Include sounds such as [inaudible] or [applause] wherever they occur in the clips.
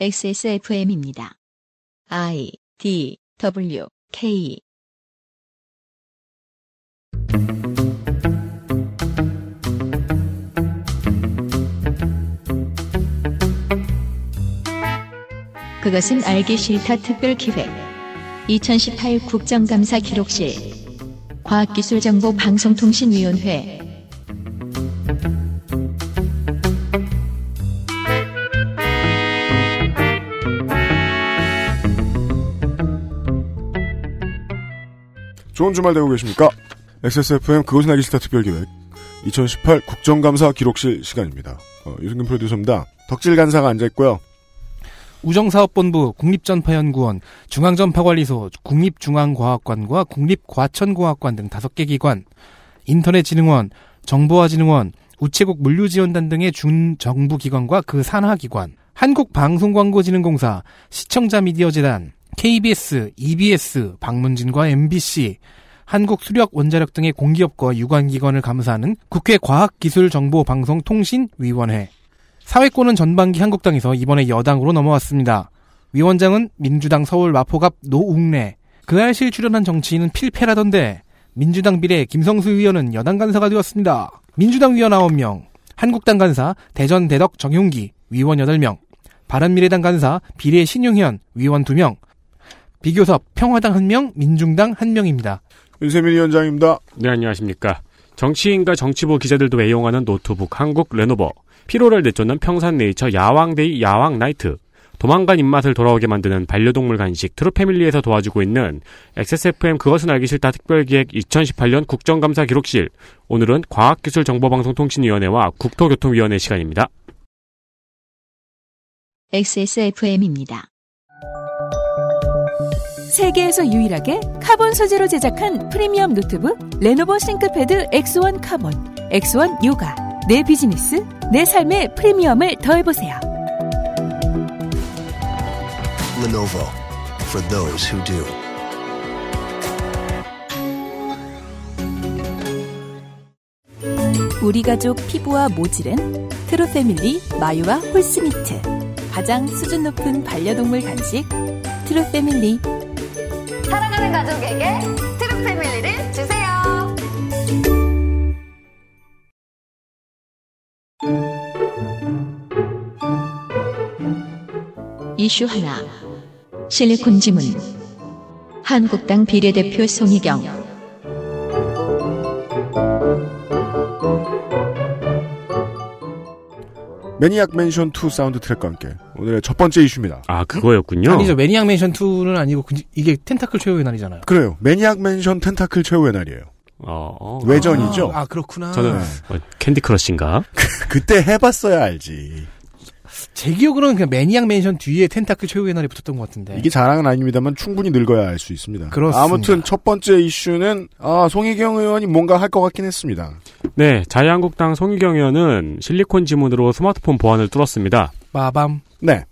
XSFM입니다. I D W K. 그것은 알기 싫다 특별 기획. 2018 국정감사 기록실. 과학기술정보방송통신위원회 좋은 주말 되고 계십니까? XSFM 그것은 알기 싫다 특별기획 2018 국정감사 기록실 시간입니다. 어, 유승균 프로듀서입니다. 덕질 간사가 앉아있고요. 우정사업본부, 국립전파연구원, 중앙전파관리소, 국립중앙과학관과 국립과천공학관 등 다섯 개 기관, 인터넷진흥원, 정보화진흥원, 우체국 물류지원단 등의 준정부기관과 그 산하기관, 한국방송광고진흥공사, 시청자미디어재단, KBS, EBS, 방문진과 MBC, 한국수력원자력 등의 공기업과 유관기관을 감사하는 국회 과학기술정보방송통신위원회. 사회권은 전반기 한국당에서 이번에 여당으로 넘어왔습니다. 위원장은 민주당 서울 마포갑 노웅래. 그 알실 출연한 정치인은 필패라던데 민주당 비례 김성수 의원은 여당 간사가 되었습니다. 민주당 위원 9명, 한국당 간사 대전 대덕 정용기 위원 8명, 바른미래당 간사 비례 신용현 위원 2명, 비교섭 평화당 1명, 민중당 1명입니다. 윤세민 위원장입니다. 네, 안녕하십니까. 정치인과 정치부 기자들도 애용하는 노트북 한국 레노버. 피로를 내쫓는 평산 네이처 야왕데이 야왕 나이트. 도망간 입맛을 돌아오게 만드는 반려동물 간식 트루패밀리에서 도와주고 있는 XSFM 그것은 알기 싫다 특별기획 2018년 국정감사 기록실. 오늘은 과학기술정보방송통신위원회와 국토교통위원회 시간입니다. XSFM입니다. 세계에서 유일하게 카본 소재로 제작한 프리미엄 노트북 레노버 싱크패드 X1 카본, X1 요가. 내 비즈니스, 내 삶의 프리미엄을 더해보세요. Lenovo for those who do. 우리 가족 피부와 모질은 트루패밀리 마유와 horse meat. 가장 수준 높은 반려동물 간식 트루패밀리. 사랑하는 가족에게 트루 패밀리를 주세요. 이슈 하나. 실리콘 지문. 한국당 비례대표 송희경. 매니악 맨션 2 사운드 트랙과 함께 오늘의 첫 번째 이슈입니다. 아, 그거였군요. 아니죠. 매니악 맨션 2는 아니고 그- 이게 텐타클 최후의 날이잖아요. 그래요. 매니악 맨션 텐타클 최후의 날이에요. 어, 어. 외전이죠. 아, 아, 그렇구나. 저는 어, 캔디 크러쉬인가? 그때 해봤어야 알지. 제 기억으로는 그냥 매니악 맨션 뒤에 텐타클 최후의 날이 붙었던 것 같은데. 이게 자랑은 아닙니다만 충분히 늙어야 알 수 있습니다. 그렇습니다. 아무튼 첫 번째 이슈는 아, 송희경 의원이 뭔가 할 것 같긴 했습니다. 네, 자유한국당 송희경 의원은 실리콘 지문으로 스마트폰 보안을 뚫었습니다. 마밤. 네.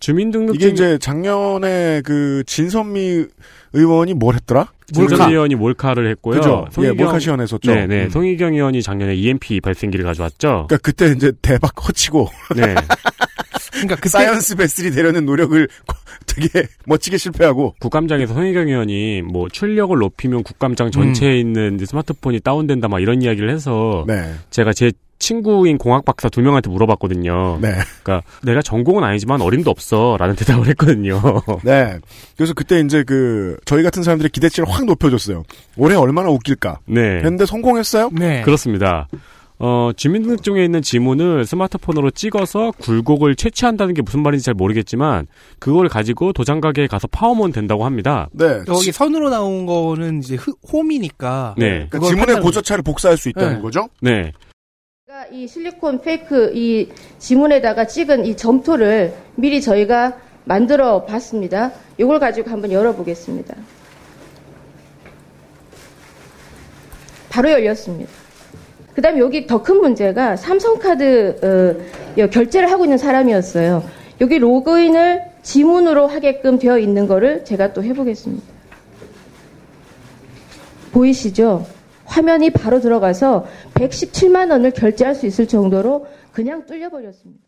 주민등록증 이게 이제 작년에 그 진선미 의원이 뭘 했더라? 진선 몰카. 의원이 몰카를 했고요. 그죠? 예, 송희경- 몰카 시연했었죠. 네 네. 음. 송희경 의원이 작년에 EMP 발생기를 가져왔죠. 그러니까 그때 이제 대박 터치고 네. [laughs] 그러니까 그때 science vessel이 되려는 노력을 [laughs] 되게 멋지게 실패하고 국감장에서 송희경 의원이 뭐 출력을 높이면 국감장 전체에 있는 이제 스마트폰이 다운된다 막 이런 이야기를 해서 네. 제가 제 친구인 공학 박사 두 명한테 물어봤거든요. 네. 그러니까 내가 전공은 아니지만 어림도 없어라는 대답을 했거든요. [laughs] 네. 그래서 그때 이제 그 저희 같은 사람들의 기대치를 확 높여줬어요. 올해 얼마나 웃길까. 네. 했는데 성공했어요? 네. 그렇습니다. 어, 주민등록증에 있는 지문을 스마트폰으로 찍어서 굴곡을 채취한다는 게 무슨 말인지 잘 모르겠지만 그걸 가지고 도장 가게에 가서 파오면 된다고 합니다. 네. 여기 선으로 나온 거는 이제 흐- 홈이니까. 네. 그러니까 지문의 판단을 고저차를 복사할 수 있다는 네. 거죠? 네. 이 실리콘 페이크 이 지문에다가 찍은 이 점토를 미리 저희가 만들어 봤습니다. 이걸 가지고 한번 열어보겠습니다. 바로 열렸습니다. 그 다음에 여기 더 큰 문제가 삼성카드 어, 여- 결제를 하고 있는 사람이었어요. 여기 로그인을 지문으로 하게끔 되어 있는 거를 제가 또 해보겠습니다. 보이시죠? 화면이 바로 들어가서 117만 원을 결제할 수 있을 정도로 그냥 뚫려버렸습니다.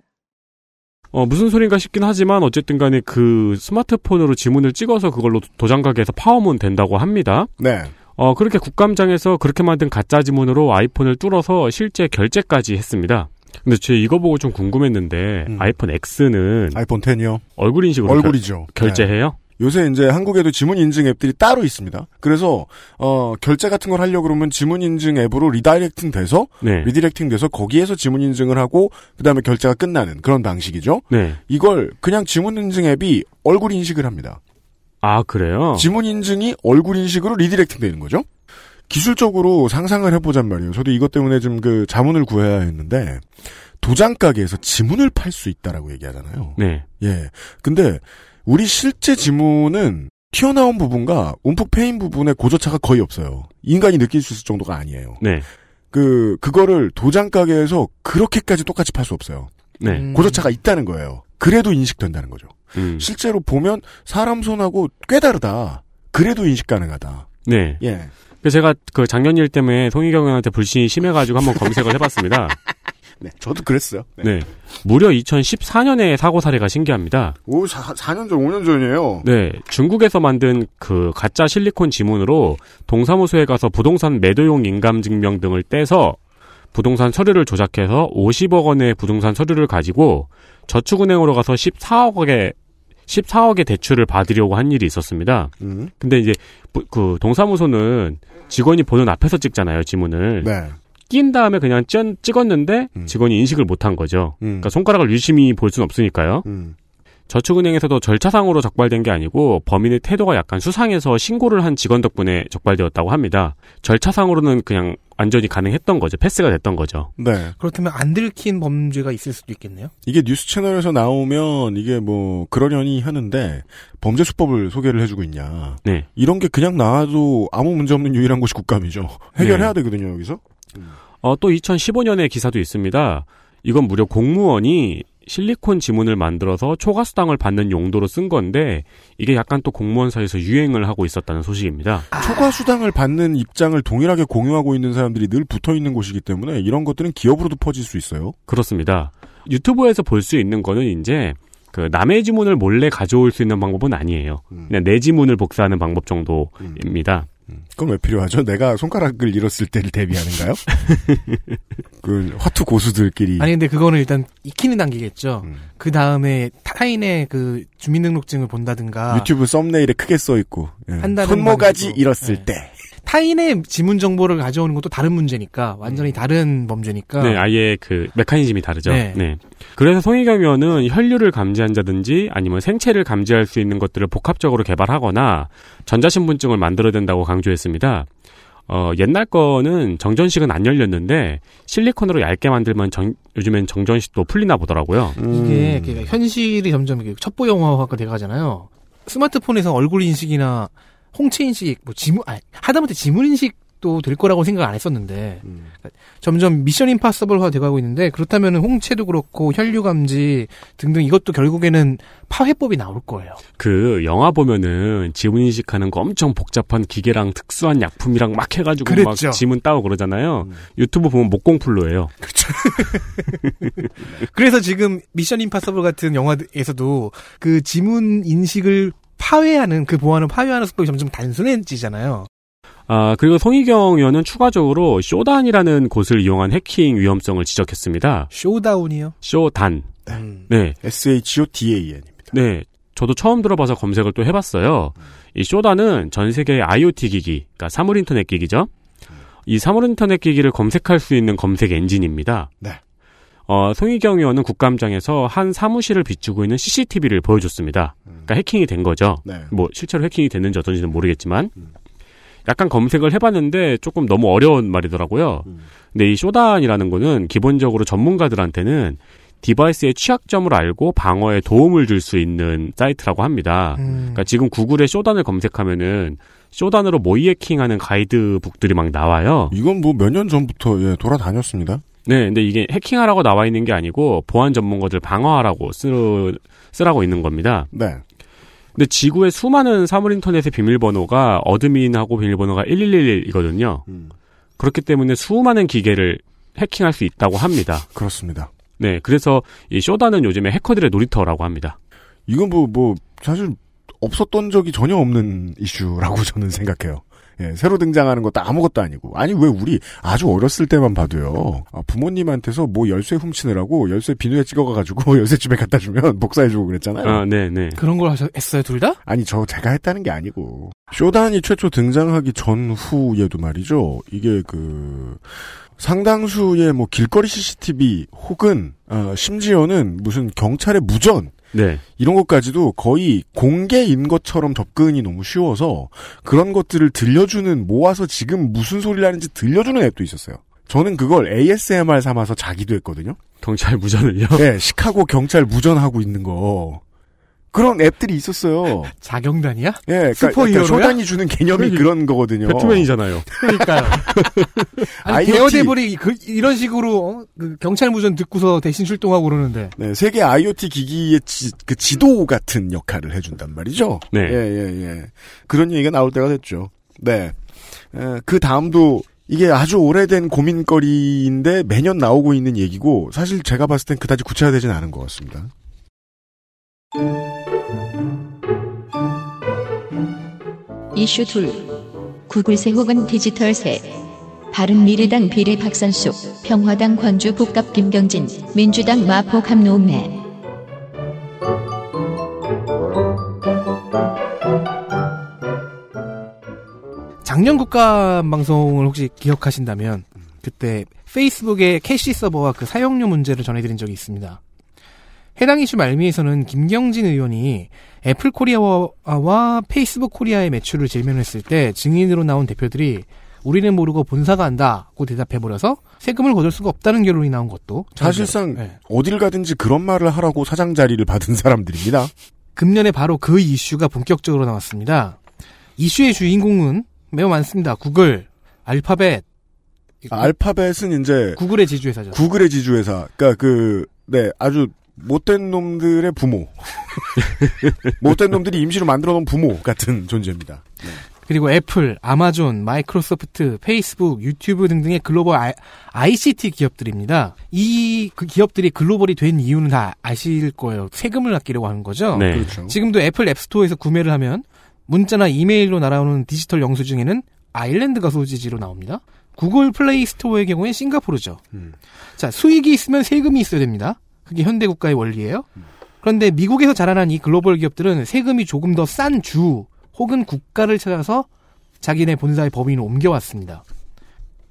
어, 무슨 소린가 싶긴 하지만 어쨌든 간에 그 스마트폰으로 지문을 찍어서 그걸로 도장 가게에서 파오면 된다고 합니다. 네. 어, 그렇게 국감장에서 그렇게 만든 가짜 지문으로 아이폰을 뚫어서 실제 결제까지 했습니다. 근데 제 이거 보고 좀 궁금했는데 음. 아이폰 X는 아이폰 10이요. 얼굴 인식으로 얼굴이죠. 결, 제해요 요새 이제 한국에도 지문 인증 앱들이 따로 있습니다. 그래서 어 결제 같은 걸 하려고 그러면 지문 인증 앱으로 redirecting 돼서 네. redirecting 돼서 거기에서 지문 인증을 하고 그다음에 결제가 끝나는 그런 방식이죠. 네. 이걸 그냥 지문 인증 앱이 얼굴 인식을 합니다. 아, 그래요? 지문 인증이 얼굴 인식으로 redirecting 되는 거죠. 기술적으로 상상을 해보잔 말이에요. 저도 이것 때문에 좀 그 자문을 구해야 했는데 도장 가게에서 지문을 팔 수 있다라고 얘기하잖아요. 네. 예. 근데 우리 실제 지문은 튀어나온 부분과 움푹 패인 부분에 고저차가 거의 없어요. 인간이 느낄 수 있을 정도가 아니에요. 네. 그 그거를 도장 가게에서 그렇게까지 똑같이 팔 수 없어요. 네. 음. 고저차가 있다는 거예요. 그래도 인식된다는 거죠. 음. 실제로 보면 사람 손하고 꽤 다르다. 그래도 인식 가능하다. 네. 예. 그래서 제가 그 작년 일 때문에 송희경 의원한테 불신이 심해가지고 한번 검색을 해봤습니다. [laughs] 네, 저도 그랬어요. 네. 네. 무려 2014년에 사고 사례가 신기합니다. 오, 4, 4년 전, 5년 전이에요. 네. 중국에서 만든 그 가짜 실리콘 지문으로 동사무소에 가서 부동산 매도용 인감증명 등을 떼서 부동산 서류를 조작해서 50억 원의 부동산 서류를 가지고 저축은행으로 가서 14억의 14억의 대출을 받으려고 한 일이 있었습니다. 음. 근데 이제 부- 그 동사무소는 직원이 보는 앞에서 찍잖아요, 지문을. 네. 낀 다음에 그냥 ጭ, 찍었는데 음. 직원이 인식을 못한 거죠. 음. 그러니까 손가락을 유심히 볼 수는 없으니까요. 음. 저축은행에서도 절차상으로 적발된 게 아니고 범인의 태도가 약간 수상해서 신고를 한 직원 덕분에 적발되었다고 합니다. 절차상으로는 그냥 완전히 가능했던 거죠. 패스가 됐던 거죠. 네. 그렇다면 안 들킨 범죄가 있을 수도 있겠네요. 이게 뉴스 채널에서 나오면 이게 뭐 그러려니 하는데 범죄 수법을 소개를 해주고 있냐. 네. 이런 게 그냥 나와도 아무 문제 없는 유일한 곳이 국감이죠. 해결해야 되거든요, 여기서. 어, 또 2015년에 기사도 있습니다. 이건 무려 공무원이 실리콘 지문을 만들어서 초과수당을 받는 용도로 쓴 건데 이게 약간 또 공무원 사이에서 유행을 하고 있었다는 소식입니다. 초과 수당을 받는 입장을 동일하게 공유하고 있는 사람들이 늘 붙어 있는 곳이기 때문에 이런 것들은 기업으로도 퍼질 수 있어요. 그렇습니다. 유튜브에서 볼 수 있는 거는 이제 그 남의 지문을 몰래 가져올 수 있는 방법은 아니에요. 음. 그냥 내 지문을 복사하는 방법 정도입니다. 그건 왜 필요하죠? 내가 손가락을 잃었을 때를 대비하는가요? [laughs] 그 화투 고수들끼리 아니 근데 그거는 일단 익히는 단계겠죠. 음. 그 다음에 타인의 그 주민등록증을 본다든가 유튜브 썸네일에 크게 써 있고 예. 손모가지. 잃었을 네. 때 타인의 지문 정보를 가져오는 것도 다른 문제니까 완전히 다른 범죄니까. 네, 아예 그 메커니즘이 다르죠. 네. 네. 그래서 송희경 의원은 혈류를 감지한다든지 아니면 생체를 감지할 수 있는 것들을 복합적으로 개발하거나 전자신분증을 만들어야 된다고 강조했습니다. 어, 옛날 거는 정전식은 안 열렸는데 실리콘으로 얇게 만들면 정- 요즘엔 정전식도 풀리나 보더라고요. 이게 그러니까 현실이 점점 첩보 영화화가 돼가잖아요. 스마트폰에서 얼굴 인식이나 홍채 인식, 뭐 지문, 아니, 하다못해 지문 인식도 될 거라고 생각 안 했었는데 음. 점점 미션 임파서블화 돼가고 있는데 그렇다면 홍채도 그렇고 혈류 감지 등등 이것도 결국에는 파훼법이 나올 거예요. 그 영화 보면은 지문 인식하는 거 엄청 복잡한 기계랑 특수한 약품이랑 막 해가지고 그랬죠. 막 지문 따고 그러잖아요. 음. 유튜브 보면 목공풀로예요. [laughs] 그래서 지금 미션 임파서블 같은 영화에서도 그 지문 인식을 파훼하는 그 보안을 파훼하는 수법이 점점 단순해지잖아요. 아, 그리고 송희경 의원은 추가적으로 쇼단이라는 곳을 이용한 해킹 위험성을 지적했습니다. 쇼다운이요. 쇼단. 음. 네. SHODAN입니다. 네. 저도 처음 들어봐서 검색을 또 해봤어요. 이 쇼단은 전 세계의 IoT 기기, 그러니까 사물 인터넷 기기죠. 이 사물 인터넷 기기를 검색할 수 있는 검색 엔진입니다. 네. 어, 송희경 의원은 국감장에서 한 사무실을 비추고 있는 CCTV를 보여줬습니다. 그러니까 해킹이 된 거죠. 네. 뭐 실제로 해킹이 됐는지 어떤지는 모르겠지만 음. 약간 검색을 해봤는데 조금 너무 어려운 말이더라고요. 음. 근데 이 쇼단이라는 거는 기본적으로 전문가들한테는 디바이스의 취약점을 알고 방어에 도움을 줄 수 있는 사이트라고 합니다. 음. 그러니까 지금 구글에 쇼단을 검색하면은 쇼단으로 모의 해킹하는 가이드북들이 막 나와요. 이건 뭐 몇 년 전부터 예, 돌아다녔습니다. 네, 근데 이게 해킹하라고 나와 있는 게 아니고 보안 전문가들 방어하라고 쓰, 쓰라고 있는 겁니다. 네. 근데 지구의 수많은 사물 인터넷의 비밀번호가 admin하고 비밀번호가 1111이거든요. 음. 그렇기 때문에 수많은 기계를 해킹할 수 있다고 합니다. 그렇습니다. 네, 그래서 이 쇼다는 요즘에 해커들의 놀이터라고 합니다. 이건 뭐, 뭐, 사실 없었던 적이 전혀 없는 이슈라고 [laughs] 저는 생각해요. 예, 새로 등장하는 것도 아무것도 아니고. 아니, 왜 우리 아주 어렸을 때만 봐도요. 아, 부모님한테서 뭐 열쇠 훔치느라고 열쇠 비누에 찍어가가지고 [laughs] 열쇠집에 갖다 주면 복사해주고 그랬잖아요. 아, 네, 네. 그런 걸 하셨, 했어요, 둘 다? 아니, 저 제가 했다는 게 아니고. 쇼단이 최초 등장하기 전후에도 말이죠. 이게 그, 상당수의 뭐 길거리 CCTV 혹은, 어, 심지어는 무슨 경찰의 무전, 네. 이런 것까지도 거의 공개인 것처럼 접근이 너무 쉬워서 그런 것들을 들려주는 모아서 지금 무슨 소리를 하는지 들려주는 앱도 있었어요. 저는 그걸 ASMR 삼아서 자기도 했거든요. 경찰 무전을요? 네, 시카고 경찰 무전하고 있는 거. 그런 앱들이 있었어요. 자경단이야? 예, 그러니까, 슈퍼히어로야? 그러니까 쇼단이 주는 개념이 그러니- 그런 거거든요. 배트맨이잖아요. 그러니까요. [laughs] 아니. 대여대벌이 그, 이런 식으로, 어? 그 경찰 무전 듣고서 대신 출동하고 그러는데. 네, 세계 IoT 기기의 지, 그 지도 같은 역할을 해준단 말이죠. 네. 예, 예, 예. 그런 얘기가 나올 때가 됐죠. 네. 에, 그 다음도 이게 아주 오래된 고민거리인데 매년 나오고 있는 얘기고 사실 제가 봤을 땐 그다지 구체화되진 않은 것 같습니다. 이슈 둘. 구글세 혹은 디지털세. 바른미래당 비례 박선숙, 평화당 광주 북갑 김경진, 민주당 마포갑 노웅래. 작년 국감 방송을 혹시 기억하신다면 그때 페이스북의 캐시 서버와 그 사용료 문제를 전해드린 적이 있습니다. 해당 이슈 말미에서는 김경진 의원이 애플 코리아와 페이스북 코리아의 매출을 질문했을 때 증인으로 나온 대표들이 우리는 모르고 본사가 한다고 대답해버려서 세금을 거둘 수가 없다는 결론이 나온 것도 사실상 네. 어딜 가든지 그런 말을 하라고 사장 자리를 받은 사람들입니다. 금년에 바로 그 이슈가 본격적으로 나왔습니다. 이슈의 주인공은 매우 많습니다. 구글, 알파벳, 아, 알파벳은 이제 구글의 지주회사죠. 구글의 지주회사. 그러니까 그, 네, 아주 못된 놈들의 부모. [laughs] 못된 놈들이 임시로 만들어 놓은 부모 같은 존재입니다. 그리고 애플, 아마존, 마이크로소프트, 페이스북, 유튜브 등등의 글로벌 I, ICT 기업들입니다. 이 그 기업들이 글로벌이 된 이유는 다 아실 거예요. 세금을 아끼려고 하는 거죠. 네. 그렇죠. 지금도 애플 앱스토어에서 구매를 하면 문자나 이메일로 날아오는 디지털 영수증에는 아일랜드가 소재지로 나옵니다. 구글 플레이 스토어의 경우엔 싱가포르죠. 음. 자, 수익이 있으면 세금이 있어야 됩니다. 그게 현대 국가의 원리예요. 그런데 미국에서 자라난 이 글로벌 기업들은 세금이 조금 더 싼 주 혹은 국가를 찾아서 자기네 본사의 법인을 옮겨왔습니다.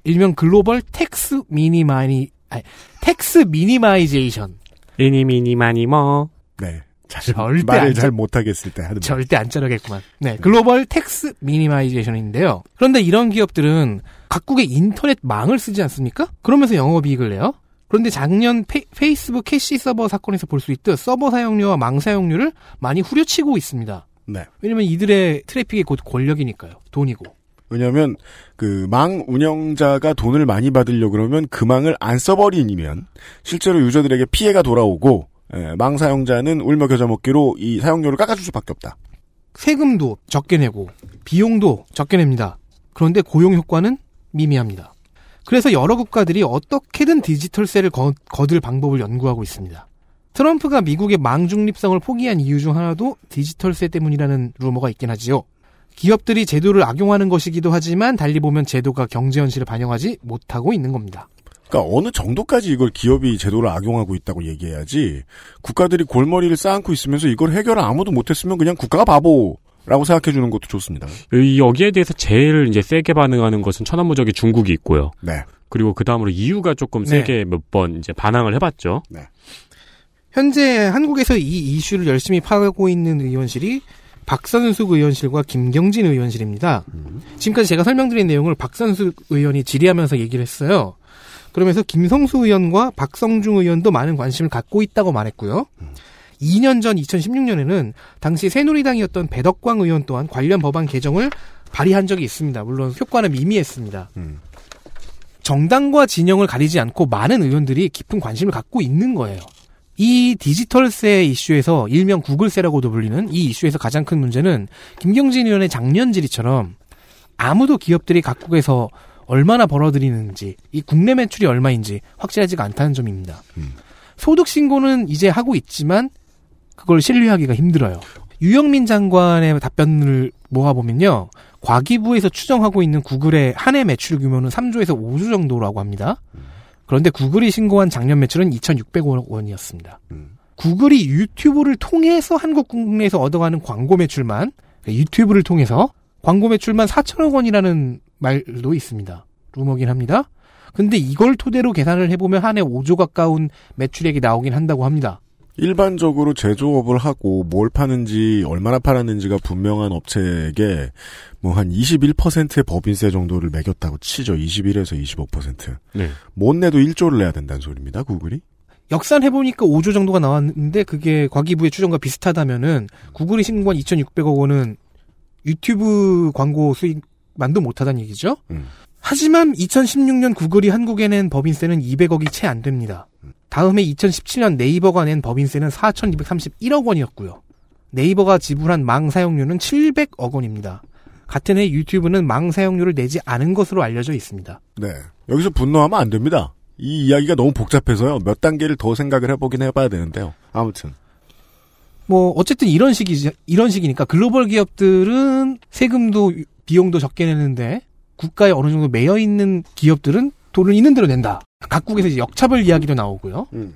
일명 global tax minimi 아니, tax minimization. eeny meeny miny 뭐. 네. 잘, 절대 말을 안잘 쳐- 못하겠을 때 하는 말. 절대 안 자르겠구만. 네, global tax minimization인데요. 그런데 이런 기업들은 각국의 인터넷 망을 쓰지 않습니까? 그러면서 영업이익을 내요. 그런데 작년 페, 이스북 캐시 서버 사건에서 볼 수 있듯 서버 사용료와 망 사용료를 많이 후려치고 있습니다. 네. 왜냐면 이들의 트래픽이 곧 권력이니까요. 돈이고. 왜냐하면 그 망 운영자가 돈을 많이 받으려 그러면 그 망을 안 써버리면 실제로 유저들에게 피해가 돌아오고 예, 망 사용자는 울며 겨자 먹기로 이 사용료를 깎아줄 수밖에 없다. 세금도 적게 내고 비용도 적게 냅니다. 그런데 고용 효과는 미미합니다. 그래서 여러 국가들이 어떻게든 디지털세를 거, 거둘 방법을 연구하고 있습니다. 트럼프가 미국의 망 중립성을 포기한 이유 중 하나도 디지털세 때문이라는 루머가 있긴 하지요. 기업들이 제도를 악용하는 것이기도 하지만 달리 보면 제도가 경제 현실을 반영하지 못하고 있는 겁니다. 그러니까 어느 정도까지 이걸 기업이 제도를 악용하고 있다고 얘기해야지 국가들이 골머리를 쌓고 있으면서 이걸 해결을 아무도 못했으면 그냥 국가가 바보 라고 생각해 주는 것도 좋습니다. 이- 여기에 대해서 제일 이제 세게 반응하는 것은 천하무적이 중국이 있고요. 네. 그리고 그 다음으로 EU가 조금 네. 세게 몇 번 이제 반항을 해봤죠. 현재 한국에서 이 이슈를 열심히 파고 있는 의원실이 박선숙 의원실과 김경진 의원실입니다. 지금까지 제가 설명드린 내용을 박선숙 의원이 질의하면서 얘기를 했어요. 그러면서 김성수 의원과 박성중 의원도 많은 관심을 갖고 있다고 말했고요. 2년 전 2016년에는 당시 새누리당이었던 배덕광 의원 또한 관련 법안 개정을 발의한 적이 있습니다. 물론 효과는 미미했습니다. 음. 정당과 진영을 가리지 않고 많은 의원들이 깊은 관심을 갖고 있는 거예요. 이 디지털세 이슈에서 일명 구글세라고도 불리는 이 이슈에서 가장 큰 문제는 김경진 의원의 작년 질의처럼 아무도 기업들이 각국에서 얼마나 벌어들이는지 이 국내 매출이 얼마인지 확실하지가 않다는 점입니다. 소득 신고는 이제 하고 있지만 그걸 신뢰하기가 힘들어요. 유영민 장관의 답변을 모아보면요. 과기부에서 추정하고 있는 구글의 한 해 매출 규모는 3조에서 5조 정도라고 합니다. 그런데 구글이 신고한 작년 매출은 2,600억 원이었습니다. 음. 구글이 유튜브를 통해서 한국 국내에서 얻어가는 광고 매출만 그러니까 유튜브를 통해서 광고 매출만 4천억 원이라는 말도 있습니다. 루머긴 합니다. 근데 이걸 토대로 계산을 해보면 한 해 5조 가까운 매출액이 나오긴 한다고 합니다. 일반적으로 제조업을 하고 뭘 파는지 얼마나 팔았는지가 분명한 업체에게 뭐 한 21%의 법인세 정도를 매겼다고 치죠. 21에서 25%. 네. 못 내도 1조를 내야 된다는 소리입니다. 구글이. 역산해보니까 5조 정도가 나왔는데 그게 과기부의 추정과 비슷하다면은 구글이 신고한 2,600억 원은 유튜브 광고 수익만도 못하다는 얘기죠. 음. 하지만 2016년 구글이 한국에 낸 법인세는 200억이 채 안 됩니다. 다음에 2017년 네이버가 낸 법인세는 4,231억 원이었고요. 네이버가 지불한 망 사용료는 700억 원입니다. 같은 해 유튜브는 망 사용료를 내지 않은 것으로 알려져 있습니다. 네. 여기서 분노하면 안 됩니다. 이 이야기가 너무 복잡해서요. 몇 단계를 더 생각을 해보긴 해봐야 되는데요. 아무튼. 뭐 어쨌든 이런 식이지 이런 식이니까 글로벌 기업들은 세금도 비용도 적게 내는데 국가에 어느 정도 매여 있는 기업들은 돈을 있는 대로 낸다. 각국에서 이제 역차별 이야기도 나오고요. 음.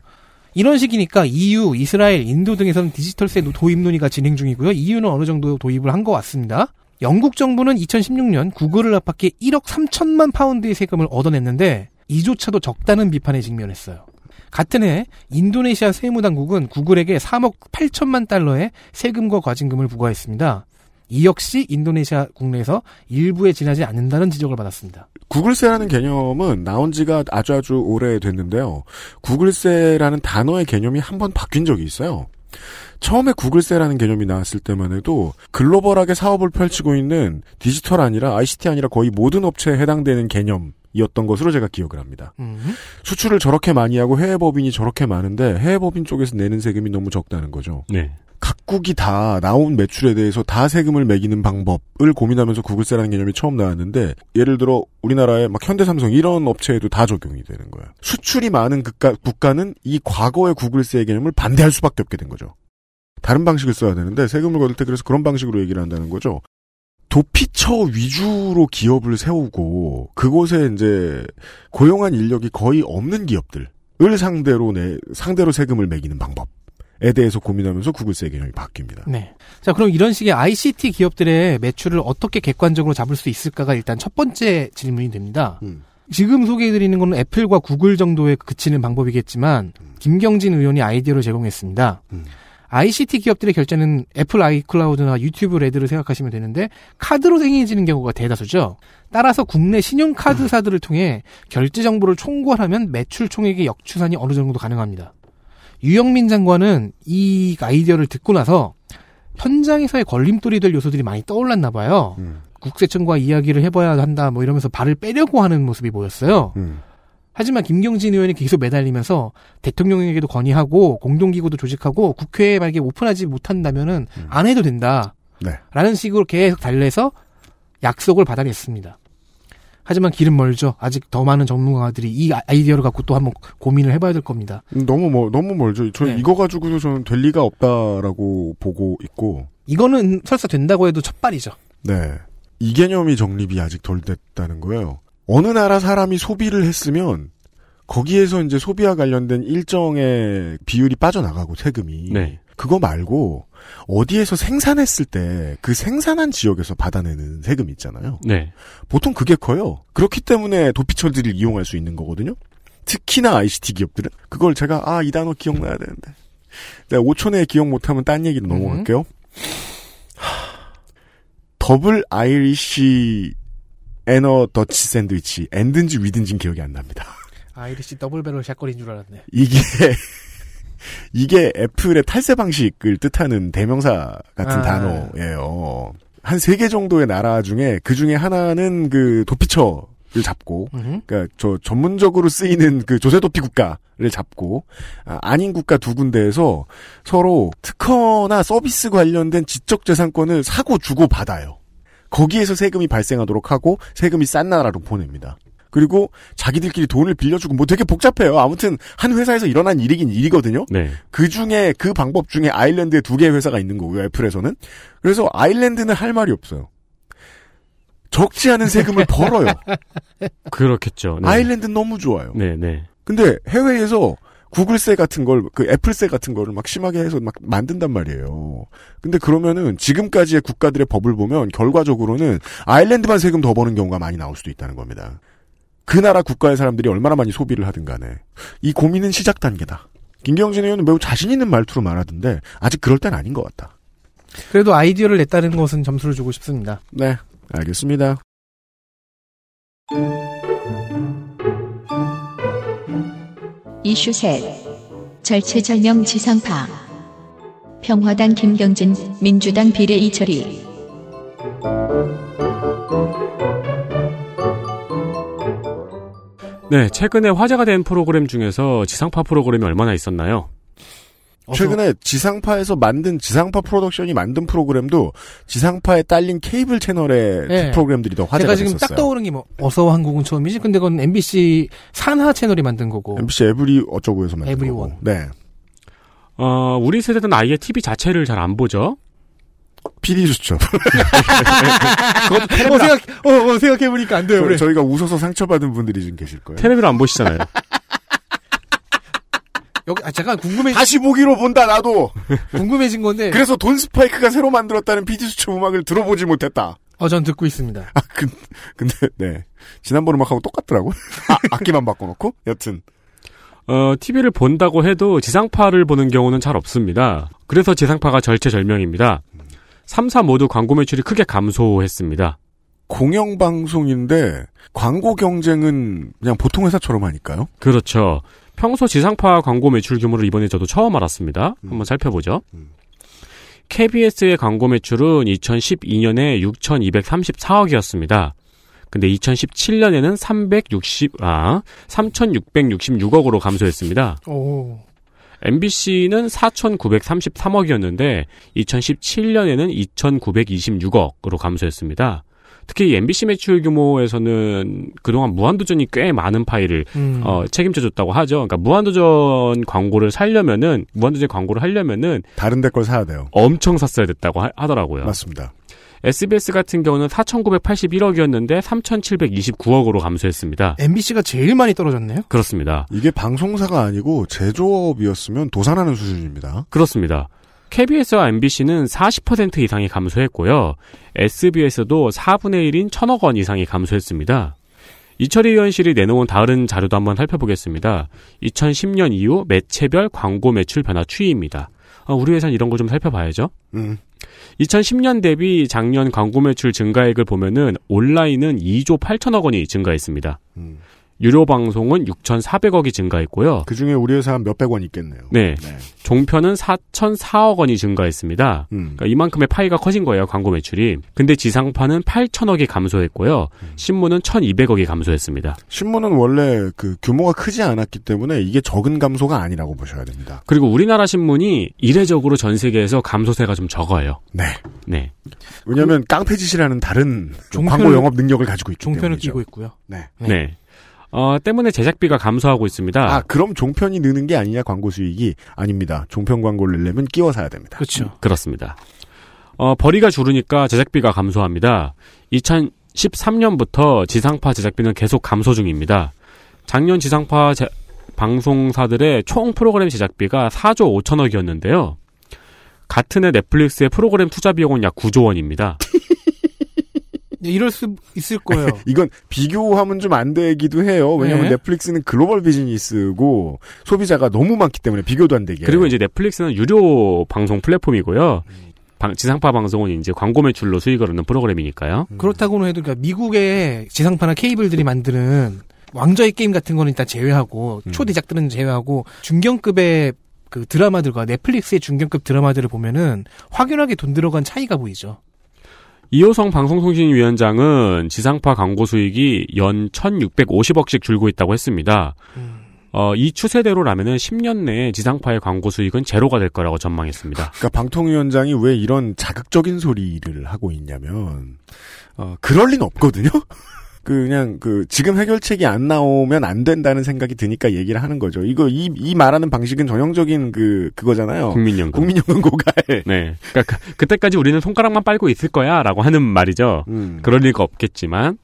이런 식이니까 EU, 이스라엘, 인도 등에서는 디지털세 도입 논의가 진행 중이고요. EU는 어느 정도 도입을 한 것 같습니다. 영국 정부는 2016년 구글을 압박해 1억 3천만 파운드의 세금을 얻어냈는데 이조차도 적다는 비판에 직면했어요. 같은 해 인도네시아 세무당국은 구글에게 3억 8천만 달러의 세금과 과징금을 부과했습니다. 이 역시 인도네시아 국내에서 일부에 지나지 않는다는 지적을 받았습니다. 구글세라는 개념은 나온 지가 아주 아주 오래 됐는데요. 구글세라는 단어의 개념이 한 번 바뀐 적이 있어요. 처음에 구글세라는 개념이 나왔을 때만 해도 글로벌하게 사업을 펼치고 있는 디지털 아니라 ICT 아니라 거의 모든 업체에 해당되는 개념 이었던 것으로 제가 기억을 합니다. 음. 수출을 저렇게 많이 하고 해외 법인이 저렇게 많은데 해외 법인 쪽에서 내는 세금이 너무 적다는 거죠. 네. 각국이 다 나온 매출에 대해서 다 세금을 매기는 방법을 고민하면서 구글세라는 개념이 처음 나왔는데 예를 들어 우리나라의 막 현대삼성 이런 업체에도 다 적용이 되는 거예요. 수출이 많은 국가, 국가는 이 과거의 구글세 개념을 반대할 수밖에 없게 된 거죠. 다른 방식을 써야 되는데 세금을 거둘 때 그래서 그런 방식으로 얘기를 한다는 거죠. 도피처 위주로 기업을 세우고 그곳에 이제 고용한 인력이 거의 없는 기업들을 상대로 내 상대로 세금을 매기는 방법에 대해서 고민하면서 구글세 개념이 바뀝니다. 네. 자, 그럼 이런 식의 ICT 기업들의 매출을 어떻게 객관적으로 잡을 수 있을까가 일단 첫 번째 질문이 됩니다. 음. 지금 소개해드리는 것은 애플과 구글 정도에 그치는 방법이겠지만 김경진 의원이 아이디어를 제공했습니다. 음. ICT 기업들의 결제는 애플 아이클라우드나 유튜브 레드를 생각하시면 되는데 카드로 생겨지는 경우가 대다수죠. 따라서 국내 신용카드사들을 통해 결제 정보를 총괄하면 매출 총액의 역추산이 어느 정도 가능합니다. 유영민 장관은 이 아이디어를 듣고 나서 현장에서의 걸림돌이 될 요소들이 많이 떠올랐나 봐요. 음. 국세청과 이야기를 해봐야 한다 뭐 이러면서 발을 빼려고 하는 모습이 보였어요. 음. 하지만 김경진 의원이 계속 매달리면서 대통령에게도 건의하고 공동기구도 조직하고 국회에 만약에 오픈하지 못한다면은 음. 안 해도 된다. 네. 라는 식으로 계속 달래서 약속을 받아냈습니다. 하지만 길은 멀죠. 아직 더 많은 전문가들이 이 아이디어를 갖고 또 한번 고민을 해봐야 될 겁니다. 너무 멀 너무 멀죠. 저 네. 이거 가지고도 저는 될 리가 없다라고 보고 있고 이거는 설사 된다고 해도 첫발이죠. 네. 이 개념이 정립이 아직 덜 됐다는 거예요. 어느 나라 사람이 소비를 했으면 거기에서 이제 소비와 관련된 일정의 비율이 빠져나가고 세금이 네. 그거 말고 어디에서 생산했을 때 그 생산한 지역에서 받아내는 세금 있잖아요. 네. 보통 그게 커요. 그렇기 때문에 도피처들을 이용할 수 있는 거거든요. 특히나 ICT 기업들은 그걸 제가 아 이 단어 기억나야 되는데 내가 5초 내에 기억 못하면 딴 얘기로 넘어갈게요. 하, Double Irish and a Dutch Sandwich and든지 with든지는 기억이 안 납니다. Irish double barrel shotgun인 줄 알았네. 이게 이게 애플의 탈세 방식을 뜻하는 대명사 같은 아. 단어예요. 한 세 개 정도의 나라 중에 그 중에 하나는 그 도피처 를 잡고 음흠. 그러니까 저 전문적으로 쓰이는 그 조세 도피 국가를 잡고 아, 닌 국가 두 군데에서 서로 특허나 서비스 관련된 지적 재산권을 사고 주고 받아요. 거기에서 세금이 발생하도록 하고 세금이 싼 나라로 보냅니다. 그리고 자기들끼리 돈을 빌려주고 뭐 되게 복잡해요. 아무튼 한 회사에서 일어난 일이긴 일이거든요. 네. 그 중에 그 방법 중에 아일랜드에 두 개의 회사가 있는 거고요. 애플에서는. 그래서 아일랜드는 할 말이 없어요. 적지 않은 세금을 벌어요. [laughs] 그렇겠죠. 네. 아일랜드는 너무 좋아요. 네, 네. 근데 해외에서 구글세 같은 걸, 그 애플세 같은 거를 막 심하게 해서 막 만든단 말이에요. 근데 그러면은 지금까지의 국가들의 법을 보면 결과적으로는 아일랜드만 세금 더 버는 경우가 많이 나올 수도 있다는 겁니다. 그 나라 국가의 사람들이 얼마나 많이 소비를 하든 간에. 이 고민은 시작 단계다. 김경진 의원은 매우 자신 있는 말투로 말하던데 아직 그럴 땐 아닌 것 같다. 그래도 아이디어를 냈다는 것은 점수를 주고 싶습니다. 네, 알겠습니다. 이슈 셋. 절체절명 지상파. 평화당 김경진 민주당 비례 이철희. 네, 최근에 화제가 된 프로그램 중에서 지상파 프로그램이 얼마나 있었나요? 최근에 지상파에서 만든 지상파 프로덕션이 만든 프로그램도 지상파에 딸린 케이블 채널의 네. 프로그램들이 더 화제가 제가 지금 됐었어요. 딱 떠오르는 게뭐 어서와 한국은 처음이지. 근데 그건 MBC 산하 채널이 만든 거고. MBC 에브리 어쩌고에서 만든 에브리원. 거고. 네. 어, 우리 세대는 아예 TV 자체를 잘 안 보죠. PD 수첩. 어, 생각, 어, 어, 생각해보니까 안 돼요, 저- 그래. 저희가 웃어서 상처받은 분들이 좀 계실 거예요. 테레비를 안 보시잖아요. [laughs] 여기, 아, 잠깐 궁금해, 다시 보기로 본다 나도. [laughs] 궁금해진 건데. 그래서 돈 스파이크가 새로 만들었다는 PD 수첩 음악을 들어보지 못했다. 어, 전 듣고 있습니다. 아, 그, 근데 네 지난번 음악하고 똑같더라고. 아, 악기만 바꿔놓고 여튼 어, TV를 본다고 해도 지상파를 보는 경우는 잘 없습니다. 그래서 지상파가 절체절명입니다. 3 사 모두 광고 매출이 크게 감소했습니다. 공영방송인데 광고 경쟁은 그냥 보통 회사처럼 하니까요. 그렇죠. 평소 지상파 광고 매출 규모를 이번에 저도 처음 알았습니다. 한번 살펴보죠. 음. KBS의 광고 매출은 2012년에 6,234억이었습니다. 근데 2017년에는 360, 아, 3,666억으로 감소했습니다. 오. MBC는 4,933억이었는데 2017년에는 2,926억으로 감소했습니다. 특히 MBC 매출 규모에서는 그동안 무한도전이 꽤 많은 파일을 음. 어, 책임져줬다고 하죠. 그러니까 무한도전 광고를 살려면은 무한도전 광고를 하려면은 다른 데 걸 사야 돼요. 엄청 샀어야 됐다고 하, 더라고요 맞습니다. SBS 같은 경우는 4,981억이었는데 3,729억으로 감소했습니다. MBC가 제일 많이 떨어졌네요. 그렇습니다. 이게 방송사가 아니고 제조업이었으면 도산하는 수준입니다. 그렇습니다. KBS와 MBC는 40% 이상이 감소했고요. SBS도 4분의 1인 1천억 원 이상이 감소했습니다. 이철희 의원실이 내놓은 다른 자료도 한번 살펴보겠습니다. 2010년 이후 매체별 광고 매출 변화 추이입니다. 어, 우리 회사는 이런 걸 좀 살펴봐야죠. 음. 2010년 대비 작년 광고 매출 증가액을 보면은 온라인은 2조 8천억 원이 증가했습니다. 음. 유료 방송은 6,400억이 증가했고요. 그 중에 우리 회사 한 몇백 원 있겠네요. 네. 네. 종편은 4,004억 원이 증가했습니다. 음. 그러니까 이만큼의 파이가 커진 거예요, 광고 매출이. 근데 지상파는 8천억이 감소했고요. 신문은 1,200억이 감소했습니다. 신문은 원래 그 규모가 크지 않았기 때문에 이게 적은 감소가 아니라고 보셔야 됩니다. 그리고 우리나라 신문이 이례적으로 전 세계에서 감소세가 좀 적어요. 네. 네. 왜냐하면 깡패짓이라는 다른 종편을- 광고 영업 능력을 가지고 있기 종편을 때문이죠. 끼고 있고요. 네. 네. 어, 때문에 제작비가 감소하고 있습니다. 아, 그럼 종편이 느는 게 아니냐 광고 수익이 아닙니다. 종편 광고를 내려면 끼워 사야 됩니다. 그렇죠. 그렇습니다. 어, 벌이가 줄으니까 제작비가 감소합니다. 2013년부터 지상파 제작비는 계속 감소 중입니다. 작년 지상파 제- 방송사들의 총 프로그램 제작비가 4조 5천억이었는데요. 같은 해 넷플릭스의 프로그램 투자 비용은 약 9조 원입니다. [laughs] 네, 이럴 수 있을 거예요. [laughs] 이건 비교하면 좀 안 되기도 해요. 왜냐하면 네. 넷플릭스는 글로벌 비즈니스고 소비자가 너무 많기 때문에 비교도 안 되게. 그리고 이제 넷플릭스는 유료 방송 플랫폼이고요. 방- 지상파 방송은 이제 광고 매출로 수익을 얻는 프로그램이니까요. 그렇다고는 해도 그러니까 미국의 지상파나 케이블들이 만드는 왕좌의 게임 같은 거는 일단 제외하고 음. 초대작들은 제외하고 중견급의 그 드라마들과 넷플릭스의 중견급 드라마들을 보면은 확연하게 돈 들어간 차이가 보이죠. 이호성 방송통신위원장은 지상파 광고 수익이 연 1,650억씩 줄고 있다고 했습니다. 어, 이 추세대로라면은 10년 내에 지상파의 광고 수익은 제로가 될 거라고 전망했습니다. 그러니까 방통위원장이 왜 이런 자극적인 소리를 하고 있냐면 어, 그럴 리는 없거든요. 그냥 그 지금 해결책이 안 나오면 안 된다는 생각이 드니까 얘기를 하는 거죠. 이거 이, 이 말하는 방식은 전형적인 그 그거잖아요. 국민연금. 국민연금 고갈. [laughs] 네. 그러니까 그, 때까지 우리는 손가락만 빨고 있을 거야라고 하는 말이죠. 음. 그럴 리가 없겠지만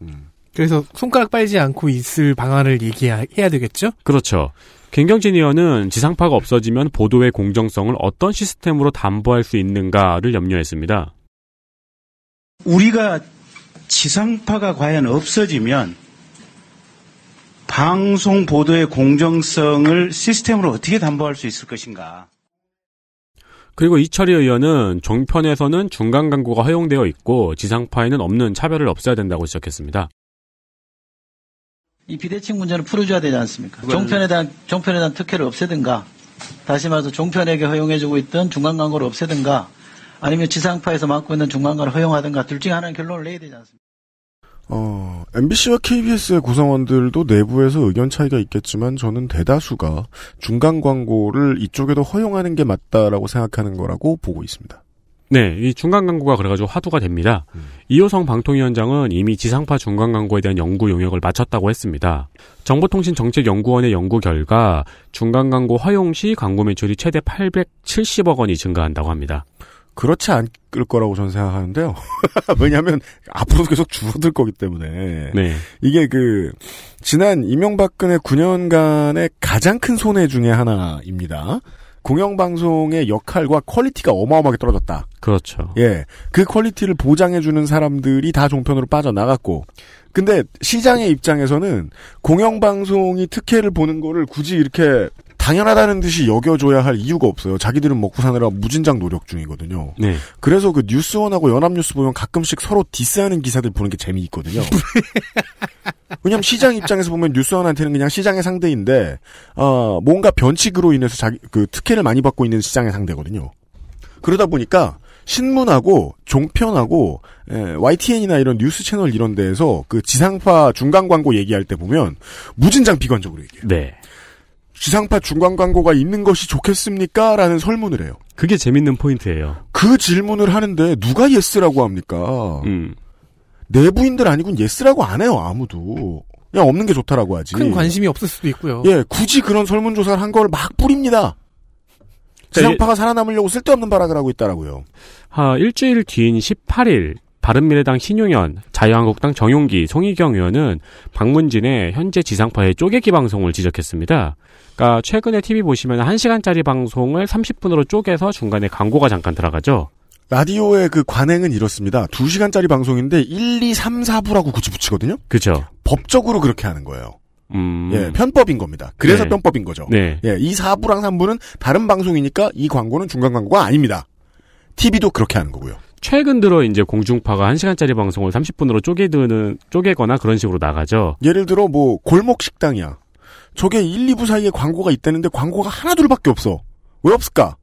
그래서 손가락 빨지 않고 있을 방안을 얘기해야 되겠죠? 그렇죠. 김경진 의원은 지상파가 없어지면 보도의 공정성을 어떤 시스템으로 담보할 수 있는가를 염려했습니다. 우리가 지상파가 과연 없어지면 방송 보도의 공정성을 시스템으로 어떻게 담보할 수 있을 것인가? 그리고 이철희 의원은 종편에서는 중간 광고가 허용되어 있고 지상파에는 없는 차별을 없애야 된다고 지적했습니다. 이 비대칭 문제는 풀어줘야 되지 않습니까? 종편에 대한 종편에 대한 특혜를 없애든가, 다시 말해서 종편에게 허용해주고 있던 중간 광고를 없애든가, 아니면 지상파에서 맡고 있는 중간 광고를 허용하든가 둘 중에 하나는 결론을 내야 되지 않습니까? 어, MBC와 KBS의 구성원들도 내부에서 의견 차이가 있겠지만 저는 대다수가 중간 광고를 이쪽에도 허용하는 게 맞다라고 생각하는 거라고 보고 있습니다. 네, 이 중간 광고가 그래가지고 화두가 됩니다. 음. 이호성 방통위원장은 이미 지상파 중간 광고에 대한 연구 용역을 마쳤다고 했습니다. 정보통신정책연구원의 연구 결과 중간 광고 허용 시 광고 매출이 최대 870억 원이 증가한다고 합니다. 그렇지 않을 거라고 저는 생각하는데요. [laughs] 왜냐하면 앞으로도 계속 줄어들 거기 때문에 네. 이게 그 지난 이명박근혜 9년간의 가장 큰 손해 중의 하나입니다. 공영방송의 역할과 퀄리티가 어마어마하게 떨어졌다. 그렇죠. 예. 그 퀄리티를 보장해주는 사람들이 다 종편으로 빠져나갔고. 근데 시장의 입장에서는 공영방송이 특혜를 보는 거를 굳이 이렇게 당연하다는 듯이 여겨줘야 할 이유가 없어요. 자기들은 먹고 사느라 무진장 노력 중이거든요. 네. 그래서 그 뉴스원하고 연합뉴스 보면 가끔씩 서로 디스하는 기사들 보는 게 재미있거든요. [laughs] 왜냐면 시장 입장에서 보면 뉴스원한테는 그냥 시장의 상대인데, 어, 뭔가 변칙으로 인해서 자기, 그 특혜를 많이 받고 있는 시장의 상대거든요. 그러다 보니까, 신문하고, 종편하고, 에, YTN이나 이런 뉴스 채널 이런 데에서 그 지상파 중간 광고 얘기할 때 보면, 무진장 비관적으로 얘기해요. 네. 지상파 중간 광고가 있는 것이 좋겠습니까? 라는 설문을 해요. 그게 재밌는 포인트예요. 그 질문을 하는데 누가 yes라고 합니까? 음. 내부인들 아니곤 yes라고 안 해요 아무도. 그냥 없는 게 좋다라고 하지. 큰 관심이 없을 수도 있고요. 예, 굳이 그런 설문조사를 한 걸 막 뿌립니다. 지상파가 살아남으려고 쓸데없는 발악을 하고 있다라고요. 하, 일주일 뒤인 18일 바른미래당 신용현, 자유한국당 정용기, 송희경 의원은 박문진의 현재 지상파의 쪼개기 방송을 지적했습니다. 그러니까 최근에 TV 보시면 1시간짜리 방송을 30분으로 쪼개서 중간에 광고가 잠깐 들어가죠. 라디오의 그 관행은 이렇습니다. 2시간짜리 방송인데 1, 2, 3, 4부라고 굳이 붙이거든요. 그죠. 법적으로 그렇게 하는 거예요. 음. 예, 편법인 겁니다. 그래서 네. 편법인 거죠. 네. 예, 이 4부랑 3부는 다른 방송이니까 이 광고는 중간 광고가 아닙니다. TV도 그렇게 하는 거고요. 최근 들어 이제 공중파가 1시간짜리 방송을 30분으로 쪼개드는 쪼개거나 그런 식으로 나가죠. 예를 들어 뭐 골목 식당이야. 저게 1, 2부 사이에 광고가 있다는데 광고가 하나 둘밖에 없어. 왜 없을까?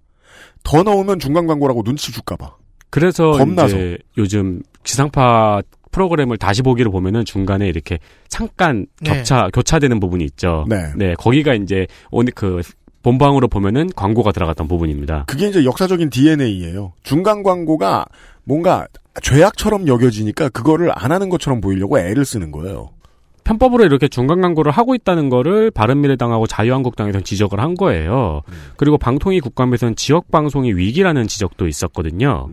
더 넣으면 중간 광고라고 눈치 줄까 봐. 그래서 겁나서. 이제 요즘 지상파 프로그램을 다시 보기를 보면은 중간에 이렇게 잠깐 네. 겹차 교차되는 부분이 있죠. 네. 거기가 이제 오늘 그 본방으로 보면은 광고가 들어갔던 부분입니다. 그게 이제 역사적인 DNA예요. 중간 광고가 뭔가 죄악처럼 여겨지니까 그거를 안 하는 것처럼 보이려고 애를 쓰는 거예요. 편법으로 이렇게 중간 광고를 하고 있다는 거를 바른미래당하고 자유한국당에서 지적을 한 거예요. 그리고 방통위 국감에서는 지역 방송이 위기라는 지적도 있었거든요.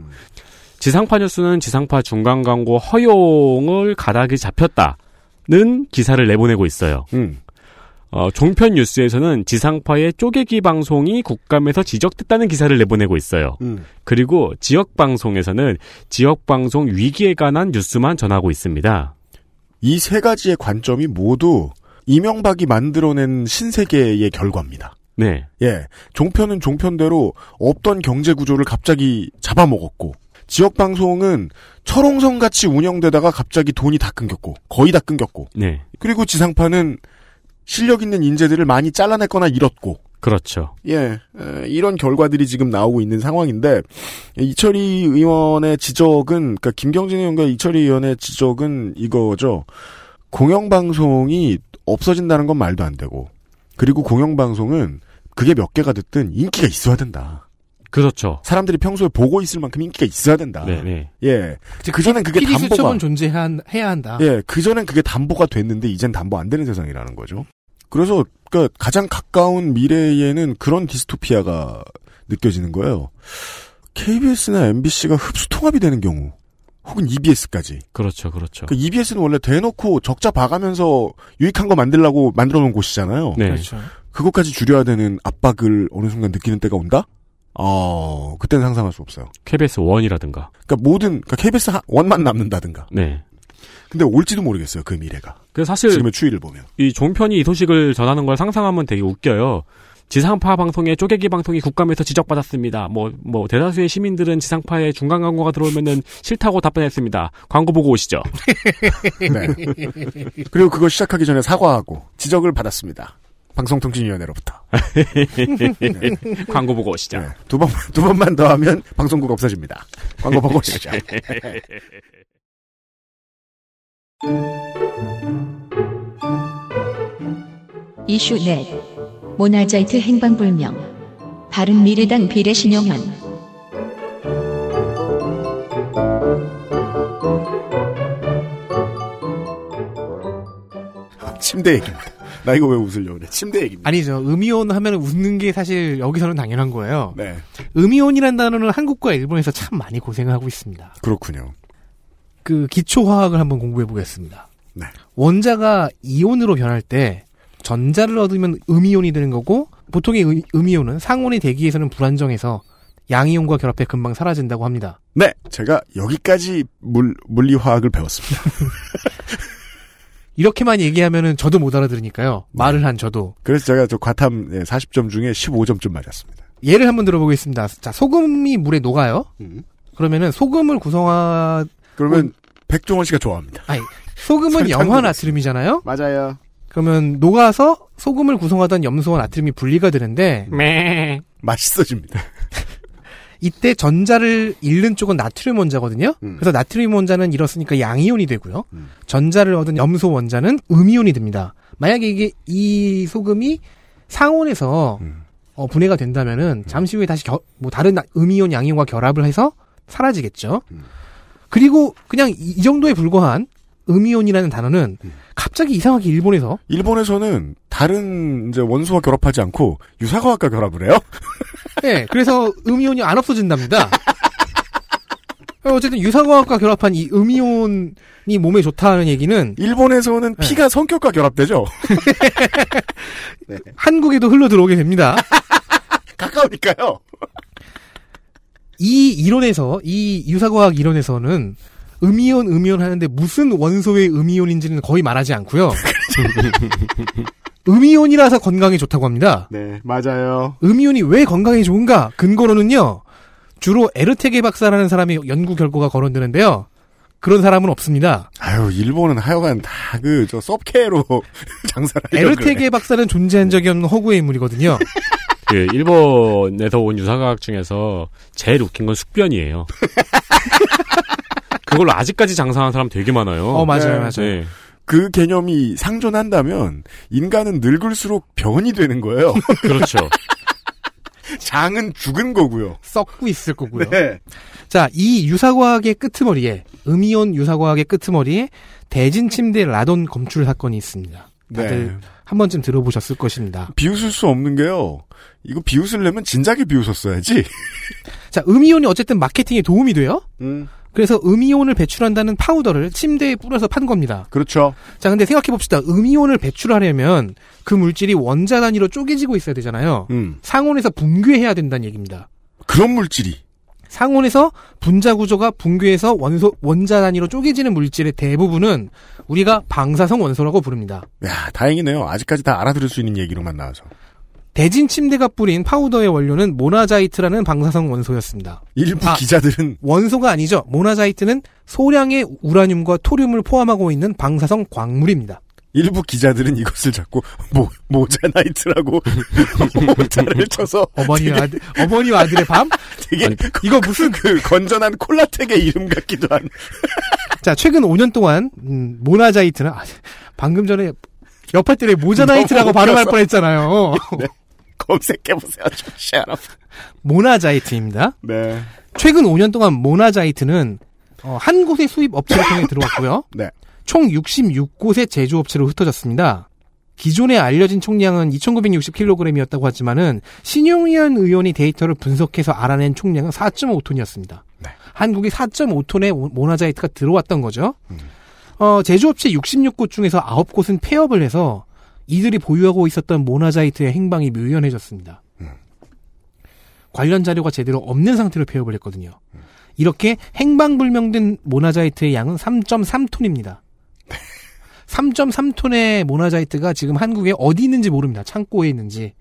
지상파 뉴스는 지상파 중간 광고 허용을 가닥이 잡혔다는 기사를 내보내고 있어요. 음. 어, 종편 뉴스에서는 지상파의 쪼개기 방송이 국감에서 지적됐다는 기사를 내보내고 있어요. 음. 그리고 지역 방송에서는 지역 방송 위기에 관한 뉴스만 전하고 있습니다. 이 세 가지의 관점이 모두 이명박이 만들어낸 신세계의 결과입니다. 네. 예. 종편은 종편대로 없던 경제 구조를 갑자기 잡아먹었고, 지역 방송은 철옹성 같이 운영되다가 갑자기 돈이 다 끊겼고, 거의 다 끊겼고, 네. 그리고 지상파는 실력 있는 인재들을 많이 잘라냈거나 잃었고, 그렇죠. 예, 에, 이런 결과들이 지금 나오고 있는 상황인데 이철희 의원의 지적은 그러니까 김경진 의원과 이철희 의원의 지적은 이거죠. 공영방송이 없어진다는 건 말도 안 되고 그리고 공영방송은 그게 몇 개가 됐든 인기가 있어야 된다. 그렇죠. 사람들이 평소에 보고 있을 만큼 인기가 있어야 된다. 네, 네. 예. 그 전엔 그게 담보가 수첩은 존재해야 한- 해야 한다. 예, 그 전엔 그게 담보가 됐는데 이젠 담보 안 되는 세상이라는 거죠. 그래서 그러니까 가장 가까운 미래에는 그런 디스토피아가 느껴지는 거예요. KBS나 MBC가 흡수 통합이 되는 경우, 혹은 EBS까지. 그렇죠, 그렇죠. 그 EBS는 원래 대놓고 적자 봐가면서 유익한 거 만들라고 만들어 놓은 곳이잖아요. 네. 그렇죠. 그것까지 줄여야 되는 압박을 어느 순간 느끼는 때가 온다? 어, 그때는 상상할 수 없어요. KBS 원이라든가. 그러니까 모든 그러니까 KBS 하- 원만 남는다든가. 네. 근데 올지도 모르겠어요. 그 미래가. 그 사실 지금의 추이를 보면. 이 종편이 이 소식을 전하는 걸 상상하면 되게 웃겨요. 지상파 방송에 쪼개기 방송이 국감에서 지적받았습니다. 뭐, 뭐, 대다수의 시민들은 지상파에 중간 광고가 들어오면은 싫다고 답변했습니다. 광고 보고 오시죠. [laughs] 네. 그리고 그걸 시작하기 전에 사과하고 지적을 받았습니다. 방송통신위원회로부터. [laughs] 광고 보고 오시죠. 네. 두 번, 두 번만 더 하면 방송국 없어집니다. 광고 보고 오시죠. [laughs] 이슈 넷 모나자이트 행방불명 바른미래당 비례 신용현 침대 얘기입니다. 나 이거 왜 웃으려고 그래. 침대 얘기입니다. 아니죠. 음이온 하면 웃는 게 사실 여기서는 당연한 거예요. 네. 음이온이라는 단어는 한국과 일본에서 참 많이 고생을 하고 있습니다. 그렇군요. 그 기초화학을 한번 공부해 보겠습니다. 네. 원자가 이온으로 변할 때 전자를 얻으면 음이온이 되는 거고 보통의 음, 음이온은 상온의 대기에서는 불안정해서 양이온과 결합해 금방 사라진다고 합니다. 네. 제가 여기까지 물, 물리화학을 배웠습니다. [laughs] 이렇게만 얘기하면은 저도 못 알아들으니까요. 말을 한 저도. 그래서 제가 저 과탐 40점 중에 15점쯤 맞았습니다. 예를 한번 들어보겠습니다. 자, 소금이 물에 녹아요. 그러면은 소금을 구성하 그러면 백종원 씨가 좋아합니다. 아니, 소금은 염화. 나트륨이잖아요. 맞아요. 그러면 녹아서 소금을 구성하던 염소와 나트륨이 분리가 되는데 매. 맛있어집니다. 이때 전자를 잃는 쪽은 나트륨 원자거든요. 음. 그래서 나트륨 원자는 잃었으니까 양이온이 되고요. 전자를 얻은 염소 원자는 음이온이 됩니다. 만약에 이게 이 소금이 상온에서 음. 어, 분해가 된다면은 잠시 후에 다시 겨- 뭐 다른 나- 음이온 양이온과 결합을 해서 사라지겠죠. 음. 그리고 그냥 이, 이 정도에 불과한 음이온이라는 단어는 음. 갑자기 이상하게 일본에서 일본에서는 다른 이제 원소와 결합하지 않고 유사과학과 결합을 해요. [laughs] 네, 그래서 음이온이 안 없어진답니다. [laughs] 어쨌든 유사과학과 결합한 이 음이온이 몸에 좋다는 얘기는 일본에서는 네. 피가 성격과 결합되죠. [laughs] 한국에도 흘러 들어오게 됩니다. 가까우니까요. 이 이론에서 이 유사과학 이론에서는 음이온 음이온 하는데 무슨 원소의 음이온인지는 거의 말하지 않고요. [laughs] 음이온이라서 건강에 좋다고 합니다. 네, 맞아요. 음이온이 왜 건강에 좋은가? 근거로는요. 주로 에르테게 박사라는 사람의 연구 결과가 거론되는데요. 그런 사람은 없습니다. 아유, 일본은 하여간 다 그, 저, 섭케로 [laughs] 장사를 에르테게 그래. 박사는 존재한 적이 없는 허구의 인물이거든요. 그 일본에서 온 유사과학 중에서 제일 웃긴 건 숙변이에요. [laughs] 그걸로 아직까지 장사하는 사람 되게 많아요. 어, 맞아요, 네. 맞아요. 네. 그 개념이 상존한다면, 인간은 늙을수록 병이 되는 거예요. [laughs] 그렇죠. [laughs] 장은 죽은 거고요. 썩고 있을 거고요. 네. 자, 이 유사과학의 끄트머리에, 음이온 유사과학의 끄트머리에 대진 침대 라돈 검출 사건이 있습니다. 다들 네. 한 번쯤 들어보셨을 것입니다. 비웃을 수 없는 게요. 이거 비웃으려면 진작에 비웃었어야지. 자, 음이온이 어쨌든 마케팅에 도움이 돼요? 음, 그래서 음이온을 배출한다는 파우더를 침대에 뿌려서 판 겁니다. 그렇죠. 자, 근데 생각해 봅시다. 음이온을 배출하려면 그 물질이 원자 단위로 쪼개지고 있어야 되잖아요. 음, 상온에서 붕괴해야 된다는 얘기입니다. 그런 물질이. 상온에서 분자 구조가 붕괴해서 원소 원자 단위로 쪼개지는 물질의 대부분은 우리가 방사성 원소라고 부릅니다. 야, 다행이네요. 아직까지 다 알아들을 수 있는 얘기로만 나와서. 대진 침대가 뿌린 파우더의 원료는 모나자이트라는 방사성 원소였습니다. 일부 아. 기자들은 원소가 아니죠. 모나자이트는 소량의 우라늄과 토륨을 포함하고 있는 방사성 광물입니다. 일부 기자들은 이것을 자꾸 모, 모자나이트라고 [laughs] 모자를 쳐서 어머니와 아들, 어머니와 아들의 밤? [laughs] 되게 이거 무슨 그 건전한 콜라텍의 이름 같기도 한 [laughs] 자, 최근 5년 동안, 음, 모나자이트는, 아, 방금 전에 옆에 때에 모자나이트라고 발음할 웃겨서. 뻔 했잖아요. 검색해보세요, 청취자 여러분. 모나자이트입니다. 네. 최근 5년 동안 모나자이트는 어, 한 곳의 수입 업체를 통해 들어왔고요. [laughs] 네. 총 66곳의 제조업체로 흩어졌습니다. 기존에 알려진 총량은 2,960kg이었다고 하지만은 신용현 의원이 데이터를 분석해서 알아낸 총량은 4.5톤이었습니다. 네. 한국이 4.5톤의 모나자이트가 들어왔던 거죠. 어, 제조업체 66곳 중에서 9곳은 폐업을 해서 이들이 보유하고 있었던 모나자이트의 행방이 묘연해졌습니다. 관련 자료가 제대로 없는 상태로 폐업을 했거든요. 이렇게 행방불명된 모나자이트의 양은 3.3톤입니다. 3.3톤의 [laughs] 모나자이트가 지금 한국에 어디 있는지 모릅니다. 창고에 있는지,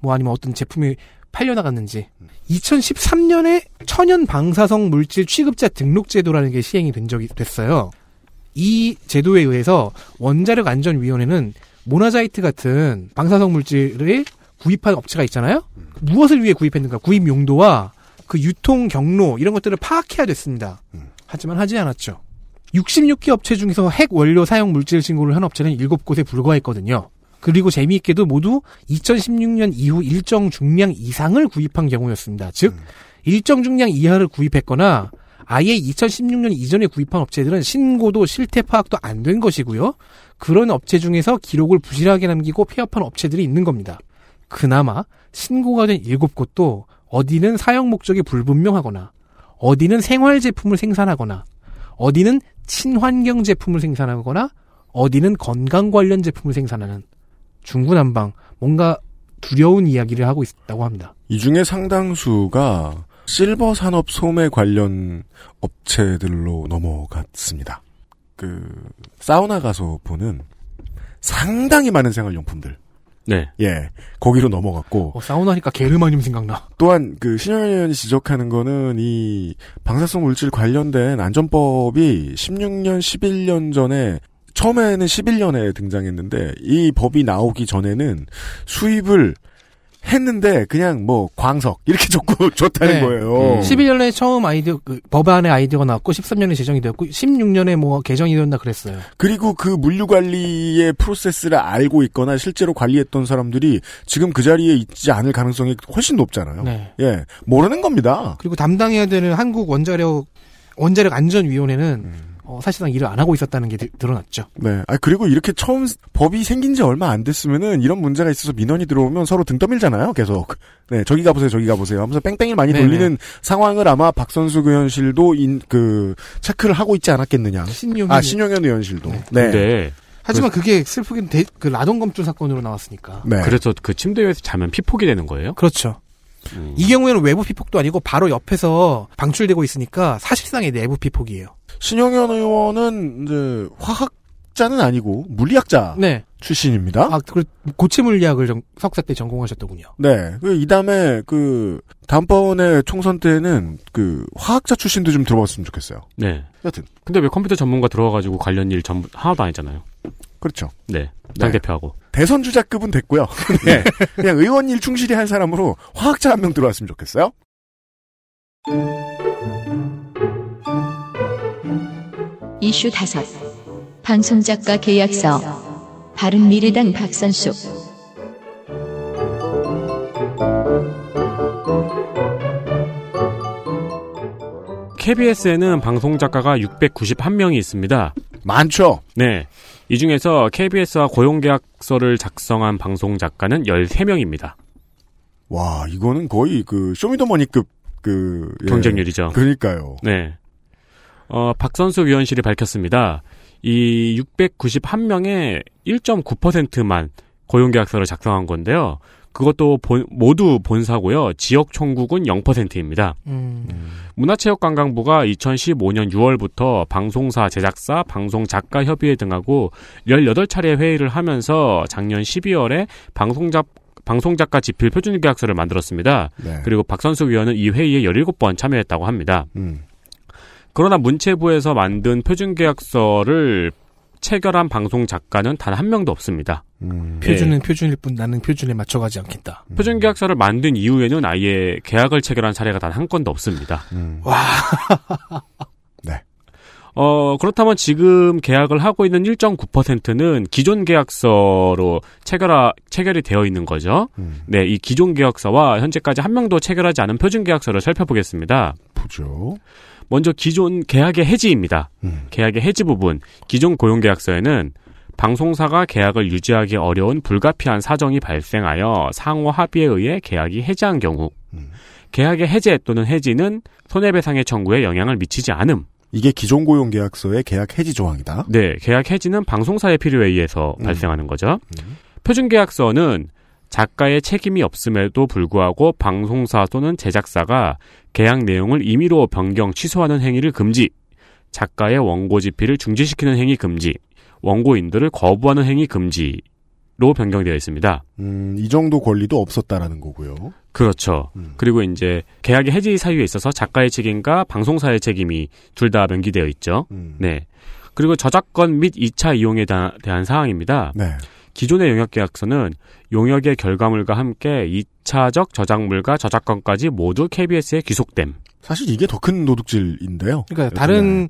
뭐 아니면 어떤 제품이 팔려나갔는지. 2013년에 천연 방사성 물질 취급자 등록 제도라는 게 시행이 된 적이 됐어요. 이 제도에 의해서 원자력 안전위원회는 모나자이트 같은 방사성 물질을 구입한 업체가 있잖아요. 무엇을 위해 구입했는가? 구입 용도와 그 유통 경로 이런 것들을 파악해야 됐습니다. 하지만 하지 않았죠. 66개 업체 중에서 핵 원료 사용 물질 신고를 한 업체는 7곳에 불과했거든요. 그리고 재미있게도 모두 2016년 이후 일정 중량 이상을 구입한 경우였습니다. 즉, 일정 중량 이하를 구입했거나 아예 2016년 이전에 구입한 업체들은 신고도 실태 파악도 안 된 것이고요. 그런 업체 중에서 기록을 부실하게 남기고 폐업한 업체들이 있는 겁니다. 그나마 신고가 된 7곳도 어디는 사용 목적이 불분명하거나 어디는 생활 제품을 생산하거나 어디는 친환경 제품을 생산하거나 어디는 건강 관련 제품을 생산하는 중구난방 뭔가 두려운 이야기를 하고 있다고 합니다. 이 중에 상당수가 실버 산업 소매 관련 업체들로 넘어갔습니다. 그 사우나 가서 보는 상당히 많은 생활용품들. 네. 예. 거기로 넘어갔고 어, 사우나니까 게르마늄 생각나. 또한 그 신현 의원이 지적하는 거는 이 방사성 물질 관련된 안전법이 16년, 11년 전에 처음에는 11년에 등장했는데 이 법이 나오기 전에는 수입을 했는데 그냥 뭐 광석 이렇게 [laughs] 적고 좋다는 네. 거예요. 11년에 처음 아이디어 그 법안의 아이디어가 나왔고 13년에 제정이 되었고 16년에 뭐 개정이 되었나 그랬어요. 그리고 그 물류 관리의 프로세스를 알고 있거나 실제로 관리했던 사람들이 지금 그 자리에 있지 않을 가능성이 훨씬 높잖아요. 네. 예, 모르는 겁니다. 그리고 담당해야 되는 한국 원자력 원자력 안전위원회는 어, 사실상 일을 안 하고 있었다는 게 드- 드러났죠. 네. 아 그리고 이렇게 처음 법이 생긴 지 얼마 안 됐으면은 이런 문제가 있어서 민원이 들어오면 서로 등 떠밀잖아요. 계속. 네, 저기 가보세요, 저기 가보세요. 하면서 뺑뺑이를 많이 네네. 돌리는 상황을 아마 박선숙 의원실도 인, 그 체크를 하고 있지 않았겠느냐. 신용현 아 신용현 의원실도. 네. 근데 하지만 그 게 슬프게는 대- 그 라돈 검출 사건으로 나왔으니까. 네. 그래서 그 침대 위에서 자면 피폭이 되는 거예요? 그렇죠. 음. 이 경우에는 외부 피폭도 아니고 바로 옆에서 방출되고 있으니까 사실상의 내부 피폭이에요. 신용현 의원은 이제 화학자는 아니고 물리학자 네. 출신입니다. 아, 그 고체 물리학을 정- 석사 때 전공하셨더군요. 네. 그 이다음에 그 다음번에 총선 때는 그 화학자 출신도 좀 들어봤으면 좋겠어요. 네. 여튼 근데 왜 컴퓨터 전문가 들어와가지고 관련 일 전부 하나도 아니잖아요. 그렇죠. 네. 당 대표하고. 대선 주자급은 됐고요. [laughs] 네. 그냥 의원 일 충실히 한 사람으로 화학자 한 명 들어왔으면 좋겠어요. 이슈 다섯 방송작가 계약서 바른미래당 박선숙 KBS에는 방송 작가가 691명이 있습니다. 많죠. 네. 이 중에서 KBS와 고용계약서를 작성한 방송 작가는 13명입니다. 와, 이거는 거의 그 쇼미더머니급 그 예. 경쟁률이죠. 그러니까요. 네. 어, 박선수 위원실이 밝혔습니다. 이 691명의 1.9%만 고용계약서를 작성한 건데요. 그것도 본- 모두 본사고요. 지역 총국은 0%입니다. 음. 문화체육관광부가 2015년 6월부터 방송사 제작사, 방송작가 협의회 등하고 18차례 회의를 하면서 작년 12월에 방송작 방송작가 지필 표준계약서를 만들었습니다. 네. 그리고 박선수 위원은 이 회의에 17번 참여했다고 합니다. 음. 그러나 문체부에서 만든 표준계약서를 체결한 방송 작가는 단 한 명도 없습니다. 음. 표준은 표준일 뿐 나는 표준에 맞춰가지 않겠다. 표준 계약서를 만든 이후에는 아예 계약을 체결한 사례가 단 한 건도 없습니다. 음. 와. [laughs] 어, 그렇다면 지금 계약을 하고 있는 1.9%는 기존 계약서로 체결하, 체결이 되어 있는 거죠. 음. 네, 이 기존 계약서와 현재까지 한 명도 체결하지 않은 표준 계약서를 살펴보겠습니다. 보죠. 먼저 기존 계약의 해지입니다. 음. 계약의 해지 부분. 기존 고용계약서에는 방송사가 계약을 유지하기 어려운 불가피한 사정이 발생하여 상호 합의에 의해 계약이 해지한 경우 음. 계약의 해제 또는 해지는 손해배상의 청구에 영향을 미치지 않음. 이게 기존 고용 계약서의 계약 해지 조항이다. 네, 계약 해지는 방송사의 필요에 의해서 음. 발생하는 거죠. 표준 계약서는 작가의 책임이 없음에도 불구하고 방송사 또는 제작사가 계약 내용을 임의로 변경, 취소하는 행위를 금지, 작가의 원고 집필을 중지시키는 행위 금지, 원고인들을 거부하는 행위 금지로 변경되어 있습니다. 음, 이 정도 권리도 없었다라는 거고요. 그렇죠. 음. 그리고 이제 계약의 해지 사유에 있어서 작가의 책임과 방송사의 책임이 둘 다 명기되어 있죠. 음. 네. 그리고 저작권 및 2차 이용에 다- 대한 사항입니다. 네. 기존의 용역 계약서는 용역의 결과물과 함께 2차적 저작물과 저작권까지 모두 KBS에 귀속됨. 사실 이게 더 큰 도둑질인데요. 그러니까 다른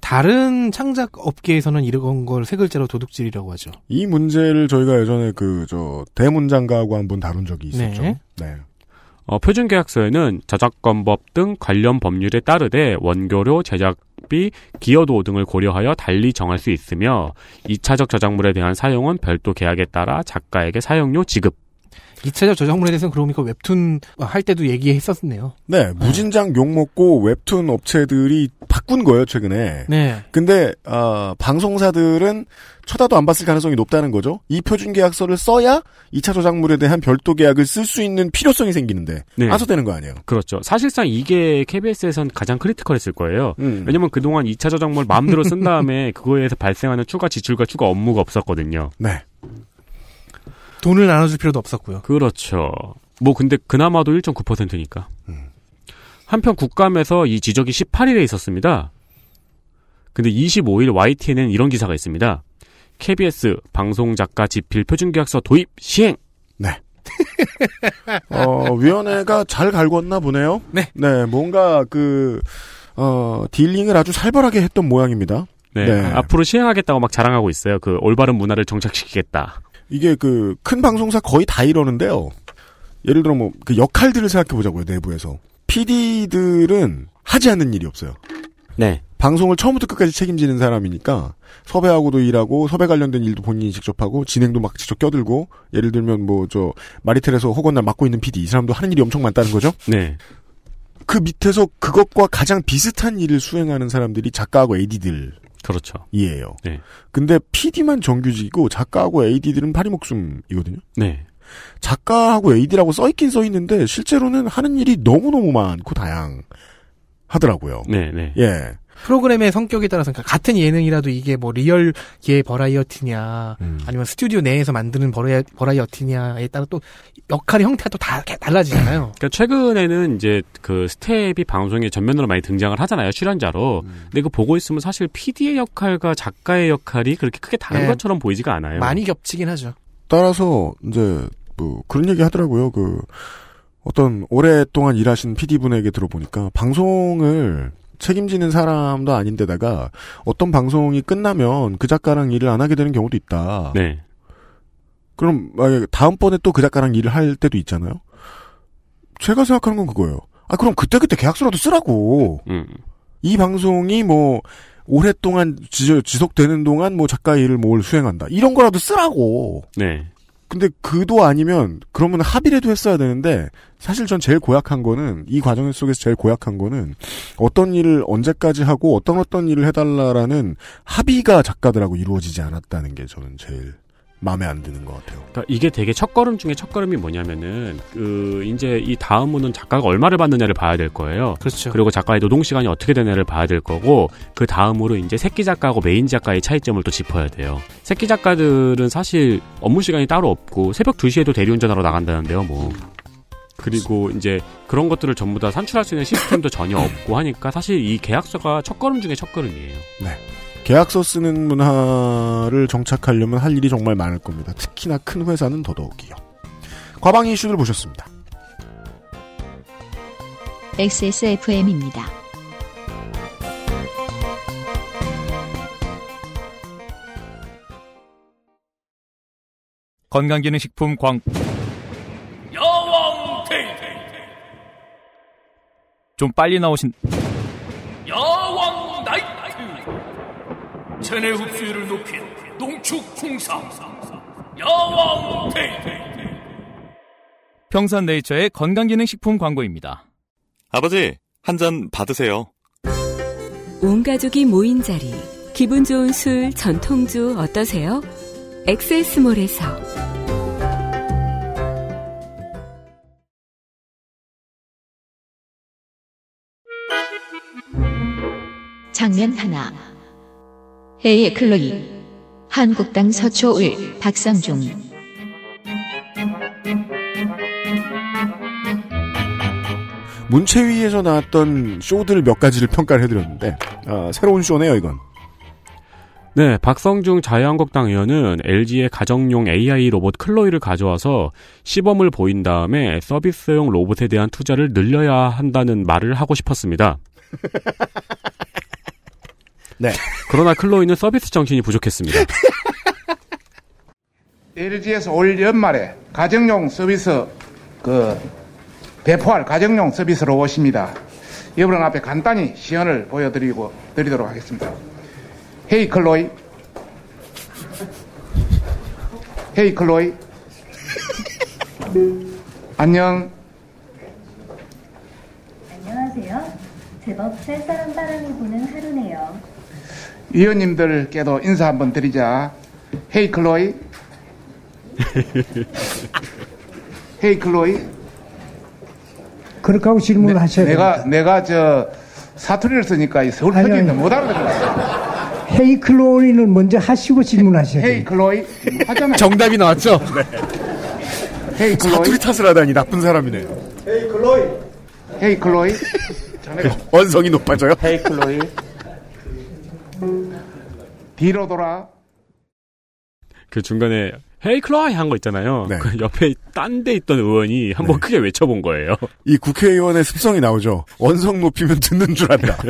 다른 창작 업계에서는 이런 걸 세 글자로 도둑질이라고 하죠. 이 문제를 저희가 예전에 그 저 대문장가하고 한 번 다룬 적이 있었죠. 네. 네. 어, 표준 계약서에는 저작권법 등 관련 법률에 따르되 원교료, 제작 비, 기여도 등을 고려하여 달리 정할 수 있으며 2차적 저작물에 대한 사용은 별도 계약에 따라 작가에게 사용료 지급. 2차적 저작물에 대해서는 그러고 보니까 웹툰 할 때도 얘기했었네요. 네, 무진장 욕 먹고 웹툰 업체들이 바꾼 거예요, 최근에. 네. 근데, 어, 방송사들은 쳐다도 안 봤을 가능성이 높다는 거죠. 이 표준 계약서를 써야 2차 저작물에 대한 별도 계약을 쓸 수 있는 필요성이 생기는데, 네. 아서되는 거 아니에요. 그렇죠. 사실상 이게 KBS에선 가장 크리티컬했을 거예요. 음. 왜냐면 그동안 2차 저작물 마음대로 쓴 다음에 [laughs] 그거에 의해서 발생하는 추가 지출과 추가 업무가 없었거든요. 네. 돈을 나눠줄 필요도 없었고요. 그렇죠. 뭐 근데 그나마도 1.9%니까. 한편 국감에서 이 지적이 18일에 있었습니다. 근데 25일 YTN에는 이런 기사가 있습니다. KBS 방송작가 집필 표준계약서 도입 시행. [laughs] 어, 위원회가 잘 갈궜나 보네요. 네. 네, 뭔가 그, 어, 딜링을 아주 살벌하게 했던 모양입니다. 네. 네. 앞으로 시행하겠다고 막 자랑하고 있어요. 그 올바른 문화를 정착시키겠다. 이게 그 큰 방송사 거의 다 이러는데요. 예를 들어 뭐 그 역할들을 생각해 보자고요 내부에서 PD들은 하지 않는 일이 없어요. 네. 방송을 처음부터 끝까지 책임지는 사람이니까 섭외하고도 일하고 섭외 관련된 일도 본인이 직접 하고 진행도 막 직접 껴들고 예를 들면 뭐 저 마리텔에서 허건날 맡고 있는 PD 이 사람도 하는 일이 엄청 많다는 거죠. 네. 그 밑에서 그것과 가장 비슷한 일을 수행하는 사람들이 작가하고 AD들 그렇죠. 이에요. 네. 근데 PD만 정규직이고 작가하고 AD들은 파리 목숨이거든요. 네. 작가하고 AD라고 써있긴 써있는데 실제로는 하는 일이 너무너무 많고 다양하더라고요. 네, 네. 예. 프로그램의 성격에 따라서 그러니까 같은 예능이라도 이게 뭐 리얼 예 버라이어티냐 음. 아니면 스튜디오 내에서 만드는 버라이, 버라이어티냐에 따라 또 역할의 형태가 또 다 달라지잖아요. [clears throat] 그러니까 최근에는 이제 그 스텝이 방송에 전면으로 많이 등장을 하잖아요 출연자로. 근데 이거 보고 있으면 사실 PD의 역할과 작가의 역할이 그렇게 크게 다른 네. 것처럼 보이지가 않아요. 많이 겹치긴 하죠. 따라서 이제 뭐 그런 얘기 하더라고요. 그 어떤 오랫동안 일하신 PD분에게 들어보니까 방송을 책임지는 사람도 아닌데다가 어떤 방송이 끝나면 그 작가랑 일을 안 하게 되는 경우도 있다. 네. 그럼 다음번에 또 그 작가랑 일을 할 때도 있잖아요. 제가 생각하는 건 그거예요. 아 그럼 그때 그때 계약서라도 쓰라고. 음. 이 방송이 뭐 오랫동안 지, 지속되는 동안 뭐 작가 일을 뭘 수행한다. 이런 거라도 쓰라고. 네. 근데 그도 아니면 그러면 합의라도 했어야 되는데 사실 전 제일 고약한 거는 이 과정 속에서 제일 고약한 거는 어떤 일을 언제까지 하고 어떤 어떤 일을 해달라라는 합의가 작가들하고 이루어지지 않았다는 게 저는 제일 마음에 안 드는 것 같아요. 그러니까 이게 되게 첫걸음 중에 첫걸음이 뭐냐면은 그 이제 이 다음으로는 작가가 얼마를 받느냐를 봐야 될 거예요. 그렇죠. 그리고 작가의 노동 시간이 어떻게 되냐를 봐야 될 거고 그 다음으로 이제 새끼 작가하고 메인 작가의 차이점을 또 짚어야 돼요. 새끼 작가들은 사실 업무 시간이 따로 없고 새벽 2시에도 대리운전하러 나간다는데요, 뭐. 그리고 이제 그런 것들을 전부 다 산출할 수 있는 시스템도 전혀 없고 하니까 사실 이 계약서가 첫걸음 중에 첫걸음이에요. 네. 계약서 쓰는 문화를 정착하려면 할 일이 정말 많을 겁니다. 특히나 큰 회사는 더더욱이요. 과방 이슈를 보셨습니다. XSFM입니다. 건강기능식품 광 여왕 테이테이 좀 빨리 나오신 여왕 체내 흡수율을 높인 농축 풍상 야왕 테이테 평산네이처의 건강기능식품 광고입니다. 아버지, 한 잔 받으세요. 온 가족이 모인 자리, 기분 좋은 술, 전통주 어떠세요? 엑세스몰에서 장면 하나. 해의 클로이. 한국당 서초을 박상중. 문체위에서 나왔던 쇼들 몇 가지를 평가를 해드렸는데 아, 새로운 쇼네요 이건. 네, 박성중 자유한국당 의원은 LG의 가정용 AI 로봇 클로이를 가져와서 시범을 보인 다음에 서비스용 로봇에 대한 투자를 늘려야 한다는 말을 하고 싶었습니다. [laughs] 네. 그러나 클로이는 서비스 정신이 부족했습니다. [laughs] LG에서 올 연말에 가정용 서비스 그 배포할 가정용 서비스 로봇입니다. 여러분 앞에 간단히 시연을 보여드리고 드리도록 하겠습니다. 헤이 클로이 헤이 클로이 안녕 안녕하세요. 제법 쌀쌀한 바람이 부는 하루네요. 위원님들께도 인사 한번 드리자. 헤이 클로이 [laughs] 헤이 클로이 그렇게 하고 질문을 네, 하셔야 내가 됩니다. 내가 저 사투리를 쓰니까 이 서울 아니. 못 알아들었어. 헤이 클로이는 먼저 하시고 질문하셔야 돼요. 헤이 클로이 하잖아요. 정답이 나왔죠? 헤이 클로이 사투리 탓을 하다니 나쁜 사람이네. 헤이 클로이 헤이 클로이 [laughs] 자네가 언성이 높아져요. 헤이 클로이 뒤로 돌아 그 중간에 헤이 클로이 한 거 있잖아요. 그 옆에 딴 데 있던 의원이 한번 크게 외쳐본 거예요. 이 국회의원의 습성이 나오죠. 언성 높이면 듣는 줄 안다. [laughs]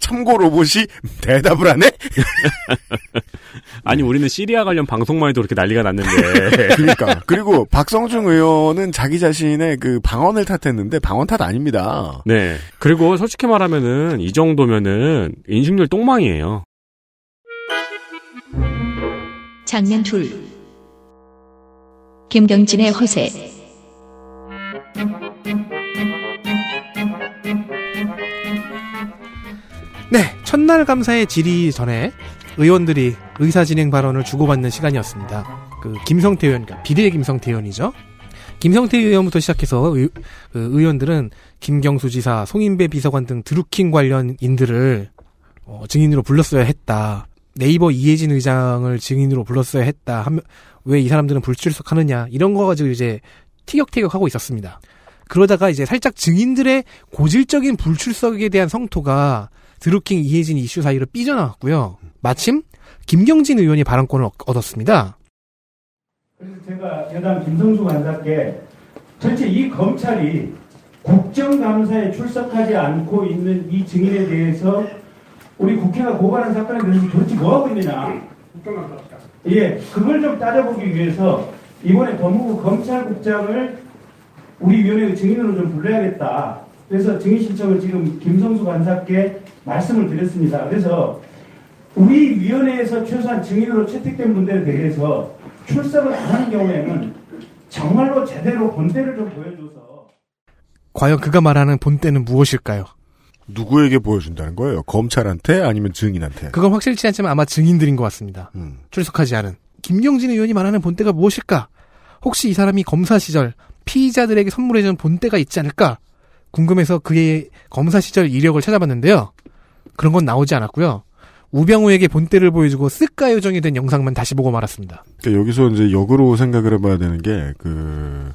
참고 로봇이 대답을 하네? [laughs] 아니 우리는 시리아 관련 방송만 해도 그렇게 난리가 났는데. [laughs] 그러니까. 그리고 박성중 의원은 자기 자신의 그 방언을 탓했는데 방언 탓 아닙니다. 네. 그리고 솔직히 말하면은 이 정도면은 인식률 똥망이에요. 장면 둘. 김경진의 허세. 네, 첫날 감사의 질의 전에 의원들이 의사진행 발언을 주고받는 시간이었습니다. 그 김성태 의원, 그러니까 비례 김성태 의원이죠. 김성태 의원부터 시작해서 의, 그 의원들은 김경수 지사, 송인배 비서관 등 드루킹 관련인들을 어, 증인으로 불렀어야 했다. 네이버 이혜진 의장을 증인으로 불렀어야 했다. 왜 이 사람들은 불출석하느냐 이런 거 가지고 이제 티격태격 하고 있었습니다. 그러다가 이제 살짝 증인들의 고질적인 불출석에 대한 성토가 드루킹 이혜진 이슈 사이로 삐져나왔고요. 마침 김경진 의원이 발언권을 얻- 얻었습니다. 그래서 제가 여당 김성주 간사께 전체 이 검찰이 국정감사에 출석하지 않고 있는 이 증인에 대해서 우리 국회가 고발한 사건에 대해서 도대체 뭐하고 있느냐. 예, 그걸 좀 따져보기 위해서 이번에 법무부 검찰국장을 우리 위원회 증인으로 좀 불러야겠다. 그래서 증인 신청을 지금 김성수 간사께 말씀을 드렸습니다. 그래서 우리 위원회에서 최소한 증인으로 채택된 분들에 대해서 출석을 안 하는 경우에는 정말로 제대로 본때를 좀 보여줘서 과연 그가 말하는 본때는 무엇일까요? 누구에게 보여준다는 거예요? 검찰한테 아니면 증인한테? 그건 확실치 않지만 아마 증인들인 것 같습니다. 출석하지 않은. 김경진 의원이 말하는 본때가 무엇일까? 혹시 이 사람이 검사 시절 피의자들에게 선물해준 본때가 있지 않을까? 궁금해서 그의 검사 시절 이력을 찾아봤는데요. 그런 건 나오지 않았고요. 우병우에게 본때를 보여주고 쓱가 요정이 된 영상만 다시 보고 말았습니다. 그러니까 여기서 이제 역으로 생각을 해봐야 되는 게, 그,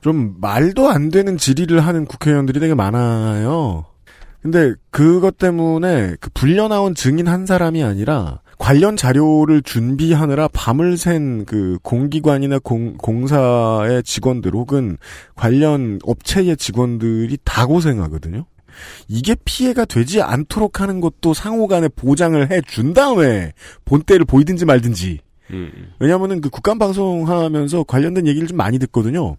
좀 말도 안 되는 질의를 하는 국회의원들이 되게 많아요. 근데 그것 때문에 그 불려 나온 증인 한 사람이 아니라 관련 자료를 준비하느라 밤을 샌그 공기관이나 공, 공사의 직원들 혹은 관련 업체의 직원들이 다 고생하거든요. 이게 피해가 되지 않도록 하는 것도 상호 간에 보장을 해 준 다음에 본때를 보이든지 말든지 음. 왜냐하면은 그 국감 방송하면서 관련된 얘기를 좀 많이 듣거든요.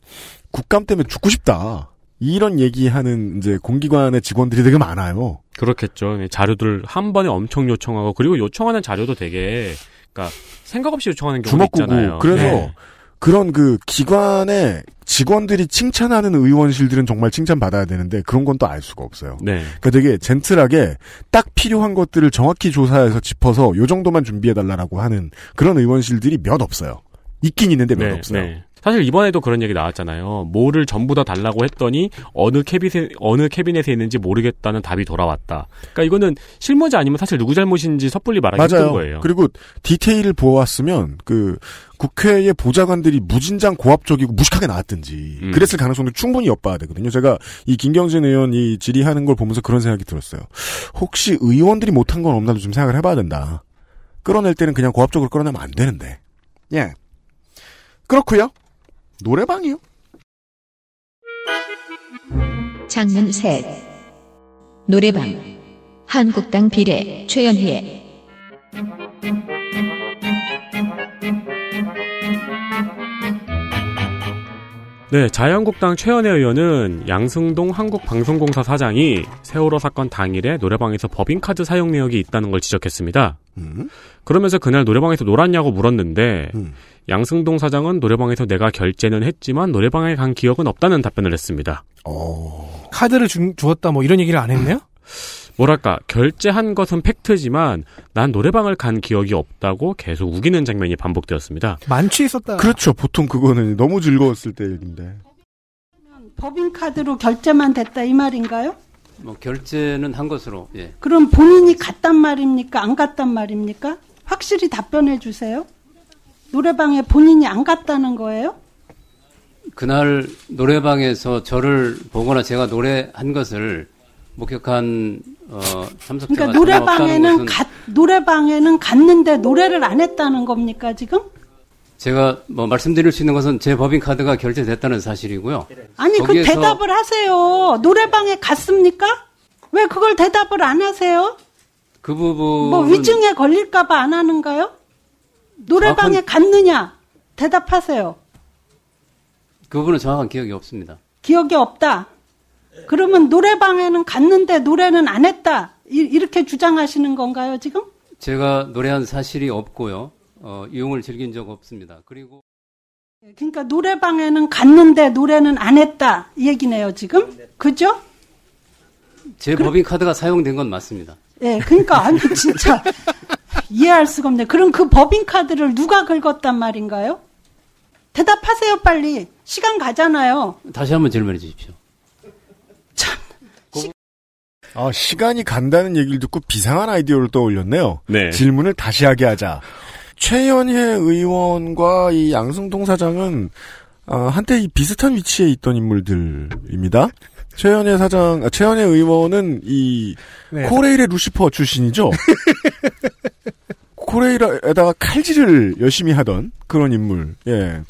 국감 때문에 죽고 싶다. 이런 얘기하는 이제 공기관의 직원들이 되게 많아요. 그렇겠죠. 네, 자료들 한 번에 엄청 요청하고 그리고 요청하는 자료도 되게 그러니까 생각 없이 요청하는 주먹구구. 있잖아요. 그래서 네. 그런 그 기관의 직원들이 칭찬하는 의원실들은 정말 칭찬받아야 되는데 그런 건 또 알 수가 없어요. 네. 그러니까 되게 젠틀하게 딱 필요한 것들을 정확히 조사해서 짚어서 요 정도만 준비해 달라고 하는 그런 의원실들이 몇 없어요. 있긴 있는데 몇 네, 없어요. 네. 사실 이번에도 그런 얘기 나왔잖아요. 뭐를 전부 다 달라고 했더니 어느 캐비넷에 어느 캐비넷에 있는지 모르겠다는 답이 돌아왔다. 그러니까 이거는 실무자 아니면 사실 누구 잘못인지 섣불리 말하기 힘든. 거예요. 그리고 디테일을 보았으면 그 국회의 보좌관들이 무진장 고압적이고 무식하게 나왔든지 음. 그랬을 가능성도 충분히 엿봐야 되거든요. 제가 이 김경진 의원이 질의하는 걸 보면서 그런 생각이 들었어요. 혹시 의원들이 못한 건 없나도 좀 생각을 해봐야 된다. 끌어낼 때는 그냥 고압적으로 끌어내면 안 되는데. 예. 그렇고요. 노래방이요. 장면 셋 노래방 한국당 비례 최연희 네, 자유한국당 최연혜 의원은 양승동 한국방송공사 사장이 세월호 사건 당일에 노래방에서 법인카드 사용 내역이 있다는 걸 지적했습니다. 음? 그러면서 그날 노래방에서 놀았냐고 물었는데 음. 양승동 사장은 노래방에서 내가 결제는 했지만 노래방에 간 기억은 없다는 답변을 했습니다. 카드를 주, 주었다 뭐 이런 얘기를 안 했네요? [laughs] 뭐랄까 결제한 것은 팩트지만 난 노래방을 간 기억이 없다고 계속 우기는 장면이 반복되었습니다. 만취했었다. 그렇죠. 보통 그거는 너무 즐거웠을 때 얘기인데. 법인카드로 결제만 됐다 이 말인가요? 뭐 결제는 한 것으로 예. 그럼 본인이 갔단 말입니까? 안 갔단 말입니까? 확실히 답변해 주세요. 노래방에 본인이 안 갔다는 거예요? 그날 노래방에서 저를 보거나 제가 노래한 것을 목격한 어, 참석자가 그러니까 노래방에는 갔 노래방에는 갔는데 노래를 안 했다는 겁니까 지금? 제가 뭐 말씀드릴 수 있는 것은 제 법인 카드가 결제됐다는 사실이고요. 아니 그 대답을 하세요. 노래방에 갔습니까? 왜 그걸 대답을 안 하세요? 그 부분 뭐 위증에 걸릴까봐 안 하는가요? 노래방에 갔느냐? 대답하세요. 그 부분은 정확한 기억이 없습니다. 기억이 없다. 그러면 노래방에는 갔는데 노래는 안 했다. 이- 이렇게 주장하시는 건가요, 지금? 제가 노래한 사실이 없고요. 어, 이용을 즐긴 적 없습니다. 그리고 그러니까 노래방에는 갔는데 노래는 안 했다. 이 얘기네요, 지금? 그죠? 제 법인 카드가 사용된 건 맞습니다. 예, 그러니까 아니 [laughs] 진짜 이해할 수가 없네. 그럼 그 법인 카드를 누가 긁었단 말인가요? 대답하세요, 빨리. 시간 가잖아요. 다시 한번 질문해 주십시오. 아, 시간이 간다는 얘기를 듣고 비상한 아이디어를 떠올렸네요. 네. 질문을 다시 하게 하자. 최연혜 의원과 이 양승동 사장은 아, 한때 이 비슷한 위치에 있던 인물들입니다. 최연혜 사장, 아, 최연혜 의원은 이 네. 코레일의 루시퍼 출신이죠. [laughs] 코레일에다가 칼질을 열심히 하던 그런 인물. 예.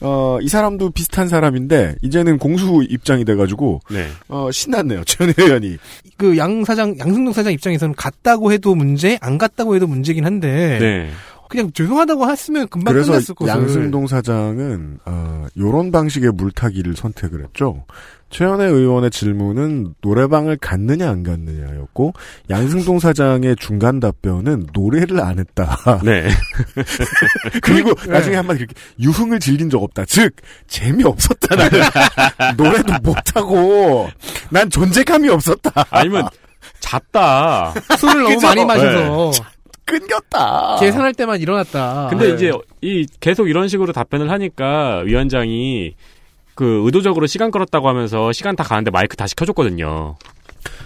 어, 이 사람도 비슷한 사람인데 이제는 공수 입장이 돼가지고 네. 어, 신났네요. 최연혜 의원이. 그 양 사장, 양승동 사장 입장에서는 갔다고 해도 문제, 안 갔다고 해도 문제긴 한데. 네. 그냥 죄송하다고 했으면 금방 그래서 끝났을 것을. 양승동 사장은 어, 요런 방식의 물타기를 선택을 했죠. 최현혜 의원의 질문은 노래방을 갔느냐 안 갔느냐였고 양승동 사장의 중간 답변은 노래를 안 했다. [laughs] 네. [laughs] 그리고 네. 나중에 한마디 이렇게 유흥을 즐긴 적 없다. 즉 재미 없었다 나는. [laughs] 노래도 못하고 난 존재감이 없었다. 아니면 잤다. 술을 너무? 많이 마셔서. 끊겼다. 계산할 때만 일어났다. 근데 네. 이제 이 계속 이런 식으로 답변을 하니까 위원장이 그 의도적으로 시간 끌었다고 하면서 시간 다 가는데 마이크 다시 켜줬거든요.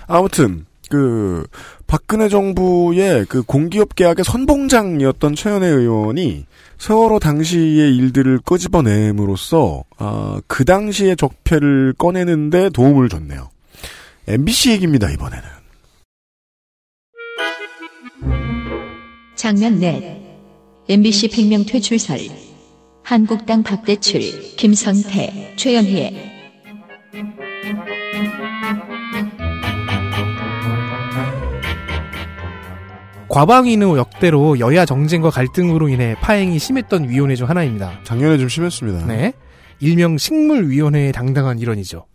아무튼 그 박근혜 정부의 그 공기업 계약의 선봉장이었던 최현혜 의원이 세월호 당시의 일들을 끄집어냄으로써 아, 그 당시의 적폐를 꺼내는데 도움을 줬네요. MBC 얘기입니다 이번에는. 장면 넷 MBC 100명 퇴출설 한국당 박대출 김성태 최연희 과방위는 역대로 여야 정쟁과 갈등으로 인해 파행이 심했던 위원회 중 하나입니다. 작년에 좀 심했습니다. 네. 일명 식물위원회의 당당한 일원이죠.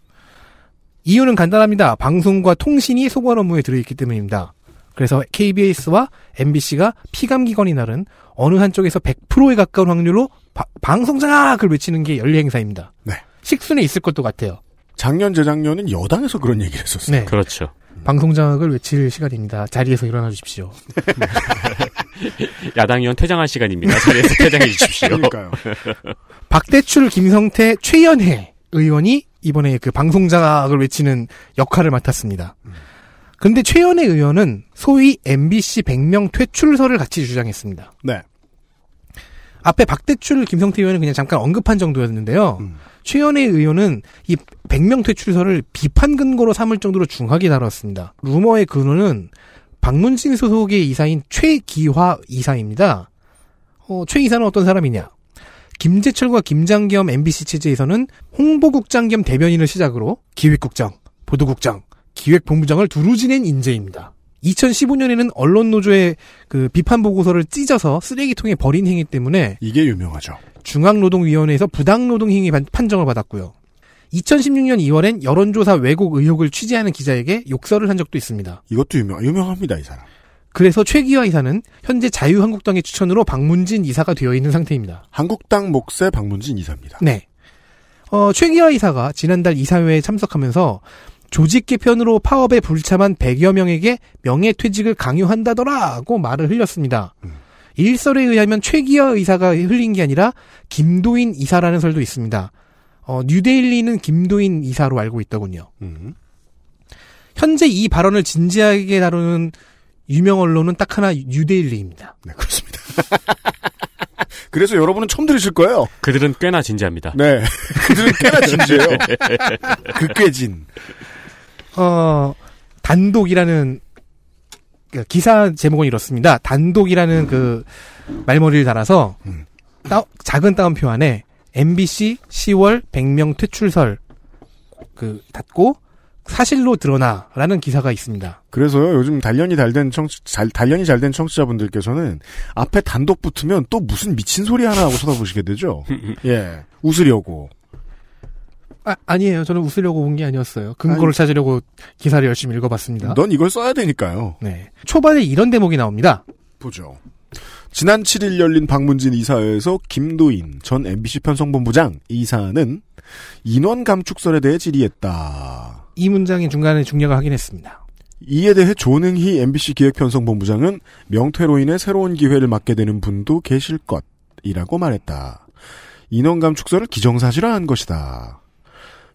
이유는 간단합니다. 방송과 통신이 소관 업무에 들어있기 때문입니다. 그래서 KBS와 MBC가 피감기관이 나른 어느 한쪽에서 100%에 가까운 확률로 바- 방송 장악을 외치는 게 연례 행사입니다. 네. 식순에 있을 것도 같아요. 작년 재작년은 여당에서 그런 얘기를 했었어요. 네. 그렇죠. 방송 장악을 외칠 시간입니다. 자리에서 일어나 주십시오. [laughs] 야당 의원 퇴장할 시간입니다. 자리에서 퇴장해 주십시오. 그러니까요. [laughs] 박대출, 김성태, 최연혜 의원이 이번에 그 방송 장악을 외치는 역할을 맡았습니다. 근데 최연혜 의원은 소위 MBC 100명 퇴출설을 같이 주장했습니다. 네. 앞에 박대출, 김성태 의원은 그냥 잠깐 언급한 정도였는데요. 최연혜 의원은 이 100명 퇴출설을 비판 근거로 삼을 정도로 중하게 다뤘습니다. 루머의 근원은 박문진 소속의 이사인 최기화 이사입니다. 어, 최 이사는 어떤 사람이냐? 김재철과 김장겸 MBC 체제에서는 홍보국장 겸 대변인을 시작으로 기획국장, 보도국장, 기획본부장을 두루 지낸 인재입니다. 2015년에는 언론노조의 그 비판 보고서를 찢어서 쓰레기통에 버린 행위 때문에 이게 유명하죠. 중앙노동위원회에서 부당노동 행위 반- 판정을 받았고요. 2016년 2월엔 여론조사 왜곡 의혹을 취재하는 기자에게 욕설을 한 적도 있습니다. 이것도 유명, 유명합니다, 이 사람. 그래서 최기화 이사는 현재 자유한국당의 추천으로 박문진 이사가 되어 있는 상태입니다. 한국당 몫의 박문진 이사입니다. 네. 어, 최기화 이사가 지난달 이사회에 참석하면서 조직 개편으로 파업에 불참한 100여 명에게 명예퇴직을 강요한다더라고 말을 흘렸습니다. 일설에 의하면 최기화 의사가 흘린 게 아니라 김도인 이사라는 설도 있습니다. 어, 뉴데일리는 김도인 이사로 알고 있더군요. 현재 이 발언을 진지하게 다루는 유명 언론은 딱 하나 뉴데일리입니다. 네, 그렇습니다. [laughs] 그래서 여러분은 처음 들으실 거예요. 그들은 꽤나 진지합니다. 네. [laughs] 그들은 꽤나 진지해요. [laughs] 그 꽤진. 어, 단독이라는 그 기사 제목은 이렇습니다. 단독이라는 그 말머리를 달아서 따- 작은 따옴표 안에 MBC 10월 100명 퇴출설 그 닫고 사실로 드러나라는 기사가 있습니다. 그래서요, 요즘 단련이 잘된 청취, 잘, 단련이 잘 된 청취자분들께서는 앞에 단독 붙으면 또 무슨 미친 소리 하나 하고 쳐다보시게 되죠. [laughs] 예. 웃으려고. 아, 아니에요. 저는 웃으려고 본게 아니었어요. 근거를 아니. 찾으려고 기사를 열심히 읽어봤습니다. 넌 이걸 써야 되니까요. 네. 초반에 이런 대목이 나옵니다. 보죠. 지난 7일 열린 박문진 이사회에서 김도인 전 MBC 편성본부장 이사는 인원 감축설에 대해 질의했다. 이 문장의 중간에 중략을 확인했습니다. 이에 대해 조능희 MBC 기획편성본부장은 명퇴로 인해 새로운 기회를 맡게 되는 분도 계실 것이라고 말했다. 인원 감축설을 기정사실화한 것이다.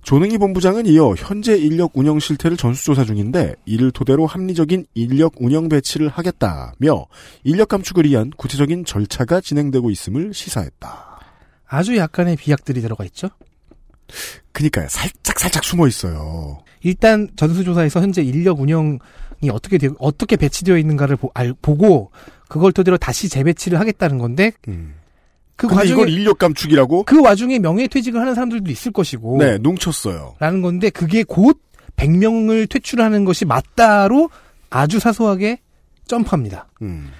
조능희 본부장은 이어 현재 인력 운영 실태를 전수조사 중인데 이를 토대로 합리적인 인력 운영 배치를 하겠다며 인력 감축을 위한 구체적인 절차가 진행되고 있음을 시사했다. 아주 약간의 비약들이 들어가 있죠. 그니까요. 살짝 살짝 숨어 있어요. 일단 전수조사에서 현재 인력 운영이 어떻게 되, 어떻게 배치되어 있는가를 보, 알, 보고 그걸 토대로 다시 재배치를 하겠다는 건데 그 음. 근데 이걸 인력 감축이라고? 그 와중에 명예퇴직을 하는 사람들도 있을 것이고 네, 농쳤어요. 라는 건데 그게 곧 100명을 퇴출하는 것이 맞다로 아주 사소하게 점프합니다. 음.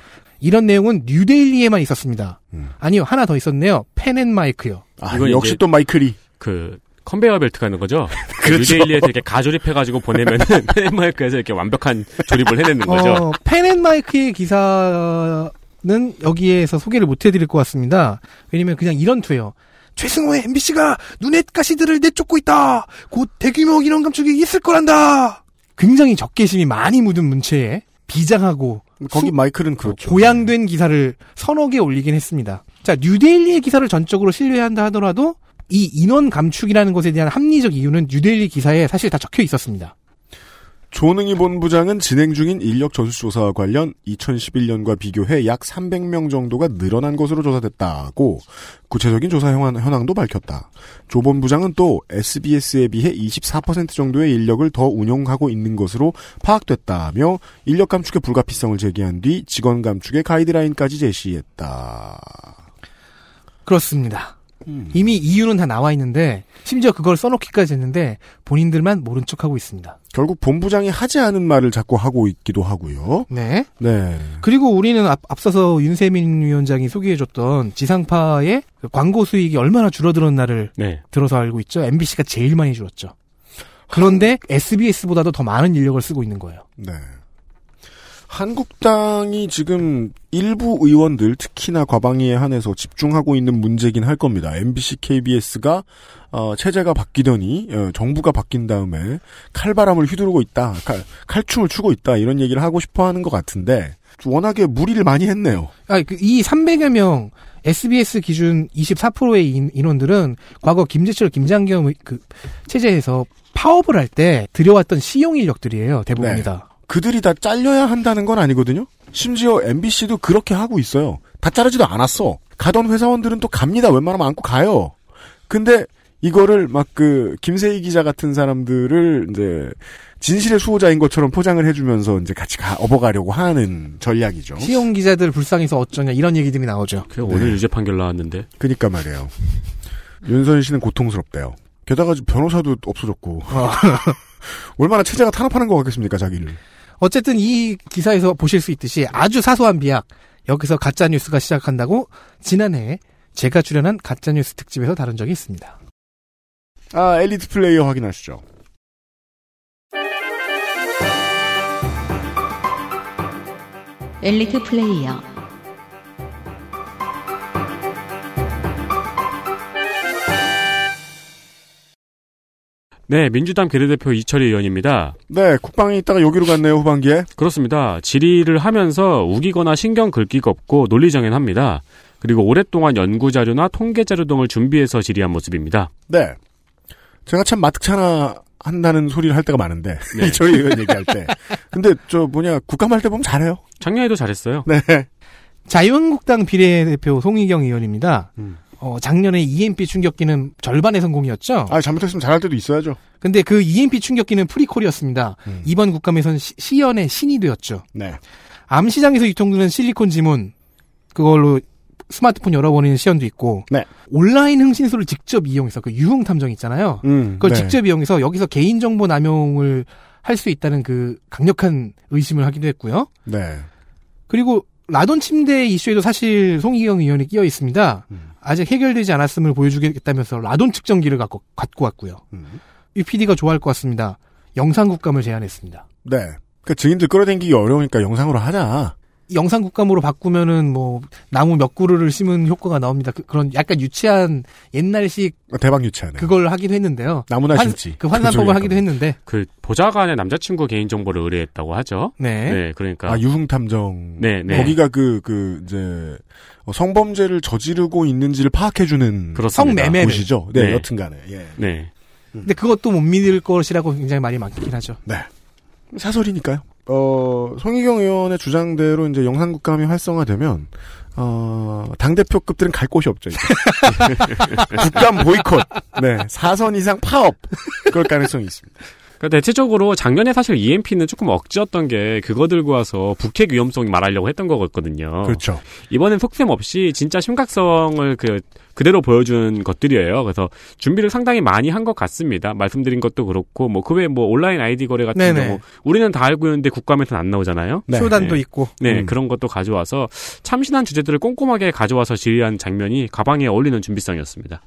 이런 내용은 뉴데일리에만 있었습니다. 아니요, 하나 더 있었네요. 펜앤마이크요. 아, 역시 또 마이클이 그 컨베이어 벨트가 있는 거죠. [laughs] 그렇죠. 뉴데일리에서 이렇게 가조립해가지고 보내면은 [laughs] 펜마이크에서 이렇게 완벽한 조립을 해내는 거죠. 어, 펜앤마이크의 기사 는 여기에서 소개를 못 해드릴 것 같습니다. 왜냐면 그냥 이런 투예요. 최승호의 MBC가 눈엣 가시들을 내쫓고 있다. 곧 대규모 인원 감축이 있을 거란다. 굉장히 적개심이 많이 묻은 문체에 비장하고 거기 수- 마이클은 그렇죠. 고양된 기사를 서너 개 올리긴 했습니다. 자, 뉴데일리의 기사를 전적으로 신뢰한다 하더라도 이 인원 감축이라는 것에 대한 합리적 이유는 뉴데일리 기사에 사실 다 적혀 있었습니다. 조능희 본부장은 진행 중인 인력 전수조사와 관련 2011년과 비교해 약 300명 정도가 늘어난 것으로 조사됐다고 구체적인 조사 현황- 현황도 밝혔다. 조 본부장은 또 SBS에 비해 24% 정도의 인력을 더 운용하고 있는 것으로 파악됐다며 인력 감축의 불가피성을 제기한 뒤 직원 감축의 가이드라인까지 제시했다. 그렇습니다. 이미 이유는 다 나와 있는데 심지어 그걸 써놓기까지 했는데 본인들만 모른 척하고 있습니다. 결국 본부장이 하지 않은 말을 자꾸 하고 있기도 하고요. 네. 네. 그리고 우리는 앞, 앞서서 윤세민 위원장이 소개해줬던 지상파의 그 광고 수익이 얼마나 줄어들었나를 네. 들어서 알고 있죠. MBC가 제일 많이 줄었죠. 그런데 SBS보다도 더 많은 인력을 쓰고 있는 거예요. 네. 한국당이 지금 일부 의원들 특히나 과방위에 한해서 집중하고 있는 문제긴 할 겁니다. MBC, KBS가 어, 체제가 바뀌더니 어, 정부가 바뀐 다음에 칼바람을 휘두르고 있다, 칼, 칼춤을 추고 있다 이런 얘기를 하고 싶어하는 것 같은데 워낙에 무리를 많이 했네요. 아, 그, 이 300여 명 SBS 기준 24%의 인, 인원들은 과거 김재철, 김장겸 그 체제에서 파업을 할 때 들여왔던 시용 인력들이에요. 대부분이 다. 그들이 다 잘려야 한다는 건 아니거든요. 심지어 MBC도 그렇게 하고 있어요. 다 자르지도 않았어. 가던 회사원들은 또 갑니다. 웬만하면 안고 가요. 근데 이거를 막 그 김세희 기자 같은 사람들을 이제 진실의 수호자인 것처럼 포장을 해주면서 이제 같이 가, 업어가려고 하는 전략이죠. 시용 기자들 불쌍해서 어쩌냐 이런 얘기들이 나오죠. 그래 오늘 네. 유죄 판결 나왔는데. 그니까 말이에요. 윤선 씨는 고통스럽대요. 게다가 변호사도 없어졌고. [laughs] 얼마나 체제가 탄압하는 것 같겠습니까, 자기를. 어쨌든 이 기사에서 보실 수 있듯이 아주 사소한 비약 여기서 가짜 뉴스가 시작한다고 지난해 제가 출연한 가짜 뉴스 특집에서 다룬 적이 있습니다. 아, 엘리트 플레이어 확인하시죠. 엘리트 플레이어 네, 민주당 비례대표 이철희 의원입니다. 네, 국방에 있다가 여기로 갔네요, 후반기에. 그렇습니다. 질의를 하면서 우기거나 신경 긁기가 없고 논리정연합니다. 그리고 오랫동안 연구자료나 통계자료 등을 준비해서 질의한 모습입니다. 네. 제가 참 마특차나 한다는 소리를 할 때가 많은데. [laughs] 네. 저희 의원 얘기할 때. 근데 저 뭐냐, 국감할 때 보면 잘해요. 작년에도 잘했어요. 네. 자유한국당 비례대표 송희경 의원입니다. 음. 어, 작년에 EMP 충격기는 절반의 성공이었죠. 아, 잘못했으면 잘할 때도 있어야죠. 근데 그 EMP 충격기는 프리콜이었습니다. 이번 국감에선 시, 시연의 신이 되었죠. 네. 암시장에서 유통되는 실리콘 지문 그걸로 스마트폰 열어버리는 시연도 있고 네. 온라인 흥신소를 직접 이용해서 그 유흥 탐정 있잖아요. 음, 그걸 네. 직접 이용해서 여기서 개인 정보 남용을 할 수 있다는 그 강력한 의심을 하기도 했고요. 네. 그리고 라돈 침대 이슈에도 사실 송희경 의원이 끼어 있습니다. 아직 해결되지 않았음을 보여주겠다면서 라돈 측정기를 갖고, 갖고 왔고요. 이 PD가 좋아할 것 같습니다. 영상 국감을 제안했습니다. 네. 그 증인들 끌어당기기 어려우니까 영상으로 하자. 영상 국감으로 바꾸면은 뭐 나무 몇 그루를 심은 효과가 나옵니다. 그, 런 약간 유치한 옛날식 대박 유치하네. 그걸 하기도 했는데요. 나무나 환- 심지. 그 환산법을 그쪽에 하기도 했는데 그 보좌관의 남자친구 개인 정보를 의뢰했다고 하죠. 네. 그러니까. 아, 유흥 탐정. 네, 네. 거기가 그, 그, 이제, 어, 성범죄를 저지르고 있는지를 파악해주는. 그렇습니다. 성매매를. 곳이죠. 네, 네. 여튼 간에. 예. 네. 근데 그것도 못 믿을 것이라고 굉장히 말이 많긴 하죠. 네. 사설이니까요. 어, 송희경 의원의 주장대로 이제 영상국감이 활성화되면, 어, 당대표급들은 갈 곳이 없죠. [laughs] 국감 보이콧. 네. 사선 이상 파업. 그럴 가능성이 있습니다. 그러니까 대체적으로 작년에 사실 EMP는 조금 억지였던 게 그거 들고 와서 북핵 위험성이 말하려고 했던 거거든요. 그렇죠. 이번엔 속셈 없이 진짜 심각성을 그 그대로 보여준 것들이에요. 그래서 준비를 상당히 많이 한 것 같습니다. 말씀드린 것도 그렇고 뭐 그 외에 뭐 온라인 아이디 거래 같은 네네. 경우 우리는 다 알고 있는데 국감에서는 안 나오잖아요. 네. 쇼단도 있고. 네 음. 그런 것도 가져와서 참신한 주제들을 꼼꼼하게 가져와서 질의한 장면이 가방에 어울리는 준비성이었습니다.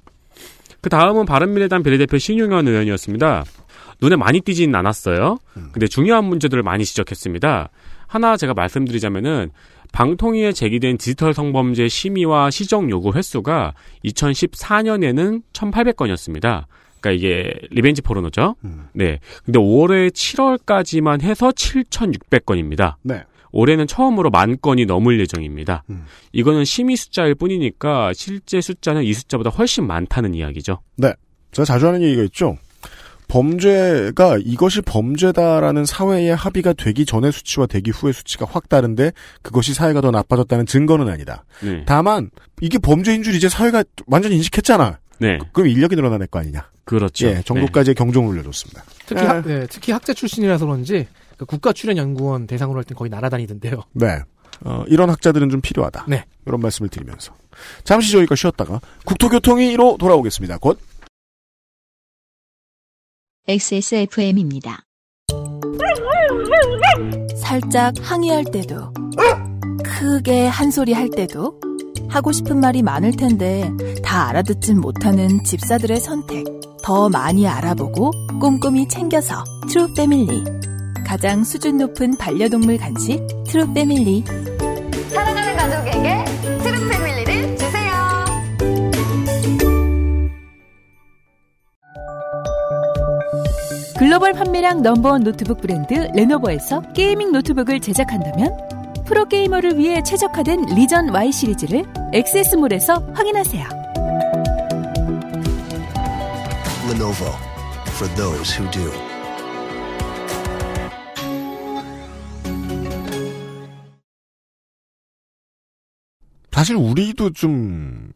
그 다음은 바른미래당 비례대표 신용현 의원이었습니다. 눈에 많이 띄지는 않았어요. 근데 중요한 문제들을 많이 지적했습니다. 하나 제가 말씀드리자면은 방통위에 제기된 디지털 성범죄 심의와 시정 요구 횟수가 2014년에는 1,800건이었습니다. 그러니까 이게 리벤지 포르노죠. 네. 근데 올해 7월까지만 해서 7,600건입니다. 네. 올해는 처음으로 만 건이 넘을 예정입니다. 이거는 심의 숫자일 뿐이니까 실제 숫자는 이 숫자보다 훨씬 많다는 이야기죠. 네. 제가 자주 하는 얘기가 있죠. 범죄가 이것이 범죄다라는 사회의 합의가 되기 전의 수치와 되기 후의 수치가 확 다른데 그것이 사회가 더 나빠졌다는 증거는 아니다. 네. 다만 이게 범죄인 줄 이제 사회가 완전히 인식했잖아. 네. 그럼 인력이 늘어날 거 아니냐. 그렇죠. 예, 정도까지의 경종을 울려줬습니다. 특히 학, 네, 특히 학자 출신이라서 그런지 그 국가 출연 연구원 대상으로 할 땐 거의 날아다니던데요. 네. 어, 이런 학자들은 좀 필요하다. 네. 이런 말씀을 드리면서 잠시 저희가 쉬었다가 국토교통위로 돌아오겠습니다. 곧. XSFM입니다. 살짝 항의할 때도 크게 한 소리 할 때도 하고 싶은 말이 많을 텐데 다 알아듣진 못하는 집사들의 선택 더 많이 알아보고 꼼꼼히 챙겨서 트루 패밀리 가장 수준 높은 반려동물 간식 트루 패밀리 사랑하는 가족에게 글로벌 판매량 넘버원 노트북 브랜드 레노버에서 게이밍 노트북을 제작한다면 프로게이머를 위해 최적화된 리전 Y 시리즈를 액세스몰에서 확인하세요. Lenovo for those who do. 사실 우리도 좀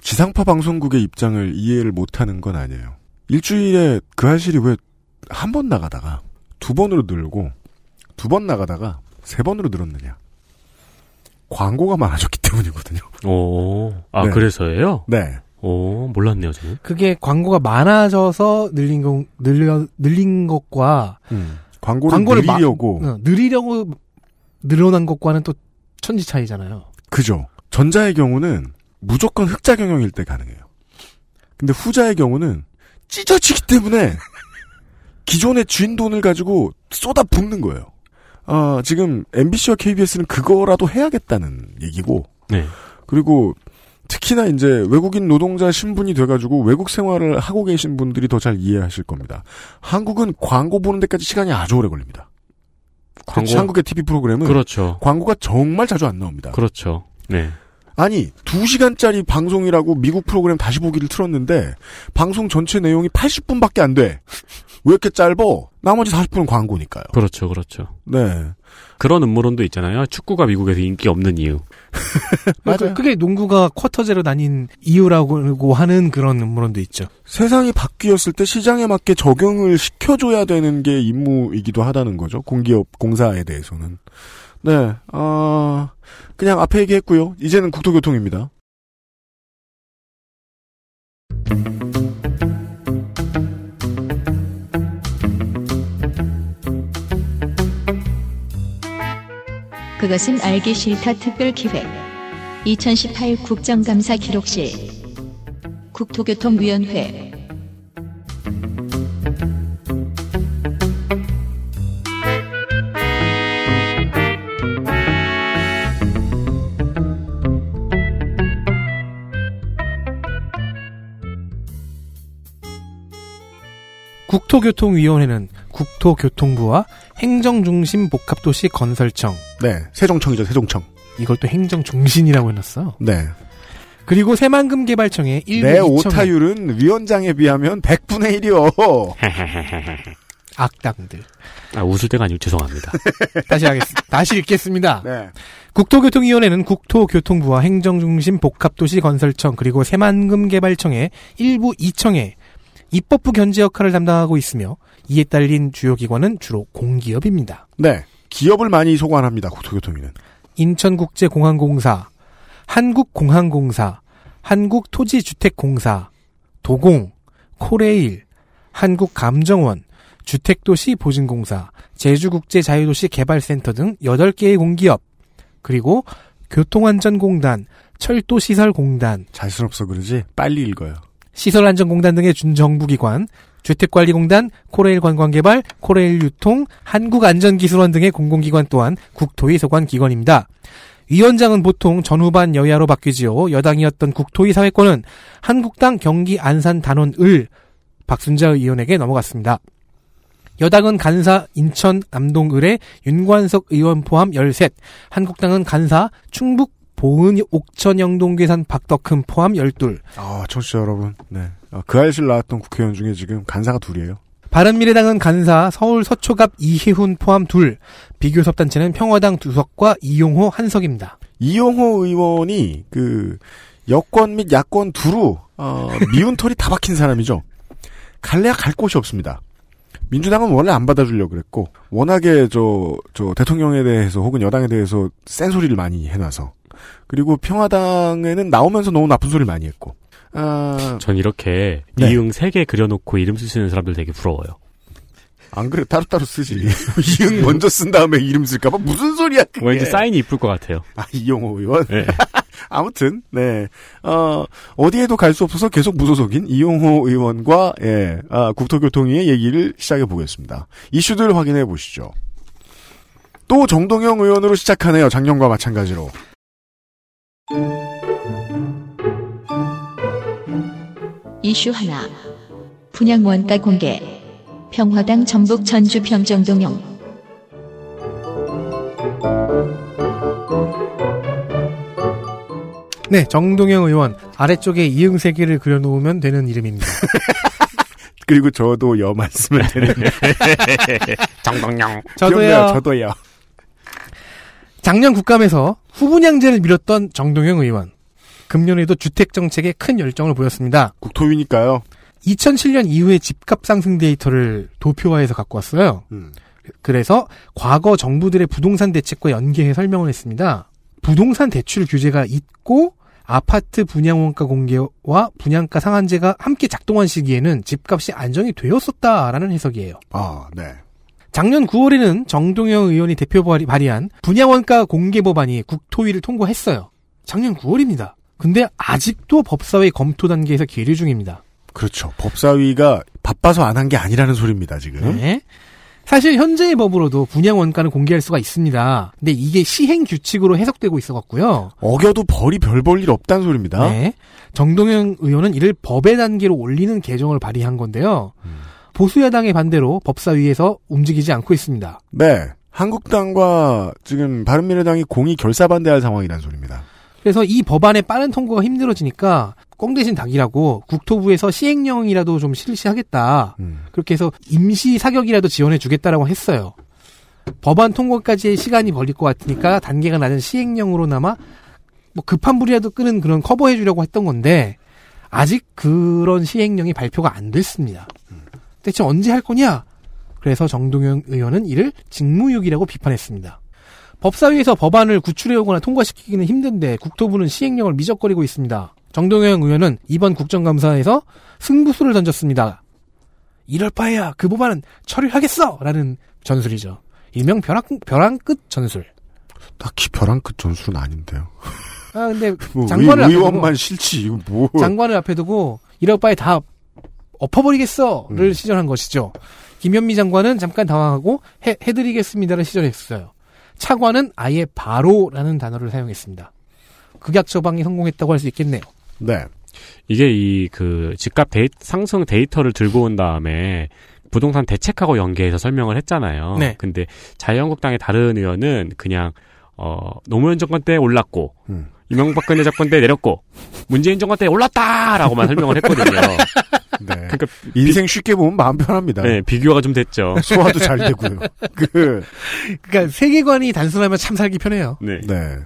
지상파 방송국의 입장을 이해를 못하는 건 아니에요. 일주일에 그 할실이 왜 한 번 나가다가 두 번으로 늘고 두 번 나가다가 세 번으로 늘었느냐. 광고가 많아졌기 [laughs] 때문이거든요. 오, 아 네. 그래서예요? 네. 오, 몰랐네요, 저는. 그게 광고가 많아져서 늘린 거, 늘려, 늘린 것과 음, 광고를 마- 늘리려고. 어, 늘리려고 늘어난 것과는 또 천지 차이잖아요. 그죠. 전자의 경우는 무조건 흑자 경영일 때 가능해요. 근데 후자의 경우는 찢어지기 때문에 기존의 쥔 돈을 가지고 쏟아 붓는 거예요. 아, 지금 MBC와 KBS는 그거라도 해야겠다는 얘기고, 네. 그리고 특히나 이제 외국인 노동자 신분이 돼가지고 외국 생활을 하고 계신 분들이 더 잘 이해하실 겁니다. 한국은 광고 보는 데까지 시간이 아주 오래 걸립니다. 광고- 특히 한국의 TV 프로그램은 그렇죠. 광고가 정말 자주 안 나옵니다. 그렇죠. 네. 아니, 2시간짜리 방송이라고 미국 프로그램 다시 보기를 틀었는데, 방송 전체 내용이 80분밖에 안 돼. 왜 이렇게 짧어? 나머지 40분은 광고니까요. 그렇죠, 그렇죠. 네. 그런 음모론도 있잖아요. 축구가 미국에서 인기 없는 이유. [laughs] 맞아요. 그게 농구가 쿼터제로 나뉜 이유라고 하는 그런 음모론도 있죠. 세상이 바뀌었을 때 시장에 맞게 적용을 시켜줘야 되는 게 임무이기도 하다는 거죠. 공기업, 공사에 대해서는. 네, 아, 그냥 앞에 얘기했고요. 이제는 국토교통입니다. 그것은 알기 싫다 특별기획 2018 국정감사 기록실 국토교통위원회 국토교통위원회는 국토교통부와 행정중심 복합도시 건설청. 네, 세종청이죠, 세종청. 이걸 또 행정중심이라고 해놨어. 네. 그리고 새만금 개발청의 1부 내 2청 오타율은 위원장에 비하면 100분의 1이요. [laughs] 악당들. 아, 웃을 때가 아니고 죄송합니다. [laughs] 다시 하겠습니다. 다시 읽겠습니다. 네. 국토교통위원회는 국토교통부와 행정중심 복합도시 건설청 그리고 새만금 개발청의 일부 2청에 입법부 견제 역할을 담당하고 있으며 이에 딸린 주요 기관은 주로 공기업입니다. 네. 기업을 많이 소관합니다, 국토교통위는. 인천국제공항공사, 한국공항공사, 한국토지주택공사, 도공, 코레일, 한국감정원, 주택도시보증공사, 제주국제자유도시 개발센터 등 8개의 공기업, 그리고 교통안전공단, 철도시설공단, 잘스럽서 그러지? 빨리 읽어요. 시설안전공단 등의 준정부기관, 주택관리공단, 코레일 관광개발, 코레일 유통, 한국안전기술원 등의 공공기관 또한 국토위 소관 기관입니다. 위원장은 보통 전후반 여야로 바뀌지요. 여당이었던 국토위 사회권은 한국당 경기 안산 단원 을 박순자 의원에게 넘어갔습니다. 여당은 간사 인천 남동 을의 윤관석 의원 포함 13, 한국당은 간사 충북 보은 옥천 영동 괴산 박덕흠 포함 12, 아, 청취자 여러분. 네. 아, 그 알실 나왔던 국회의원 중에 지금 간사가 둘이에요. 바른미래당은 간사 서울 서초갑 이혜훈 포함 둘, 비교섭단체는 평화당 두석과 이용호 한석입니다. 이용호 의원이 그 여권 및 야권 두루 어, 미운 털이 다 박힌 사람이죠. 갈래야 갈 곳이 없습니다. 민주당은 원래 안 받아주려고 그랬고 워낙에 저, 저 대통령에 대해서 혹은 여당에 대해서 센 소리를 많이 해놔서 그리고 평화당에는 나오면서 너무 나쁜 소리를 많이 했고 아, 전 이렇게 네. 이응 세 개 그려놓고 이름 쓰시는 사람들 되게 부러워요. 안 그래 따로따로 쓰지 [laughs] 이응 먼저 쓴 다음에 이름 쓸까봐 무슨 소리야 그게 왠지 사인이 이쁠 것 같아요. 아 이용호 의원 네. [laughs] 아무튼 네 어, 어디에도 갈 수 없어서 계속 무소속인 이용호 의원과 예, 아, 국토교통위의 얘기를 시작해 보겠습니다. 이슈들 확인해 보시죠. 또 정동영 의원으로 시작하네요. 작년과 마찬가지로. 이슈 하나. 분양 원가 공개. 평화당 전북 전주 평정동영. 네, 정동영 의원 아래쪽에 이응 세 개를 그려놓으면 되는 이름입니다. [laughs] 그리고 저도 여 말씀을 드리네. [laughs] [laughs] 정동영. 저도요. 저도요. 작년 국감에서 후분양제를 밀었던 정동영 의원. 금년에도 주택 정책에 큰 열정을 보였습니다. 국토위니까요. 2007년 이후에 집값 상승 데이터를 도표화해서 갖고 왔어요. 음. 그래서 과거 정부들의 부동산 대책과 연계해 설명을 했습니다. 부동산 대출 규제가 있고 아파트 분양 원가 공개와 분양가 상한제가 함께 작동한 시기에는 집값이 안정이 되었었다라는 해석이에요. 아, 네. 작년 9월에는 정동영 의원이 대표 발의- 발의한 분양원가 공개 법안이 국토위를 통과했어요. 작년 9월입니다. 근데 아직도 법사위 검토 단계에서 계류 중입니다. 그렇죠. 법사위가 바빠서 안 한 게 아니라는 소리입니다, 지금. 네. 사실 현재의 법으로도 분양 원가는 공개할 수가 있습니다. 근데 이게 시행 규칙으로 해석되고 있어갖고요. 어겨도 벌이 별 볼 일 없다는 소리입니다. 네. 정동영 의원은 이를 법의 단계로 올리는 개정을 발의한 건데요. 보수 야당의 반대로 법사위에서 움직이지 않고 있습니다. 네. 한국당과 지금 바른미래당이 공이 결사반대할 상황이라는 소리입니다. 그래서 이 법안의 빠른 통과가 힘들어지니까 꽁 대신 닭이라고 국토부에서 시행령이라도 좀 실시하겠다. 그렇게 해서 임시 사격이라도 지원해 주겠다라고 했어요. 법안 통과까지의 시간이 걸릴 것 같으니까 단계가 낮은 시행령으로나마 뭐 급한 불이라도 끄는 그런 커버해 주려고 했던 건데 아직 그런 시행령이 발표가 안 됐습니다. 대체 언제 할 거냐? 그래서 정동영 의원은 이를 직무유기라고 비판했습니다. 법사위에서 법안을 구출해오거나 통과시키기는 힘든데 국토부는 시행령을 미적거리고 있습니다. 정동영 의원은 이번 국정감사에서 승부수를 던졌습니다. 이럴 바에야 그 법안은 처리하겠어! 라는 전술이죠. 일명 벼랑, 벼랑 끝 전술. 딱히 벼랑 끝 전술은 아닌데요. 아, 근데 뭐 장관을 의, 앞에 두고, 의원만 싫지, 이거 뭐. 장관을 앞에 두고 이럴 바에 다 엎어버리겠어를 시전한 것이죠. 김현미 장관은 잠깐 당황하고 해, 해드리겠습니다를 시전했어요. 차관은 아예 바로라는 단어를 사용했습니다. 극약 처방이 성공했다고 할 수 있겠네요. 네. 이게 이 그 집값 데이, 상승 데이터를 들고 온 다음에 부동산 대책하고 연계해서 설명을 했잖아요. 네. 근데 자유한국당의 다른 의원은 그냥 어 노무현 정권 때 올랐고 음. 이명박근혜 정권 때 내렸고 문재인 정권 때 올랐다라고만 설명을 했거든요. [laughs] 네. [laughs] 그러니까 인생 쉽게 보면 마음 편합니다. 네, 비교가 좀 됐죠. 소화도 잘 되고요. [laughs] 그, 그러니까 세계관이 단순하면 참 살기 편해요. 네. 네.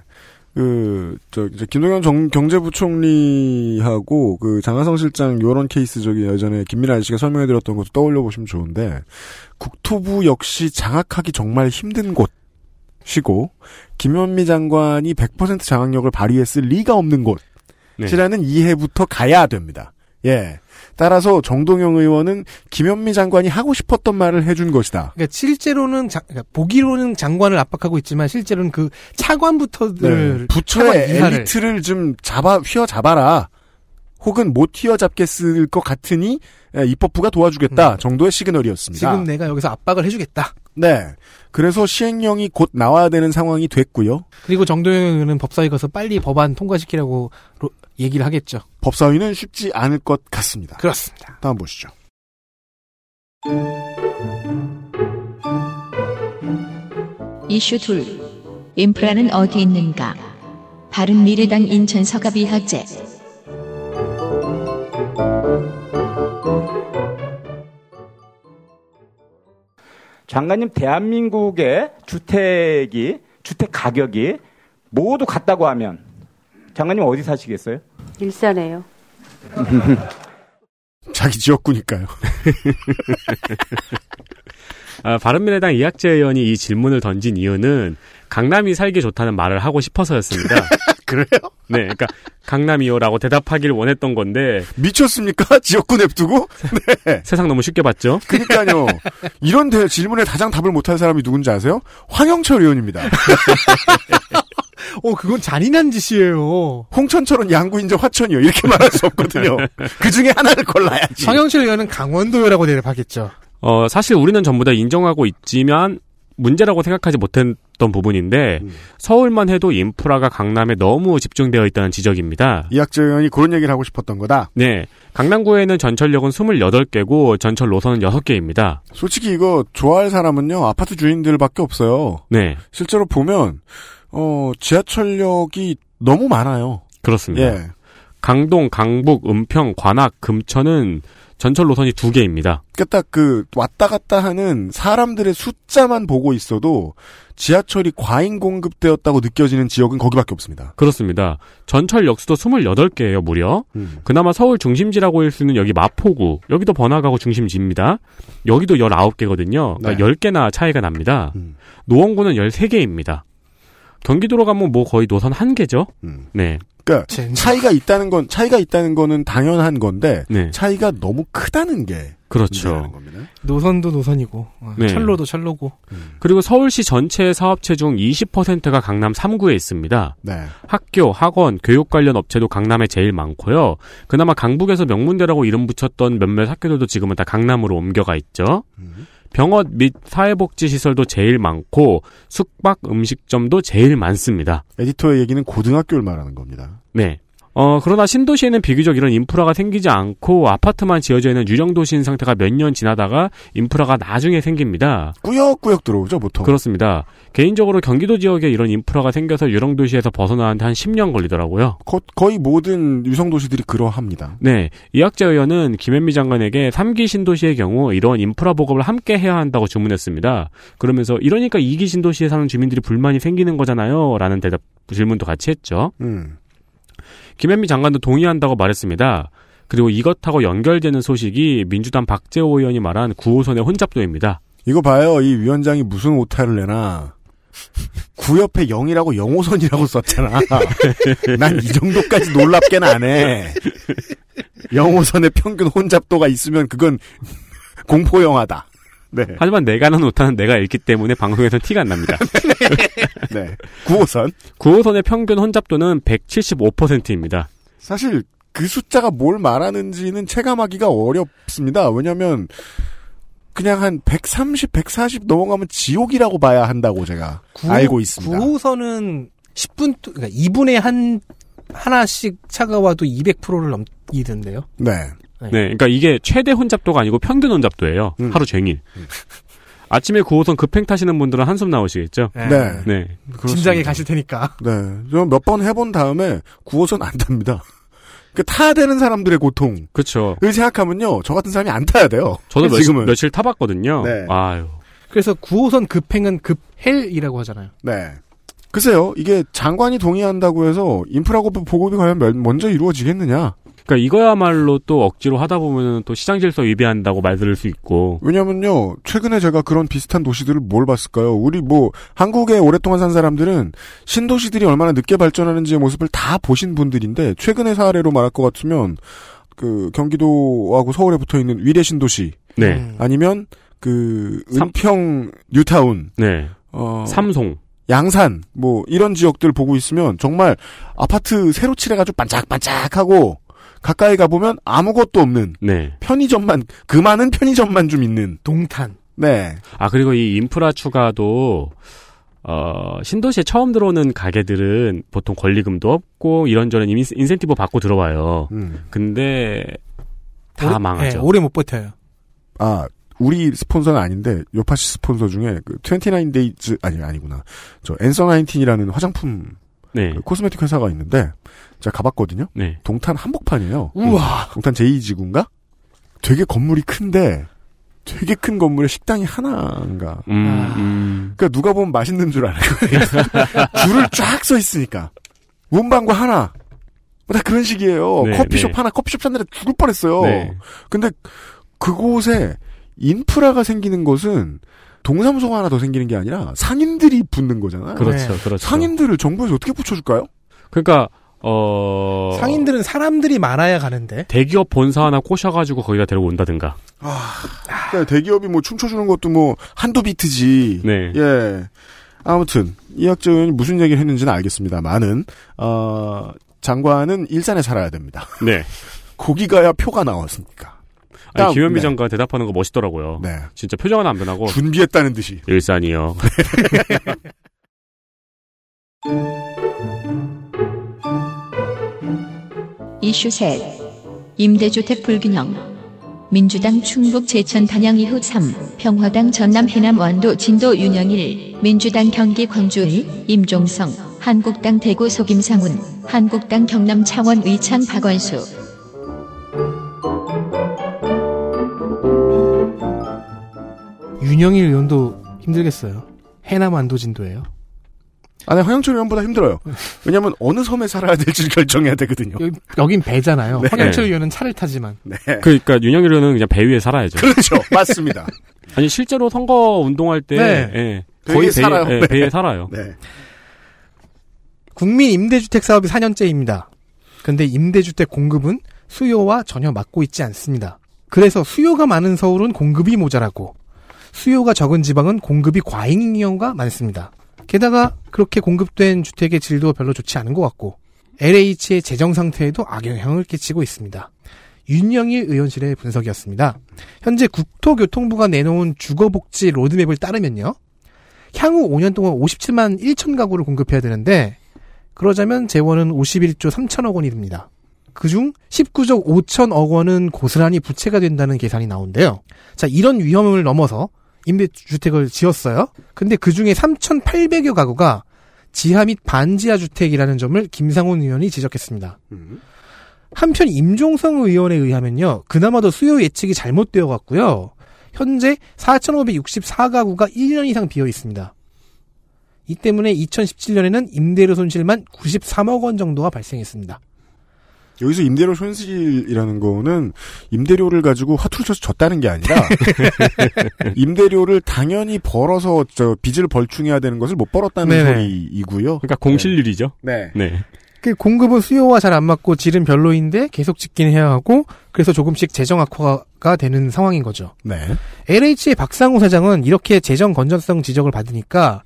그, 저, 이제 김동연 정, 경제부총리하고 그 장하성 실장 요런 케이스 저기 예전에 김민아 아저씨가 설명해 드렸던 것도 떠올려 보시면 좋은데, 국토부 역시 장악하기 정말 힘든 곳이고, 김현미 장관이 100% 장악력을 발휘했을 리가 없는 곳이라는 이해부터 가야 됩니다. 예. 따라서 정동영 의원은 김현미 장관이 하고 싶었던 말을 해준 것이다. 그러니까 실제로는 장- 그러니까 보기로는 장관을 압박하고 있지만 실제로는 그 차관부터를 네. 부처의 차관 엘리트를 좀 잡아 휘어 잡아라. 혹은 못 휘어 잡겠을 것 같으니 예, 입법부가 도와주겠다 정도의 시그널이었습니다. 음. 지금 내가 여기서 압박을 해주겠다. 네. 그래서 시행령이 곧 나와야 되는 상황이 됐고요. 그리고 정동영 의원은 법사위 가서 빨리 법안 통과시키라고 로- 얘기를 하겠죠. 법사위는 쉽지 않을 것 같습니다. 그렇습니다. 다음 보시죠. 이슈 둘. 인프라는 어디 있는가? 바른 미래당 인천 서갑이 학제. 장관님 대한민국의 주택이 주택 가격이 모두 같다고 하면 장관님 어디 사시겠어요? 일산에요. [laughs] 자기 지역구니까요. [laughs] 아, 바른미래당 이학재 의원이 이 질문을 던진 이유는 강남이 살기 좋다는 말을 하고 싶어서였습니다. [laughs] 그래요? 네, 그러니까 강남이요라고 대답하기를 원했던 건데 미쳤습니까? [laughs] 지역구 냅두고? [laughs] 네. 세상 너무 쉽게 봤죠. 그러니까요. 이런 대- 질문에 가장 답을 못할 사람이 누군지 아세요? 황영철 의원입니다. 어, 그건 잔인한 짓이에요. 홍천철은 양구인저 화천이요. 이렇게 말할 수 없거든요. 그 중에 하나를 골라야지. 황영철 의원은 강원도요라고 대답하겠죠. 어, 사실 우리는 전부 다 인정하고 있지만 문제라고 생각하지 못했던 부분인데 음. 서울만 해도 인프라가 강남에 너무 집중되어 있다는 지적입니다. 이학재 의원이 그런 얘기를 하고 싶었던 거다. 네. 강남구에는 전철역은 28개고 전철 노선은 6개입니다. 솔직히 이거 좋아할 사람은요, 아파트 주인들밖에 없어요. 네. 실제로 보면, 어, 지하철역이 너무 많아요. 그렇습니다. 예. 강동, 강북, 은평, 관악, 금천은 전철 노선이 두 개입니다. 그러니까 딱그 왔다 갔다 하는 사람들의 숫자만 보고 있어도 지하철이 과잉 공급되었다고 느껴지는 지역은 거기밖에 없습니다. 그렇습니다. 전철 역수도 28개예요, 무려. 음. 그나마 서울 중심지라고 할 수 있는 여기 마포구, 여기도 번화가고 중심지입니다. 여기도 19개거든요. 그러니까 네. 10개나 차이가 납니다. 음. 노원구는 13개입니다. 경기도로 가면 뭐 거의 노선 한 개죠? 음. 네. 그러니까 차이가 있다는 건 차이가 있다는 거는 당연한 건데 네. 차이가 너무 크다는 게 그렇죠. 노선도 노선이고 어, 네. 철로도 철로고. 그리고 서울시 전체 사업체 중 20%가 강남 3구에 있습니다. 네. 학교, 학원, 교육 관련 업체도 강남에 제일 많고요. 그나마 강북에서 명문대라고 이름 붙였던 몇몇 학교들도 지금은 다 강남으로 옮겨가 있죠. 병원 및 사회복지 시설도 제일 많고 숙박 음식점도 제일 많습니다. 에디터의 얘기는 고등학교를 말하는 겁니다. 네. 어, 그러나 신도시에는 비교적 이런 인프라가 생기지 않고 아파트만 지어져 있는 유령도시인 상태가 몇 년 지나다가 인프라가 나중에 생깁니다. 꾸역꾸역 들어오죠, 보통. 그렇습니다. 개인적으로 경기도 지역에 이런 인프라가 생겨서 유령도시에서 벗어나는데 한 10년 걸리더라고요. 거, 거의 모든 유성도시들이 그러합니다. 네. 이학재 의원은 김현미 장관에게 3기 신도시의 경우 이러한 인프라 보급을 함께 해야 한다고 주문했습니다. 그러면서 이러니까 2기 신도시에 사는 주민들이 불만이 생기는 거잖아요. 라는 대답, 질문도 같이 했죠. 음. 김현미 장관도 동의한다고 말했습니다. 그리고 이것하고 연결되는 소식이 민주당 박재호 의원이 말한 9호선의 혼잡도입니다. 이거 봐요. 이 위원장이 무슨 오타를 내나. 구 옆에 0이라고 0호선이라고 썼잖아. [laughs] 난 이 정도까지 놀랍게는 안 해. 0호선의 평균 혼잡도가 있으면 그건 공포 영화다. 네. 하지만 내가 하는 오타는 내가 읽기 때문에 방송에서 티가 안 납니다. [laughs] 네. 9호선. 9호선의 평균 혼잡도는 175%입니다. 사실 그 숫자가 뭘 말하는지는 체감하기가 어렵습니다. 왜냐면 그냥 한 130, 140 넘어가면 지옥이라고 봐야 한다고 제가 알고 있습니다. 9호선은 10분, 그러니까 2분에 한, 하나씩 차가 와도 200%를 넘기던데요. 네. 네, 그러니까 이게 최대 혼잡도가 아니고 평균 혼잡도예요. 음. 하루 종일. 아침에 9호선 급행 타시는 분들은 한숨 나오시겠죠? 네. 네. 진작에 가실 테니까. 네. 몇번 해본 다음에 9호선 안 탑니다. 그 타야 되는 사람들의 고통을 그렇죠. 생각하면요. 저 같은 사람이 안 타야 돼요. 저도 [laughs] 며칠, 지금은. 며칠 타봤거든요. 네. 아유. 그래서 9호선 급행은 급헬이라고 하잖아요. 네. 글쎄요. 이게 장관이 동의한다고 해서 인프라 보급이 과연 면- 먼저 이루어지겠느냐. 그러니까 이거야말로 또 억지로 하다 보면은 또 시장 질서 위배한다고 말 들을 수 있고. 왜냐면요, 최근에 제가 그런 비슷한 도시들을 뭘 봤을까요? 우리 뭐, 한국에 오랫동안 산 사람들은 신도시들이 얼마나 늦게 발전하는지의 모습을 다 보신 분들인데, 최근의 사례로 말할 것 같으면, 그, 경기도하고 서울에 붙어 있는 위례 신도시. 네. 아니면, 그, 은평 뉴타운. 네. 어, 삼송. 양산. 뭐, 이런 지역들 보고 있으면, 정말, 아파트 새로 칠해가지고 반짝반짝하고, 가까이 가보면 아무것도 없는. 네. 편의점만, 그 많은 편의점만 좀 있는. 동탄. 네. 아, 그리고 이 인프라 추가도, 어, 신도시에 처음 들어오는 가게들은 보통 권리금도 없고, 이런저런 인- 인센티브 받고 들어와요. 음. 근데, 다 오래- 망하죠. 네, 오래 못 버텨요. 아, 우리 스폰서는 아닌데, 요파시 스폰서 중에, 그, 29데이즈, 아니, 아니구나. 저, 앤서 나인틴이라는 화장품, 네. 그 코스메틱 회사가 있는데, 제가 가봤거든요? 네. 동탄 한복판이에요. 우와. 동탄 제2지구인가? 되게 건물이 큰데, 되게 큰 건물에 식당이 하나인가. 음, 음. 그니까 누가 보면 맛있는 줄 알아요. [laughs] 줄을 쫙 서 있으니까. 문방구 하나. 다 그런 식이에요. 네, 커피숍 네. 하나, 커피숍 찾느라 죽을 뻔했어요. 네. 근데 그곳에 인프라가 생기는 것은 동사무소가 하나 더 생기는 게 아니라 상인들이 붙는 거잖아요. 그렇죠, 그렇죠. 상인들을 정부에서 어떻게 붙여줄까요? 그러니까 어 상인들은 사람들이 많아야 가는데. 대기업 본사 하나 꼬셔가지고 거기다 데려온다든가. 그러니까 대기업이 뭐 춤춰주는 것도 뭐 한두 비트지. 네. 예. 아무튼 이학적 의원이 무슨 얘기를 했는지는 알겠습니다만은 어, 장관은 일산에 살아야 됩니다. 네. [laughs] 거기 가야 표가 나왔으니까. 아니, 김현미 네. 장관 대답하는 거 멋있더라고요. 네. 진짜 표정은 안 변하고. 준비했다는 듯이. 일산이요. [laughs] 이슈 셋. 임대주택 불균형. 민주당 충북 제천 단양 이후 3. 평화당 전남 해남 완도 진도 윤영일. 민주당 경기 광주의 임종성. 한국당 대구 속임상훈. 한국당 경남 창원 의창 박원수. 윤영일 의원도 힘들겠어요. 해남 안도진도예요. 아, 네, 황영철 의원보다 힘들어요. 왜냐면 어느 섬에 살아야 될지 [laughs] 결정해야 되거든요. 여기, 여긴 배잖아요. 네. 황영철 의원은 차를 타지만. 네. 그러니까 윤영일 의원은 그냥 배 위에 살아야죠. 그렇죠. 맞습니다. [laughs] 아니 실제로 선거 운동할 때 네. 예, 배에 거의 배, 살아요. 예, 네. 배에 살아요. 네. 국민 임대주택 사업이 4년째입니다. 근데 임대주택 공급은 수요와 전혀 맞고 있지 않습니다. 그래서 수요가 많은 서울은 공급이 모자라고 수요가 적은 지방은 공급이 과잉인 경우가 많습니다. 게다가 그렇게 공급된 주택의 질도 별로 좋지 않은 것 같고 LH의 재정 상태에도 악영향을 끼치고 있습니다. 윤영일 의원실의 분석이었습니다. 현재 국토교통부가 내놓은 주거복지 로드맵을 따르면요. 향후 5년 동안 57만 1천 가구를 공급해야 되는데 그러자면 재원은 51조 3천억 원이 듭니다. 그중 19조 5천억 원은 고스란히 부채가 된다는 계산이 나온대요. 자, 이런 위험을 넘어서 임대주택을 지었어요. 근데 그 중에 3,800여 가구가 지하 및 반지하 주택이라는 점을 김상훈 의원이 지적했습니다. 한편 임종성 의원에 의하면요. 그나마도 수요 예측이 잘못되어 갔고요. 현재 4,564가구가 1년 이상 비어 있습니다. 이 때문에 2017년에는 임대료 손실만 93억 원 정도가 발생했습니다. 여기서 임대료 손실이라는 거는 임대료를 가지고 화투를 쳐서 졌다는 게 아니라 [laughs] 임대료를 당연히 벌어서 저 빚을 벌충해야 되는 것을 못 벌었다는 네네. 소리이고요. 그러니까 공실률이죠. 네. 네. 그 공급은 수요와 잘 안 맞고 질은 별로인데 계속 짓긴 해야 하고 그래서 조금씩 재정 악화가 되는 상황인 거죠. 네. LH의 박상우 사장은 이렇게 재정 건전성 지적을 받으니까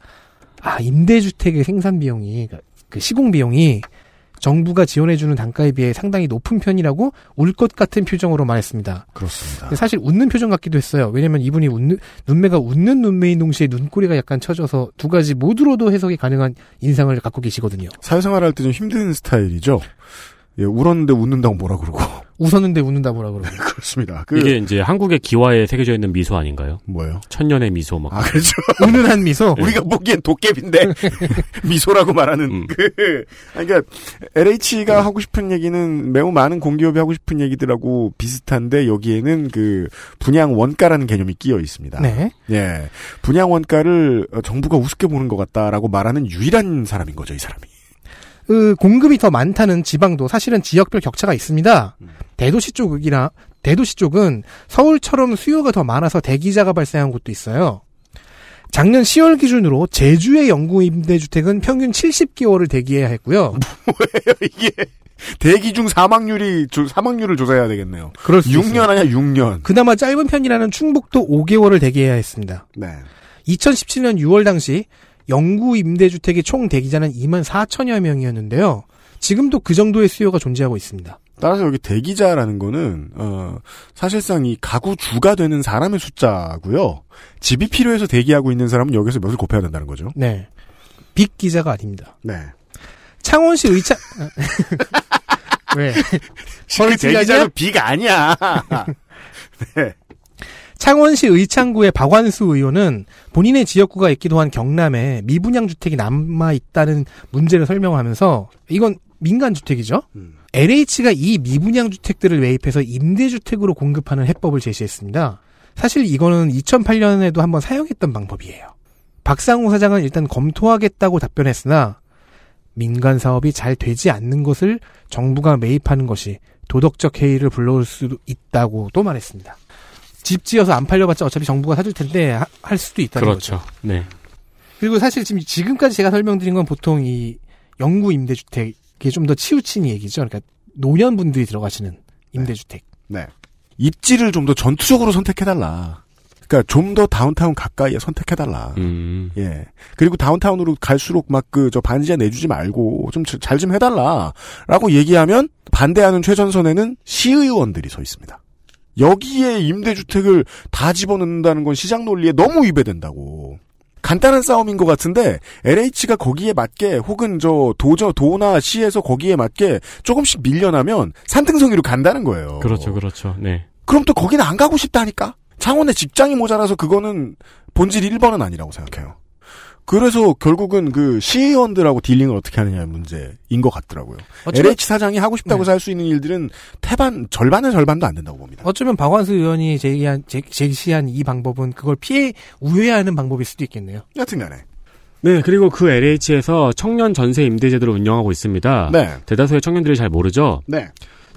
아 임대주택의 생산 비용이 그 시공 비용이 정부가 지원해주는 단가에 비해 상당히 높은 편이라고 울 것 같은 표정으로 말했습니다. 그렇습니다. 사실 웃는 표정 같기도 했어요. 왜냐면 이분이 웃는 눈매가 웃는 눈매인 동시에 눈꼬리가 약간 처져서 두 가지 모두로도 해석이 가능한 인상을 갖고 계시거든요. 사회생활 할때 좀 힘든 스타일이죠. 예, 울었는데 웃는다고 뭐라 그러고. [laughs] 웃었는데 웃는다 뭐라 그러고. 그렇습니다. 그, 이게 이제 한국의 기와에 새겨져 있는 미소 아닌가요? 뭐예요? 천년의 미소 막. 아, 그렇죠. [laughs] 은은한 미소. 우리가 보기엔 도깨비인데 [laughs] 미소라고 말하는 음. 그 그러니까 LH가 하고 싶은 얘기는 매우 많은 공기업이 하고 싶은 얘기들하고 비슷한데 여기에는 그 분양 원가라는 개념이 끼어 있습니다. 네. 예, 분양 원가를 어, 정부가 우습게 보는 것 같다라고 말하는 유일한 사람인 거죠, 이 사람이. 그 공급이 더 많다는 지방도 사실은 지역별 격차가 있습니다. 대도시 쪽이나 대도시 쪽은 서울처럼 수요가 더 많아서 대기자가 발생한 곳도 있어요. 작년 10월 기준으로 제주의 영구 임대주택은 평균 70개월을 대기해야 했고요. [laughs] 이게 대기 중 사망률이 조- 사망률을 조사해야 되겠네요. 그럴 수 6년 있어요. 아니야 6년. 그나마 짧은 편이라는 충북도 5개월을 대기해야 했습니다. 네. 2017년 6월 당시 영구 임대주택의 총 대기자는 2만 4천여 명이었는데요. 지금도 그 정도의 수요가 존재하고 있습니다. 따라서 여기 대기자라는 거는 어 사실상 이 가구 주가 되는 사람의 숫자고요. 집이 필요해서 대기하고 있는 사람은 여기서 몇을 곱해야 된다는 거죠. 네. 빅 기자가 아닙니다. 네. 창원시 의창 [laughs] 왜? 그 대기자는 비가 아니야. [laughs] 네. 창원시 의창구의 박완수 의원은 본인의 지역구가 있기도 한 경남에 미분양 주택이 남아 있다는 문제를 설명하면서 이건 민간 주택이죠. LH가 이 미분양 주택들을 매입해서 임대주택으로 공급하는 해법을 제시했습니다. 사실 이거는 2008년에도 한번 사용했던 방법이에요. 박상우 사장은 일단 검토하겠다고 답변했으나 민간 사업이 잘 되지 않는 것을 정부가 매입하는 것이 도덕적 해이를 불러올 수 있다고 또 말했습니다. 집 지어서 안 팔려봤자 어차피 정부가 사줄 텐데 하- 할 수도 있다는 그렇죠. 거죠. 네. 그리고 사실 지금 지금까지 제가 설명드린 건 보통 이 영구 임대주택이 좀 더 치우친 얘기죠. 그러니까 노년분들이 들어가시는 임대주택. 네. 입지를 좀 더 전투적으로 선택해달라. 그러니까 좀 더 다운타운 가까이에 선택해달라. 음. 예. 그리고 다운타운으로 갈수록 막 그 저 반지하 내주지 말고 좀 잘좀 해달라라고 얘기하면 반대하는 최전선에는 시의원들이 서 있습니다. 여기에 임대주택을 다 집어넣는다는 건 시장 논리에 너무 위배된다고. 간단한 싸움인 것 같은데 LH가 거기에 맞게 혹은 저 도저 도나 시에서 거기에 맞게 조금씩 밀려나면 산등성이로 간다는 거예요. 그렇죠, 그렇죠. 네. 그럼 또 거기는 안 가고 싶다니까? 창원에 직장이 모자라서 그거는 본질 1번은 아니라고 생각해요. 그래서 결국은 그 시의원들하고 딜링을 어떻게 하느냐의 문제인 것 같더라고요. 어쩌면- LH 사장이 하고 싶다고 할수 있는 일들은 태반, 절반의 절반도 안 된다고 봅니다. 어쩌면 박완수 의원이 제기한, 제, 제시한 이 방법은 그걸 피해 우회하는 방법일 수도 있겠네요. 여튼간에. 네, 그리고 그 LH에서 청년 전세 임대 제도를 운영하고 있습니다. 네. 대다수의 청년들이 잘 모르죠. 네.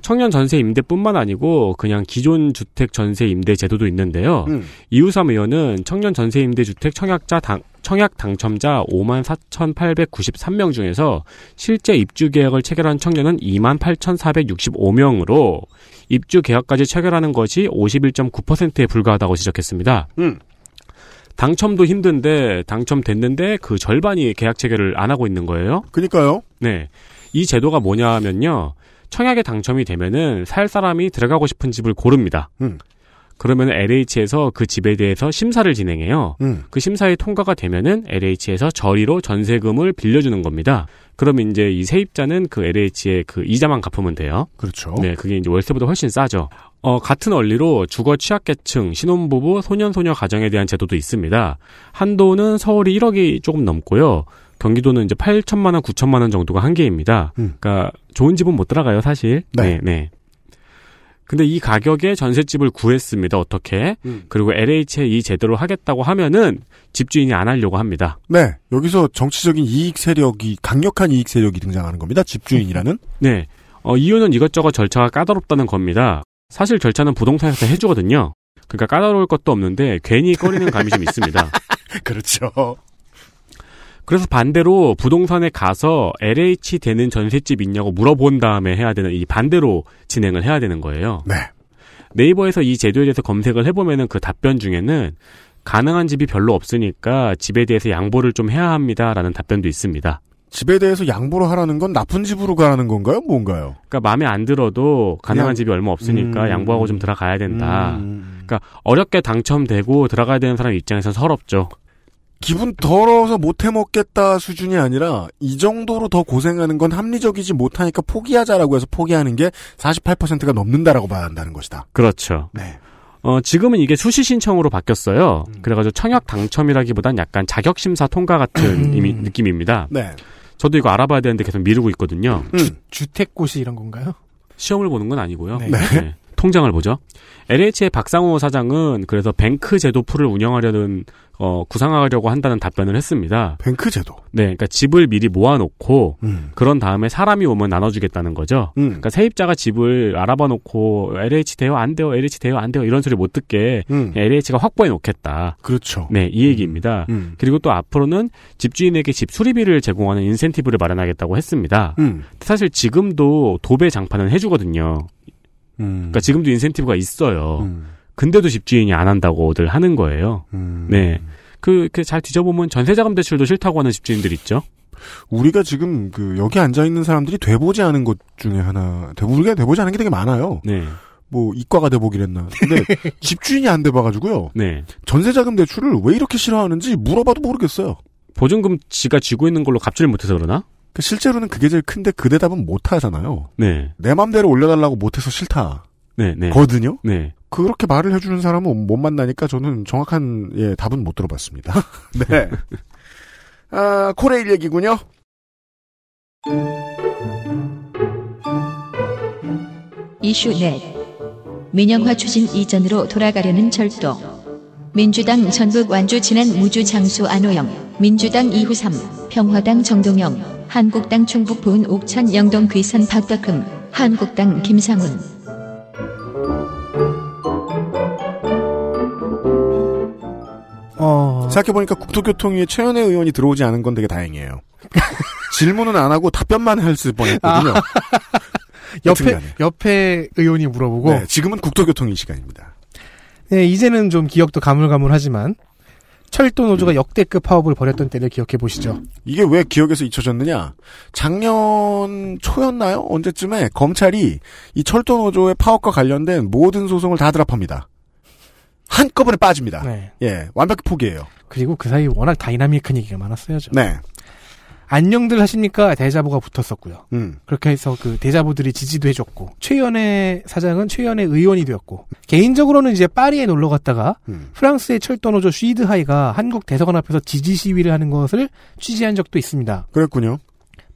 청년 전세 임대뿐만 아니고 그냥 기존 주택 전세 임대 제도도 있는데요. 음. 이우삼 의원은 청년 전세 임대 주택 청약자 당, 청약 당첨자 5만 4,893명 중에서 실제 입주 계약을 체결한 청년은 2만 8,465명으로 입주 계약까지 체결하는 것이 51.9%에 불과하다고 지적했습니다. 음. 당첨도 힘든데 당첨됐는데 그 절반이 계약 체결을 안 하고 있는 거예요. 그니까요. 네. 이 제도가 뭐냐면요. 청약에 당첨이 되면은 살 사람이 들어가고 싶은 집을 고릅니다. 음. 그러면 LH에서 그 집에 대해서 심사를 진행해요. 음. 그 심사에 통과가 되면은 LH에서 저리로 전세금을 빌려주는 겁니다. 그러면 이제 이 세입자는 그 LH의 그 이자만 갚으면 돼요. 그렇죠. 네, 그게 이제 월세보다 훨씬 싸죠. 어, 같은 원리로 주거 취약계층, 신혼부부, 소년소녀 가정에 대한 제도도 있습니다. 한도는 서울이 1억이 조금 넘고요. 경기도는 이제 8천만 원, 9천만 원 정도가 한계입니다. 그러니까 좋은 집은 못 들어가요, 사실. 네, 네. 근데 이 가격에 전셋집을 구했습니다. 어떻게? 음. 그리고 LH에 이 제도를 하겠다고 하면은 집주인이 안 하려고 합니다. 네. 여기서 정치적인 이익 세력이, 강력한 이익 세력이 등장하는 겁니다. 집주인이라는. 네. 어, 이유는 이것저것 절차가 까다롭다는 겁니다. 사실 절차는 부동산에서 해주거든요. 그러니까 까다로울 것도 없는데 괜히 꺼리는 감이 좀 있습니다. [laughs] 그렇죠. 그래서 반대로 부동산에 가서 LH 되는 전셋집 있냐고 물어본 다음에 해야 되는 이 반대로 진행을 해야 되는 거예요. 네. 네이버에서 이 제도에 대해서 검색을 해보면은 그 답변 중에는 가능한 집이 별로 없으니까 집에 대해서 양보를 좀 해야 합니다라는 답변도 있습니다. 집에 대해서 양보를 하라는 건 나쁜 집으로 가라는 건가요? 뭔가요? 그러니까 마음에 안 들어도 가능한 그냥- 집이 얼마 없으니까 음. 양보하고 좀 들어가야 된다. 음. 그러니까 어렵게 당첨되고 들어가야 되는 사람 입장에서 서럽죠. 기분 더러워서 못 해먹겠다 수준이 아니라 이 정도로 더 고생하는 건 합리적이지 못하니까 포기하자라고 해서 포기하는 게 48%가 넘는다라고 봐야 한다는 것이다. 그렇죠. 네. 어, 지금은 이게 수시 신청으로 바뀌었어요. 그래가지고 청약 당첨이라기보단 약간 자격 심사 통과 같은 이미- 느낌입니다. 네. 저도 이거 알아봐야 되는데 계속 미루고 있거든요. 주택고시 이런 건가요? 시험을 보는 건 아니고요. 네. 네. 통장을 보죠. LH의 박상호 사장은 그래서 뱅크 제도 풀을 운영하려는 어, 구상하려고 한다는 답변을 했습니다. 뱅크 제도. 네, 그러니까 집을 미리 모아놓고 음. 그런 다음에 사람이 오면 나눠주겠다는 거죠. 음. 그러니까 세입자가 집을 알아봐놓고 LH 돼요, 안 돼요, LH 돼요, 안 돼요 이런 소리 못 듣게 음. LH가 확보해 놓겠다. 그렇죠. 네, 이 얘기입니다. 음. 그리고 또 앞으로는 집주인에게 집 수리비를 제공하는 인센티브를 마련하겠다고 했습니다. 음. 사실 지금도 도배 장판은 해주거든요. 음. 그러니까 지금도 인센티브가 있어요. 근데도 집주인이 안 한다고들 하는 거예요. 음. 네. 그, 그, 잘 뒤져보면 전세자금 대출도 싫다고 하는 집주인들 있죠? 우리가 지금 그 여기 앉아 있는 사람들이 돼보지 않은 것 중에 하나, 돼- 우리가 돼보지 않은 게 되게 많아요. 네. 뭐 이과가 돼보기랬나. 근데 [laughs] 집주인이 안 돼봐가지고요. 네. 전세자금 대출을 왜 이렇게 싫어하는지 물어봐도 모르겠어요. 보증금 지가 쥐고 있는 걸로 갚지를 못해서 그러나? 그 실제로는 그게 제일 큰데 그 대답은 못 하잖아요. 네. 내 맘대로 올려달라고 못해서 싫다. 네, 네. 거든요. 네. 그렇게 말을 해주는 사람은 못 만나니까 저는 정확한 예 답은 못 들어봤습니다. [laughs] 네. 아 코레일 얘기군요. 이슈 넷. 민영화 추진 이전으로 돌아가려는 절도. 민주당 전북 완주 진안 무주 장수 안호영, 민주당 이후삼, 평화당 정동영, 한국당 충북 보은 옥천 영동 귀산 박덕흠, 한국당 김상훈. 생각해보니까 국토교통위에 최연애 의원이 들어오지 않은 건 되게 다행이에요. [laughs] 질문은 안 하고 답변만 했을 뻔했거든요. [laughs] 옆에 여튼간에. 옆에 의원이 물어보고 네, 지금은 국토교통위 시간입니다. 네, 이제는 좀 기억도 가물가물하지만 철도 노조가 역대급 파업을 벌였던 때를 기억해 보시죠. 이게 왜 기억에서 잊혀졌느냐? 작년 초였나요? 언제쯤에 검찰이 이 철도 노조의 파업과 관련된 모든 소송을 다 drop합니다. 한꺼번에 빠집니다. 네. 예, 완벽히 포기해요. 그리고 그 사이 워낙 다이나믹한 얘기가 많았어요. 저. 네. 안녕들 하십니까? 대자보가 붙었었고요. 음. 그렇게 해서 그 대자보들이 지지도 해줬고 최연혜 사장은 최연혜 의원이 되었고 개인적으로는 이제 파리에 놀러 갔다가 음. 프랑스의 철도 노조 SUD Rail이 한국 대사관 앞에서 지지 시위를 하는 것을 취재한 적도 있습니다. 그랬군요.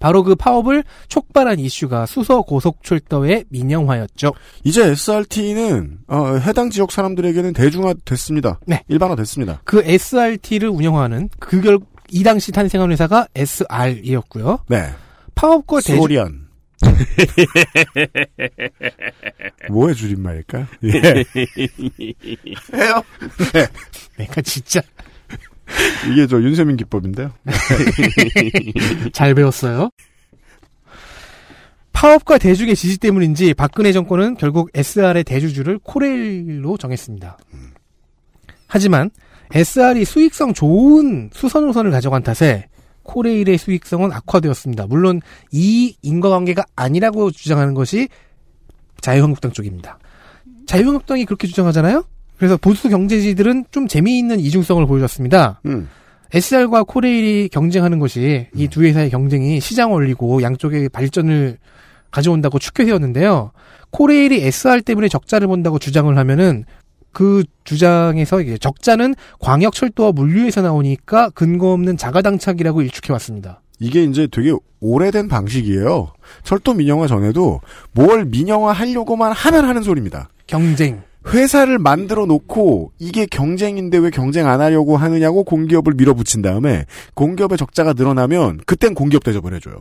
바로 그 파업을 촉발한 이슈가 수서 고속철도의 민영화였죠. 이제 SRT는 어, 해당 지역 사람들에게는 대중화 됐습니다. 네. 일반화 됐습니다. 그 SRT를 운영하는 그결 이 당시 탄생한 회사가 SR이었고요. 네. 파업과 대중 소리안. [laughs] 뭐의 줄임말일까요? [laughs] 예. 해요? 네. 내가 진짜 [laughs] 이게 저 윤세민 기법인데요. [laughs] 잘 배웠어요. 파업과 대중의 지지 때문인지 박근혜 정권은 결국 SR의 대주주를 코레일로 정했습니다. 하지만 SR이 수익성 좋은 수선 노선을 가져간 탓에 코레일의 수익성은 악화되었습니다. 물론 이 인과관계가 아니라고 주장하는 것이 자유한국당 쪽입니다. 자유한국당이 그렇게 주장하잖아요? 그래서 보수 경제지들은 좀 재미있는 이중성을 보여줬습니다. 음. SR과 코레일이 경쟁하는 것이 이 두 회사의 경쟁이 시장 올리고 양쪽의 발전을 가져온다고 축해세웠는데요. 코레일이 SR 때문에 적자를 본다고 주장을 하면은 그 주장에서 이게 적자는 광역철도와 물류에서 나오니까 근거 없는 자가당착이라고 일축해왔습니다. 이게 이제 되게 오래된 방식이에요. 철도 민영화 전에도 뭘 민영화 하려고만 하면 하는 소리입니다. 경쟁. 회사를 만들어 놓고 이게 경쟁인데 왜 경쟁 안 하려고 하느냐고 공기업을 밀어붙인 다음에 공기업의 적자가 늘어나면 그땐 공기업 대접을 해줘요.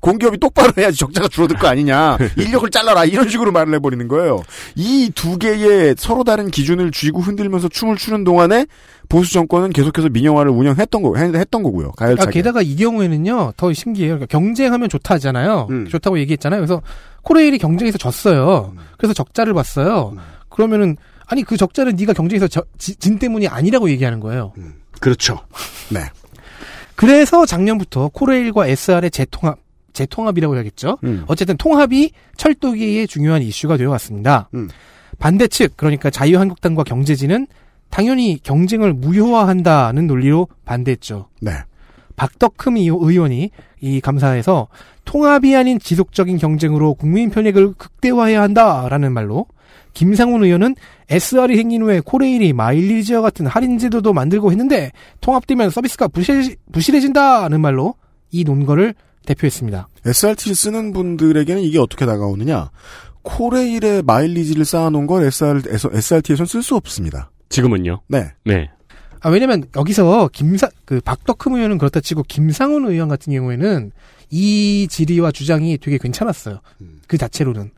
공기업이 똑바로 해야지 적자가 줄어들 거 아니냐. [laughs] 인력을 잘라라. 이런 식으로 말을 해버리는 거예요. 이 두 개의 서로 다른 기준을 쥐고 흔들면서 춤을 추는 동안에 보수 정권은 계속해서 민영화를 운영했던 거, 했던 거고요. 아, 가열차게. 게다가 이 경우에는요, 더 신기해요. 그러니까 경쟁하면 좋다 하잖아요. 음. 좋다고 얘기했잖아요. 그래서 코레일이 경쟁에서 졌어요. 그래서 적자를 봤어요. 음. 그러면은, 아니, 그 적자는 네가 경쟁에서 저- 지- 진 때문이 아니라고 얘기하는 거예요. 그렇죠. 네. 그래서 작년부터 코레일과 SR의 재통합, 재통합이라고 해야겠죠. 음. 어쨌든 통합이 철도계의 중요한 이슈가 되어 왔습니다. 음. 반대 측, 그러니까 자유한국당과 경제진은 당연히 경쟁을 무효화한다는 논리로 반대했죠. 네. 박덕흠 이- 의원이 이 감사에서 통합이 아닌 지속적인 경쟁으로 국민 편익을 극대화해야 한다라는 말로 김상훈 의원은 SR이 생긴 후에 코레일이 마일리지와 같은 할인 제도도 만들고 했는데 통합되면 서비스가 부실, 부실해진다는 말로 이 논거를 대표했습니다. SRT를 쓰는 분들에게는 이게 어떻게 다가오느냐. 코레일의 마일리지를 쌓아놓은 걸 SR, SRT에선 쓸수 없습니다. 지금은요? 네. 네. 아, 왜냐면 여기서 김사, 그 박덕흠 의원은 그렇다 치고 김상훈 의원 같은 경우에는 이 질의와 주장이 되게 괜찮았어요. 그 자체로는.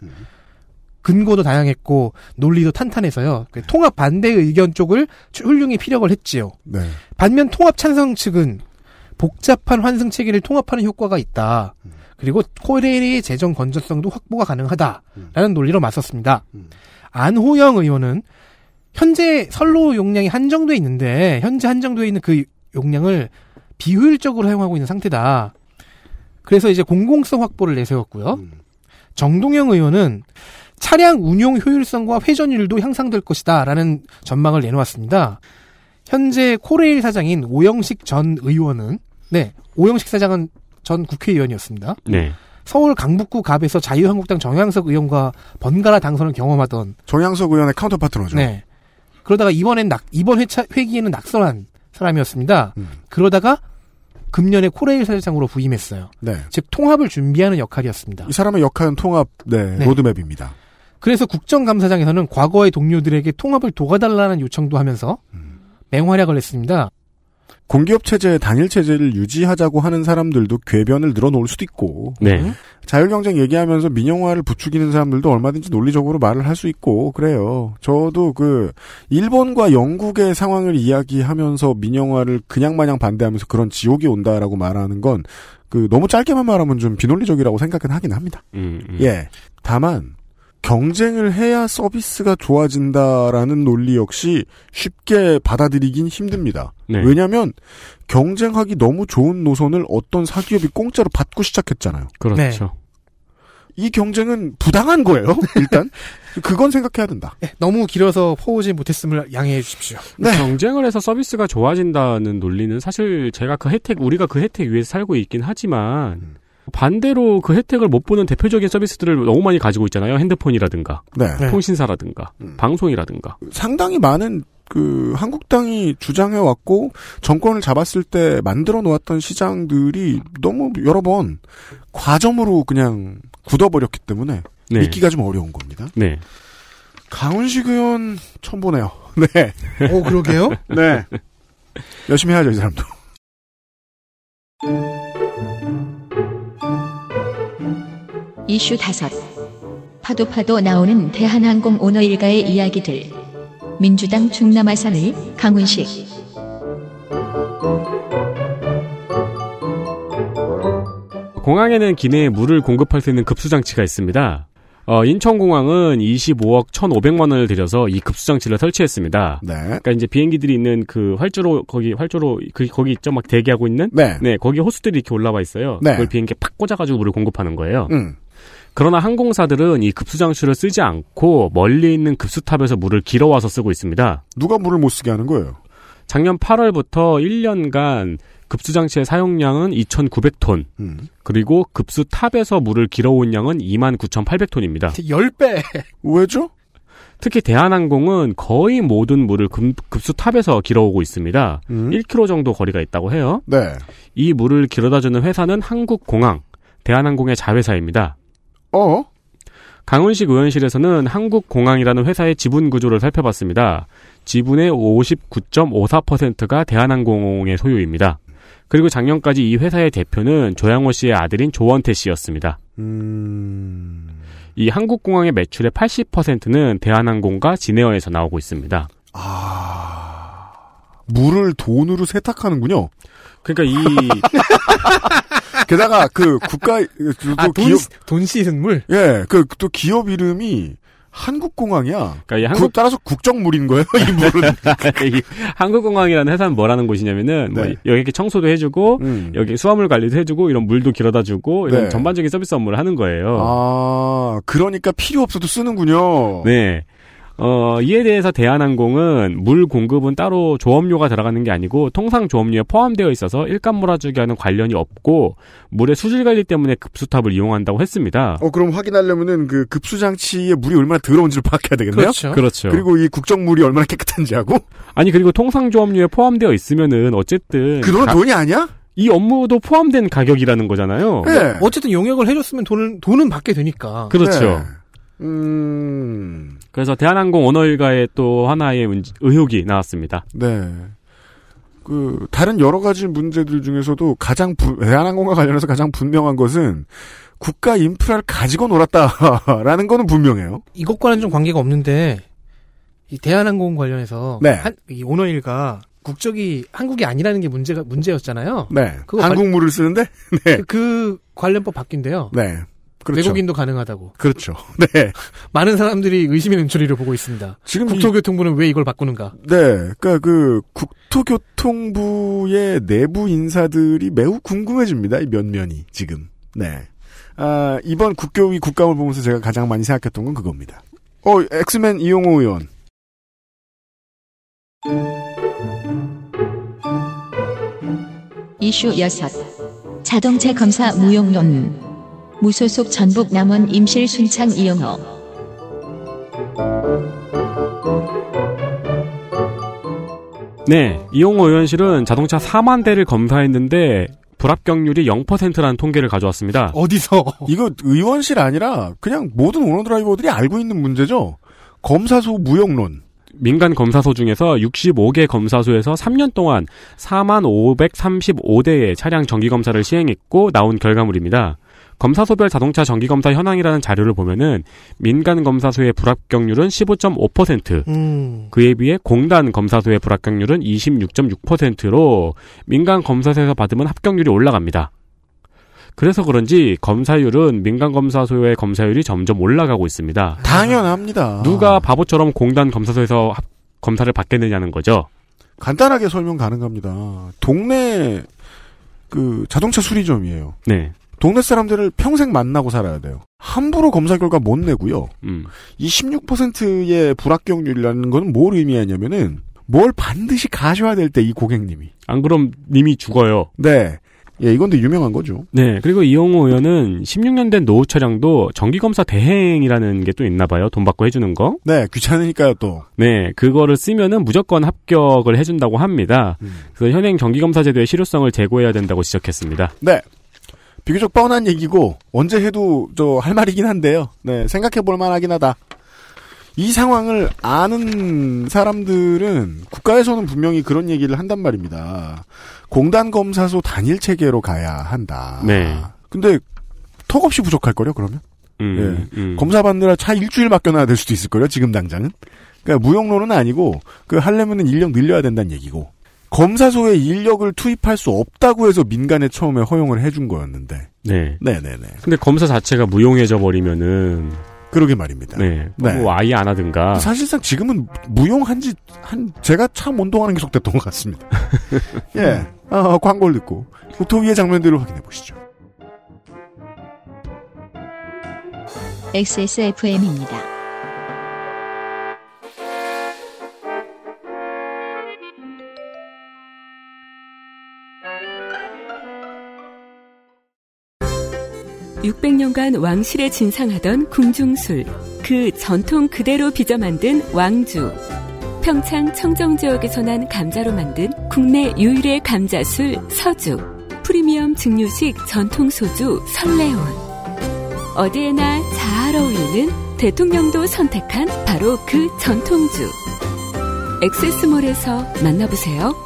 근거도 다양했고 논리도 탄탄해서요. 그 통합 반대 의견 쪽을 훌륭히 피력을 했지요. 네. 반면 통합 찬성 측은 복잡한 환승 체계를 통합하는 효과가 있다. 그리고 코레일의 재정 건전성도 확보가 가능하다라는 논리로 맞섰습니다. 안호영 의원은 현재 선로 용량이 한정돼 있는데 현재 한정돼 있는 그 용량을 비효율적으로 사용하고 있는 상태다. 그래서 이제 공공성 확보를 내세웠고요. 정동영 의원은 차량 운용 효율성과 회전율도 향상될 것이다라는 전망을 내놓았습니다. 현재 코레일 사장인 오영식 전 의원은 네 오영식 사장은 전 국회의원이었습니다. 네. 서울 강북구 갑에서 자유한국당 정양석 의원과 번갈아 당선을 경험하던 정양석 의원의 counter partner죠. 네. 그러다가 이번엔 낙, 이번 회차, 회기에는 낙선한 사람이었습니다. 음. 그러다가 금년에 코레일 사장으로 부임했어요. 네. 즉 통합을 준비하는 역할이었습니다. 이 사람의 역할은 통합, 네, 네. 로드맵입니다. 그래서 국정감사장에서는 과거의 동료들에게 통합을 도와달라는 요청도 하면서 맹활약을 했습니다. 공기업 체제, 단일 체제를 유지하자고 하는 사람들도 궤변을 늘어놓을 수도 있고, 네. 자율경쟁 얘기하면서 민영화를 부추기는 사람들도 얼마든지 논리적으로 말을 할 수 있고, 그래요. 저도 그, 일본과 영국의 상황을 이야기하면서 민영화를 그냥 마냥 반대하면서 그런 지옥이 온다라고 말하는 건, 그, 너무 짧게만 말하면 좀 비논리적이라고 생각은 하긴 합니다. 음, 음. 예. 다만, 경쟁을 해야 서비스가 좋아진다라는 논리 역시 쉽게 받아들이긴 힘듭니다. 네. 왜냐하면 경쟁하기 너무 좋은 노선을 어떤 사기업이 공짜로 받고 시작했잖아요. 그렇죠. 이 경쟁은 부당한 거예요. [laughs] 일단 그건 생각해야 된다. 너무 길어서 포오지 못했음을 양해해 주십시오. 네. 경쟁을 해서 서비스가 좋아진다는 논리는 사실 제가 그 혜택 우리가 그 혜택 위에서 살고 있긴 하지만 반대로 그 혜택을 못 보는 대표적인 서비스들을 너무 많이 가지고 있잖아요. 핸드폰이라든가 네. 통신사라든가 방송이라든가 상당히 많은 그 한국당이 주장해 왔고 정권을 잡았을 때 만들어 놓았던 시장들이 너무 여러 번 과점으로 그냥 굳어버렸기 때문에 네. 믿기가 좀 어려운 겁니다. 네. 강훈식 의원 처음 보네요. [laughs] 네. 오 그러게요. 네. 열심히 해야죠 이 사람도. 이슈 다섯. 파도 파도 나오는 대한항공 오너 일가의 이야기들. 민주당 충남아산을 강훈식. 공항에는 기내에 물을 공급할 수 있는 급수장치가 있습니다. 어, 인천공항은 25억 1,500만 원을 들여서 이 급수장치를 설치했습니다. 네. 그러니까 이제 비행기들이 있는 그 활주로 거기 활주로 그 거기 있죠 막 대기하고 있는 네. 거기 호스들이 이렇게 올라와 있어요. 네. 그걸 비행기에 팍 꽂아가지고 물을 공급하는 거예요. 음. 그러나 항공사들은 이 급수장치를 쓰지 않고 멀리 있는 급수탑에서 물을 길어와서 쓰고 있습니다. 누가 물을 못 쓰게 하는 거예요? 작년 8월부터 1년간 급수장치의 사용량은 2,900톤. 음. 그리고 급수탑에서 물을 길어온 양은 29,800톤입니다. 10배. 왜죠? 특히 대한항공은 거의 모든 물을 급, 급수탑에서 길어오고 있습니다. 음. 1km 정도 거리가 있다고 해요. 네. 이 물을 길어다주는 회사는 한국공항, 대한항공의 자회사입니다. 어? 강훈식 의원실에서는 한국공항이라는 회사의 지분 구조를 살펴봤습니다. 지분의 59.54%가 대한항공의 소유입니다. 그리고 작년까지 이 회사의 대표는 조양호 씨의 아들인 조원태 씨였습니다. 음. 이 한국공항의 매출의 80%는 대한항공과 진에어에서 나오고 있습니다. 물을 돈으로 세탁하는군요. 그러니까 이 [laughs] 게다가 그 국가 또 아, 돈, 기업 돈 씻은 물? 예, 그 또 기업 이름이 한국공항이야. 그러니까 한국 따라서 국정물인 거예요. 이 물은. [laughs] 이 한국공항이라는 회사는 뭐라는 곳이냐면은 뭐 네. 여기 이렇게 청소도 해주고 음. 여기 수화물 관리도 해주고 이런 물도 길어다 주고 이런 네. 전반적인 서비스 업무를 하는 거예요. 아, 그러니까 필요 없어도 쓰는군요. 네. 어, 이에 대해서 대한항공은 물 공급은 따로 조업료가 들어가는 게 아니고 통상 조업료에 포함되어 있어서 일감 몰아주기와는 관련이 없고 물의 수질 관리 때문에 급수탑을 이용한다고 했습니다. 어, 그럼 확인하려면은 그 급수 장치에 물이 얼마나 더러운지를 파악해야 되겠네요. 그렇죠. 그렇죠. 그리고 이 국정물이 얼마나 깨끗한지 하고. 아니 그리고 통상 조업료에 포함되어 있으면은 어쨌든 그 돈은 가- 돈이 아니야? 이 업무도 포함된 가격이라는 거잖아요. 네. 어쨌든 용역을 해줬으면 돈은 돈은 받게 되니까. 그렇죠. 네. 음. 그래서 대한항공 오너 일가의 또 하나의 문제- 의혹이 나왔습니다. 네. 그 다른 여러 가지 문제들 중에서도 가장 부, 대한항공과 관련해서 가장 분명한 것은 국가 인프라를 가지고 놀았다라는 거는 분명해요. 이것과는 좀 관계가 없는데 이 대한항공 관련해서 네. 한, 이 오너일가 국적이 한국이 아니라는 게 문제가 문제였잖아요. 네. 한국물을 쓰는데 [laughs] 네. 그, 그 관련법 바뀐대요. 네. 그렇죠. 외국인도 가능하다고. 그렇죠. [laughs] 네. 많은 사람들이 의심의 눈초리를 보고 있습니다. 지금 이- 국토교통부는 왜 이걸 바꾸는가? 네, 그러니까 그 국토교통부의 내부 인사들이 매우 궁금해집니다. 이 면면이 지금. 네. 아, 이번 국교위 국감을 보면서 제가 가장 많이 생각했던 건 그겁니다. 어, 엑스맨 이용호 의원. 이슈 여섯. 자동차 검사 무용론. 무소속 전북 남원 임실 순창 이용호. 네, 이용호 의원실은 자동차 4만 대를 검사했는데 불합격률이 0%라는 통계를 가져왔습니다. 어디서? [laughs] 이거 의원실 아니라 그냥 모든 오너 드라이버들이 알고 있는 문제죠. 검사소 무용론. 민간 검사소 중에서 65개 검사소에서 3년 동안 4만 535대의 차량 정기 검사를 시행했고 나온 결과물입니다. 검사소별 자동차 정기검사 현황이라는 자료를 보면은 민간 검사소의 불합격률은 15.5%, 음. 그에 비해 공단 검사소의 불합격률은 26.6%로 민간 검사소에서 받으면 합격률이 올라갑니다. 그래서 그런지 검사율은 민간 검사소의 검사율이 점점 올라가고 있습니다. 당연합니다. 누가 바보처럼 공단 검사소에서 합- 검사를 받겠느냐는 거죠. 간단하게 설명 가능합니다. 동네 그 자동차 수리점이에요. 네. 동네 사람들을 평생 만나고 살아야 돼요. 함부로 검사 결과 못 내고요. 음. 이 16%의 불합격률이라는 건 뭘 의미하냐면은 뭘 반드시 가셔야 될 때 이 고객님이. 안 그럼 님이 죽어요. 네. 예, 이건 데 유명한 거죠. 네. 그리고 이용호 의원은 16년 된 노후 차량도 정기검사 대행이라는 게 또 있나 봐요. 돈 받고 해주는 거. 네, 귀찮으니까요 또. 네. 그거를 쓰면은 무조건 합격을 해준다고 합니다. 그래서 현행 정기검사 제도의 실효성을 제고해야 된다고 지적했습니다. 네. 비교적 뻔한 얘기고 언제 해도 저 할 말이긴 한데요. 네, 생각해 볼 만하긴 하다. 이 상황을 아는 사람들은 국가에서는 분명히 그런 얘기를 한단 말입니다. 공단 검사소 단일 체계로 가야 한다. 네. 근데 턱없이 부족할 거요 그러면? 음, 예. 음. 검사 받느라 차 일주일 맡겨놔야 될 수도 있을 거요 지금 당장은. 그러니까 무용론은 아니고 그 하려면은 인력 늘려야 된다는 얘기고. 검사소에 인력을 투입할 수 없다고 해서 민간에 처음에 허용을 해준 거였는데. 네. 네네네. 근데 검사 자체가 무용해져 버리면은 그러게 말입니다. 네. 네. 뭐 아예 안 하든가. 사실상 지금은 무용한 지 한 제가 참 운동하는 게 속됐던 것 같습니다. [laughs] 예, 어, 광고를 듣고 국토위의 장면들을 확인해 보시죠. XSFM입니다. 600년간 왕실에 진상하던 궁중술, 그 전통 그대로 빚어 만든 왕주. 평창 청정 지역에서 난 감자로 만든 국내 유일의 감자술 서주. 프리미엄 증류식 전통 소주 설레온. 어디에나 잘 어울리는 대통령도 선택한 바로 그 전통주. 엑세스몰에서 만나보세요.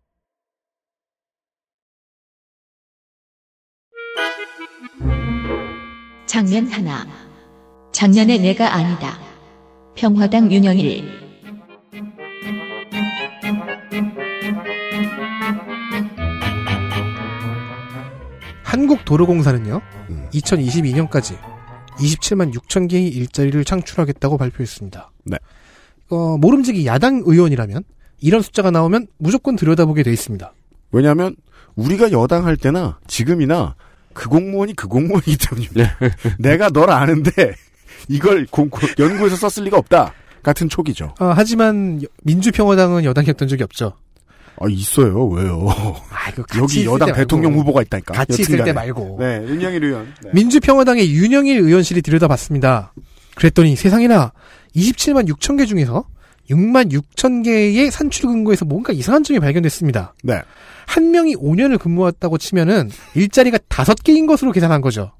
장면 하나. 작년의 내가 아니다. 평화당 윤영일. 한국도로공사는요, 2022년까지 27만 6천 개의 일자리를 창출하겠다고 발표했습니다. 네. 어, 모름지기 야당 의원이라면 이런 숫자가 나오면 무조건 들여다보게 돼 있습니다. 왜냐하면 우리가 여당 할 때나 지금이나 그 공무원이 그 공무원이기 때문입니다. [laughs] 내가 널 아는데 이걸 공, 연구에서 썼을 리가 없다 같은 촉이죠. 어, 하지만 여- 민주평화당은 여당이었던 적이 없죠. 아 있어요 왜요? 같이 여기 여당 때 대통령 말고. 후보가 있다니까. 같이 있을. 때 말고. 네, 윤영일 의원. 네. 민주평화당의 윤영일 의원실이 들여다봤습니다. 그랬더니 세상에나 27만 6천 개 중에서 6만 6천 개의 산출 근거에서 뭔가 이상한 점이 발견됐습니다. 네. 한 명이 5년을 근무했다고 치면은 일자리가 5개인 것으로 계산한 거죠.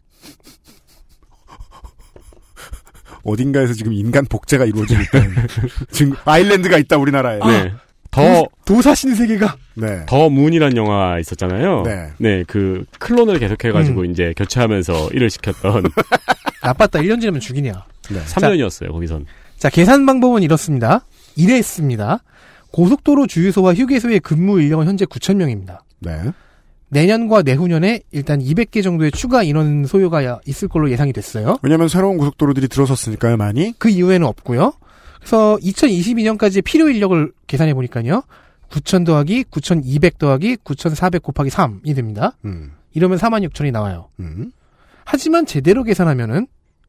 어딘가에서 지금 인간 복제가 이루어지고 있다는 [laughs] 지금 아일랜드가 있다 우리나라에. 네. 더 도사신 세계가 네. 더 문이란 영화 있었잖아요. 네. 그 클론을 계속해 가지고 음. 이제 교체하면서 일을 시켰던 [laughs] 나빴다 1년 지나면 죽이냐. 네. 3년이었어요 거기선. 자, 계산 방법은 이렇습니다. 이랬습니다. 고속도로 주유소와 휴게소의 근무 인력은 현재 9,000명입니다. 네. 내년과 내후년에 일단 200개 정도의 추가 인원 소요가 야- 있을 걸로 예상이 됐어요. 왜냐하면 새로운 고속도로들이 들어섰으니까요 많이. 그 이후에는 없고요. 그래서 2022년까지 필요 인력을 계산해 보니까요. 9,000 더하기 9,200 더하기 9,400 곱하기 3이 됩니다. 음. 이러면 4만 6천이 나와요. 음. 하지만 제대로 계산하면은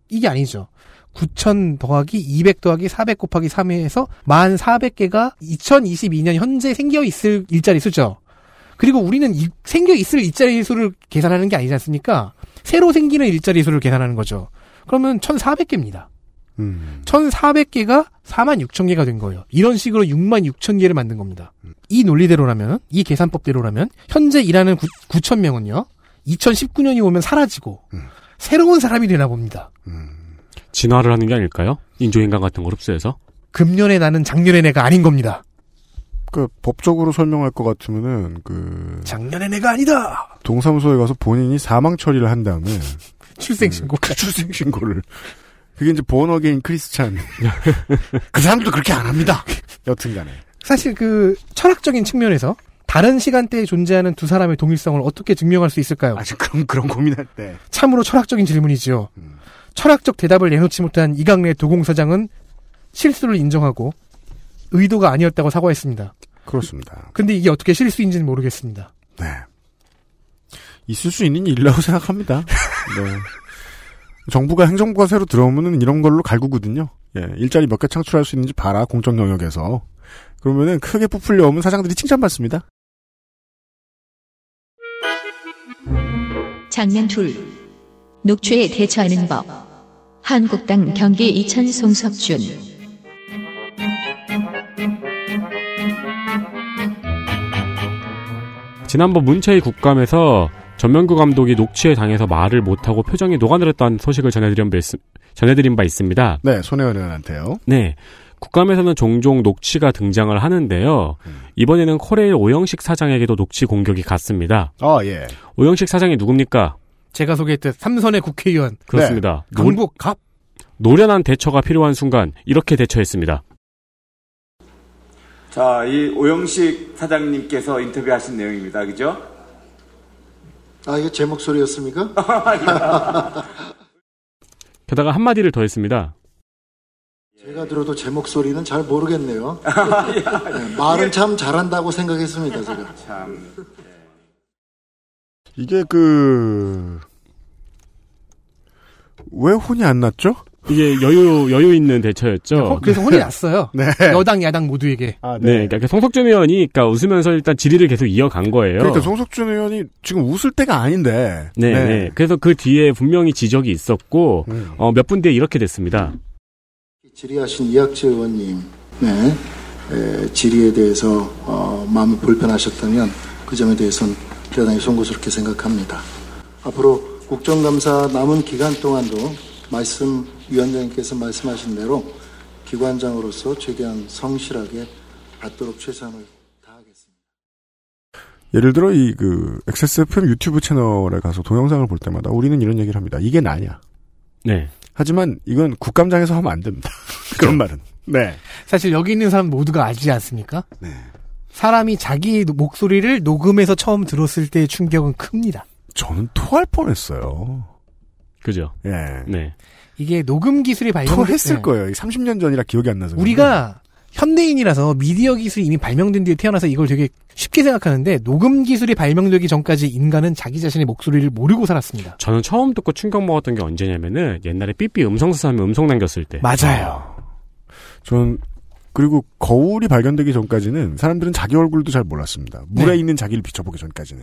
이게 아니죠. 9,000 더하기 200 더하기 400 곱하기 3에서 1,400개가 2022년 현재 생겨 있을 일자리 수죠. 그리고 우리는 이- 생겨 있을 일자리 수를 계산하는 게 아니지 않습니까? 새로 생기는 일자리 수를 계산하는 거죠. 그러면 1,400개입니다. 음. 1,400개가 46,000개가 된 거예요. 이런 식으로 66,000개를 만든 겁니다. 이 논리대로라면, 이 계산법대로라면, 현재 일하는 9, 9,000명은요, 2019년이 오면 사라지고, 새로운 사람이 되나 봅니다. 진화를 하는 게 아닐까요? 인조인간 같은 걸 흡수해서? 금년에 나는 작년에 내가 아닌 겁니다. 그 법적으로 설명할 것 같으면은 그 작년에 내가 아니다. 동사무소에 가서 본인이 사망 처리를 한 다음에 [laughs] 출생 신고 그 출생 신고를 그게 이제 본어게인 크리스찬 [laughs] 그 사람도 그렇게 안 합니다. 여튼간에 사실 그 철학적인 측면에서 다른 시간대에 존재하는 두 사람의 동일성을 어떻게 증명할 수 있을까요? 아직 그런 그런 고민할 때 참으로 철학적인 질문이지요. 음. 철학적 대답을 내놓지 못한 이강래 도공사장은 실수를 인정하고 의도가 아니었다고 사과했습니다. 그렇습니다. 근데 이게 어떻게 실수인지는 모르겠습니다. 네. 있을 수 있는 일이라고 [laughs] 생각합니다. 네. 정부가 행정부가 새로 들어오면은 이런 걸로 갈구거든요. 예, 일자리 몇 개 창출할 수 있는지 봐라 공적 영역에서. 그러면은 크게 부풀려 오면 사장들이 칭찬받습니다. 장면 둘. 녹취에 대처하는 법. 한국당 경기 이천 송석준. 지난번 문체위 국감에서 전명구 감독이 녹취에 당해서 말을 못하고 표정이 녹아내렸다는 소식을 전해드린 바, 있, 전해드린 바 있습니다. 네, 손혜원 의원한테요. 네. 국감에서는 종종 녹취가 등장을 하는데요. 이번에는 코레일 오영식 사장에게도 녹취 공격이 갔습니다. 아, 예. 오영식 사장이 누굽니까? 제가 소개했듯 삼선의 국회의원. 그렇습니다. 네. 강북 갑. 노련한 대처가 필요한 순간 이렇게 대처했습니다. 자, 이 오영식 사장님께서 인터뷰하신 내용입니다. 그죠? 아, 이게 제 목소리였습니까? [laughs] 게다가 한마디를 더 했습니다. 제가 들어도 제 목소리는 잘 모르겠네요. [laughs] 네, 말은 참 잘한다고 생각했습니다, 제가. 참. 이게 그, 왜 혼이 안 났죠? 이게 여유, 여유 있는 대처였죠. 그래서 혼이 났어요. [laughs] 네. 여당, 야당 모두에게. 아, 네. 그러니까 송석준 의원이 그러니까 웃으면서 일단 질의를 계속 이어간 거예요. 그러니까 송석준 의원이 지금 웃을 때가 아닌데. 네, 네. 그래서 그 뒤에 분명히 지적이 있었고, 어, 몇 분 뒤에 이렇게 됐습니다. 질의하신 이학재 의원님, 네, 에, 질의에 대해서 어, 마음이 불편하셨다면 그 점에 대해서는 대단히 송구스럽게 생각합니다. 앞으로 국정감사 남은 기간 동안도 말씀 위원장님께서 말씀하신 대로 기관장으로서 최대한 성실하게 받도록 최선을 예를 들어 이 그 XSFM 유튜브 채널에 가서 동영상을 볼 때마다 우리는 이런 얘기를 합니다. 이게 나냐? 네. 하지만 이건 국감장에서 하면 안 됩니다. [laughs] 그런 말은. 네. 사실 여기 있는 사람 모두가 알지 않습니까? 네. 사람이 자기 목소리를 녹음해서 처음 들었을 때의 충격은 큽니다. 저는 토할 뻔했어요. 그죠? 예. 네. 이게 녹음 기술이 발명 토했을 네. 거예요. 30년 전이라 기억이 안 나서. 우리가 현대인이라서 미디어 기술이 이미 발명된 뒤에 태어나서 이걸 되게 쉽게 생각하는데 녹음 기술이 발명되기 전까지 인간은 자기 자신의 목소리를 모르고 살았습니다. 저는 처음 듣고 충격 먹었던 게 언제냐면은 옛날에 삐삐 음성 수사하면 음성 남겼을 때. 맞아요. 전 그리고 거울이 발견되기 전까지는 사람들은 자기 얼굴도 잘 몰랐습니다. 물에 네. 있는 자기를 비춰보기 전까지는.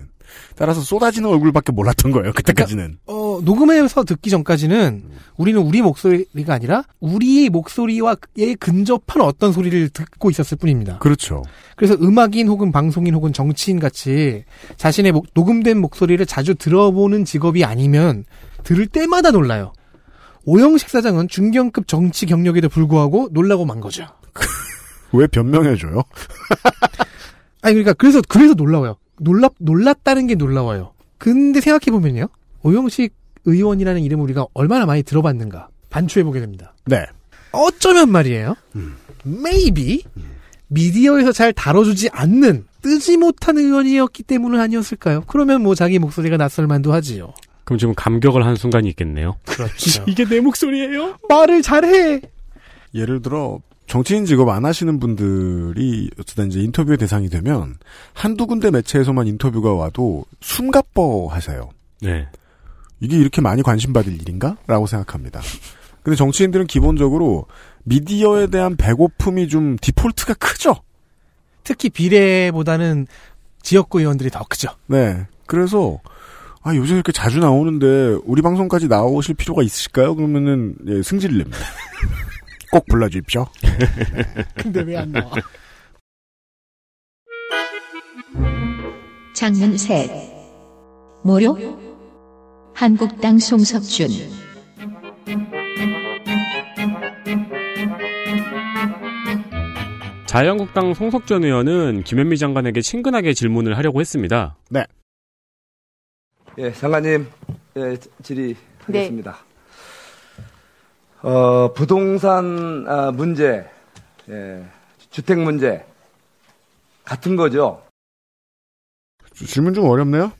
따라서 쏟아지는 얼굴밖에 몰랐던 거예요. 그때까지는. 어, 녹음해서 듣기 전까지는 우리는 우리 목소리가 아니라 우리의 목소리와에 근접한 어떤 소리를 듣고 있었을 뿐입니다. 그렇죠. 그래서 음악인 혹은 방송인 혹은 정치인 같이 자신의 목- 녹음된 목소리를 자주 들어보는 직업이 아니면 들을 때마다 놀라요. 오영식 사장은 중견급 정치 경력에도 불구하고 놀라고 만 거죠. [laughs] 왜 변명해줘요? [laughs] 아니 그러니까 그래서 그래서 놀라워요. 놀랍 놀랐다는 게 놀라워요. 근데 생각해 보면요, 오영식 의원이라는 이름을 우리가 얼마나 많이 들어봤는가 반추해 보게 됩니다. 네. 어쩌면 말이에요. maybe 미디어에서 잘 다뤄주지 않는 뜨지 못한 의원이었기 때문은 아니었을까요? 그러면 뭐 자기 목소리가 낯설만도 하지요. 그럼 지금 감격을 한 순간이 있겠네요. 그렇죠. [laughs] 이게 내 목소리예요? 말을 잘해. 예를 들어 정치인 직업 안 하시는 분들이 어쨌든 이제 인터뷰의 대상이 되면 한두 군데 매체에서만 인터뷰가 와도 숨가뻐 하세요. 네. 이게 이렇게 많이 관심 받을 일인가? 라고 생각합니다. 근데 정치인들은 기본적으로 미디어에 대한 배고픔이 좀 디폴트가 크죠. 특히 비례보다는 지역구 의원들이 더 크죠. 네. 그래서 아 요즘 이렇게 자주 나오는데 우리 방송까지 나오실 필요가 있으실까요? 그러면은 예, 승질을 냅니다. [laughs] 꼭 불러주십시오. [laughs] 근데 왜 안 나와? 장문 셋. 모료? 한국당 송석준. 자유한국당 송석전 의원은 김현미 장관에게 친근하게 질문을 하려고 했습니다. 네. 예, 장관님, 예, 질의하겠습니다. 어, 부동산 아, 문제, 예, 주택 문제 같은 거죠. 질문 좀 어렵네요.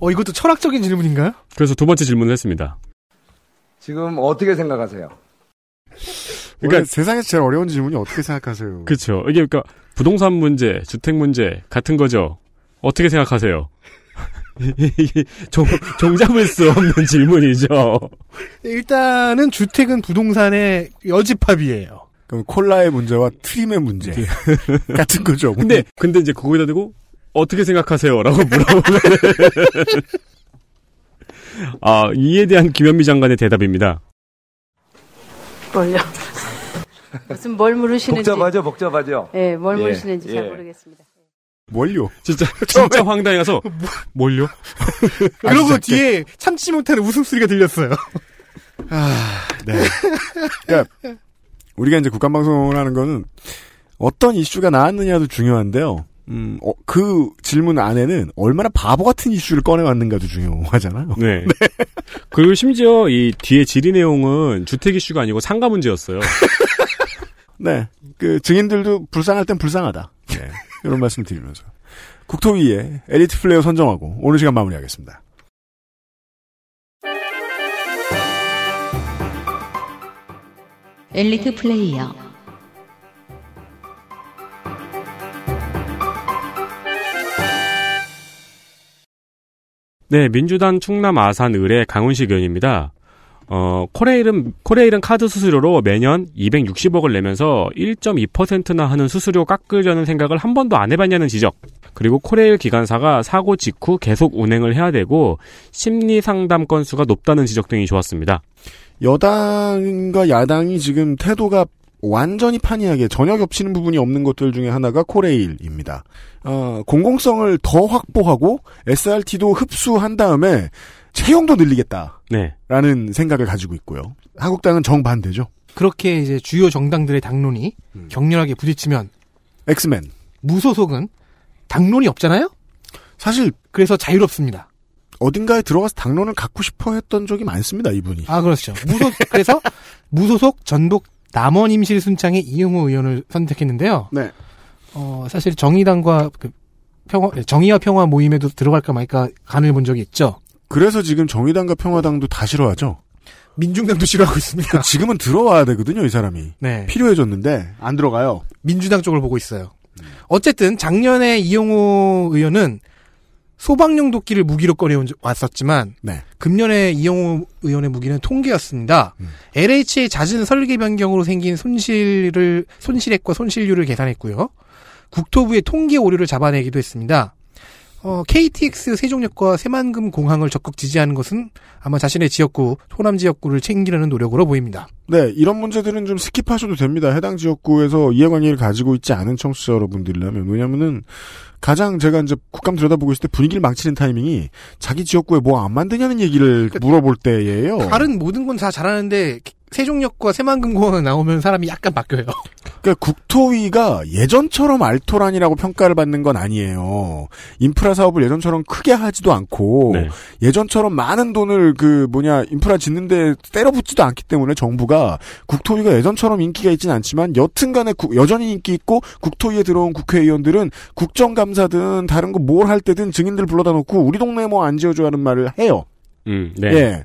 어, 이것도 철학적인 질문인가요? 그래서 두 번째 질문을 했습니다. 지금 어떻게 생각하세요? 그러니까 세상에서 제일 어려운 질문이 어떻게 생각하세요? 그렇죠. 이게 그러니까 부동산 문제, 주택 문제 같은 거죠. 어떻게 생각하세요? 이게 [laughs] 종, 종잡을 수 없는 질문이죠. 일단은 주택은 부동산의 여집합이에요. 그럼 콜라의 문제와 트림의 문제 [laughs] 같은 거죠. 근데 근데 이제 그거에다 대고 어떻게 생각하세요?라고 물어보면 [laughs] 아 이에 대한 김현미 장관의 대답입니다. 뭘요? 무슨 뭘 물으시는지. 복잡하죠, 복잡하죠. 예, 뭘 예, 물으시는지 잘 예. 모르겠습니다. 뭘요? 진짜 [laughs] 진짜 황당해서 [laughs] 뭘요? [laughs] 그러고 뒤에 참지 못하는 웃음소리가 들렸어요. 아, 네. 그러니까 우리가 이제 국감 방송을 하는 거는 어떤 이슈가 나왔느냐도 중요한데요. 음, 어, 그 질문 안에는 얼마나 바보 같은 이슈를 꺼내왔는가도 중요하잖아요. 네. 그리고 심지어 이 뒤에 질의 내용은 주택 이슈가 아니고 상가 문제였어요. 네. 그 증인들도 불쌍할 땐 불쌍하다. 네. 이런 말씀 드리면서 국토위에 엘리트 플레이어 선정하고 오늘 시간 마무리하겠습니다. 엘리트 플레이어. 네, 민주당 충남 아산 의뢰 강훈식 의원입니다. 어, 코레일은, 코레일은 카드 수수료로 매년 260억을 내면서 1.2%나 하는 수수료 깎으려는 생각을 한 번도 안 해봤냐는 지적. 그리고 코레일 기관사가 사고 직후 계속 운행을 해야 되고 심리 상담 건수가 높다는 지적 등이 좋았습니다. 여당과 야당이 지금 태도가 완전히 판이하게 전혀 겹치는 부분이 없는 것들 중에 하나가 코레일입니다. 어, 공공성을 더 확보하고 SRT도 흡수한 다음에 채용도 늘리겠다. 네. 라는 생각을 가지고 있고요. 한국당은 정반대죠. 그렇게 이제 주요 정당들의 당론이 격렬하게 부딪히면 엑스맨 무소속은 당론이 없잖아요. 사실 그래서 자유롭습니다. 어딘가에 들어가서 당론을 갖고 싶어 했던 적이 많습니다, 이분이. 아 그렇죠. 무소 그래서 무소속 전북 남원 임실 순창의 이용호 의원을 선택했는데요. 네. 어 사실 정의당과 그 평화 정의와 평화 모임에도 들어갈까 말까 간을 본 적이 있죠. 그래서 지금 정의당과 평화당도 다 싫어하죠. 민중당도 싫어하고 있습니다. 그러니까 지금은 들어와야 되거든요, 이 사람이. 네. 필요해졌는데 안 들어가요. 민주당 쪽을 보고 있어요. 어쨌든 작년에 이용호 의원은 소방용 도끼를 무기로 꺼내 왔었지만 네. 금년에 이용호 의원의 무기는 통계였습니다. LH의 잦은 설계 변경으로 생긴 손실을 손실액과 손실률을 계산했고요. 국토부의 통계 오류를 잡아내기도 했습니다. 어, KTX 세종역과 새만금 공항을 적극 지지하는 것은 아마 자신의 지역구, 호남 지역구를 챙기려는 노력으로 보입니다. 네, 이런 문제들은 좀 skip하셔도 됩니다. 해당 지역구에서 이해관계를 가지고 있지 않은 청취자 여러분들이라면. 왜냐면은, 가장 제가 이제 국감 들여다보고 있을 때 분위기를 망치는 타이밍이 자기 지역구에 뭐 안 만드냐는 얘기를 물어볼 때예요. 다른 모든 건 다 잘하는데 세종역과 새만금 공항 나오면 사람이 약간 바뀌어요. 그러니까 국토위가 예전처럼 알토란이라고 평가를 받는 건 아니에요. 인프라 사업을 예전처럼 크게 하지도 않고 네. 예전처럼 많은 돈을 그 뭐냐 인프라 짓는데 때려붙지도 않기 때문에 정부가 국토위가 예전처럼 인기가 있진 않지만 여튼간에 구- 여전히 인기 있고 국토위에 들어온 국회의원들은 국정감사든 다른 거 뭘 할 때든 증인들 불러다 놓고 우리 동네 뭐 안 지어줘 하는 말을 해요. 음, 네. 예.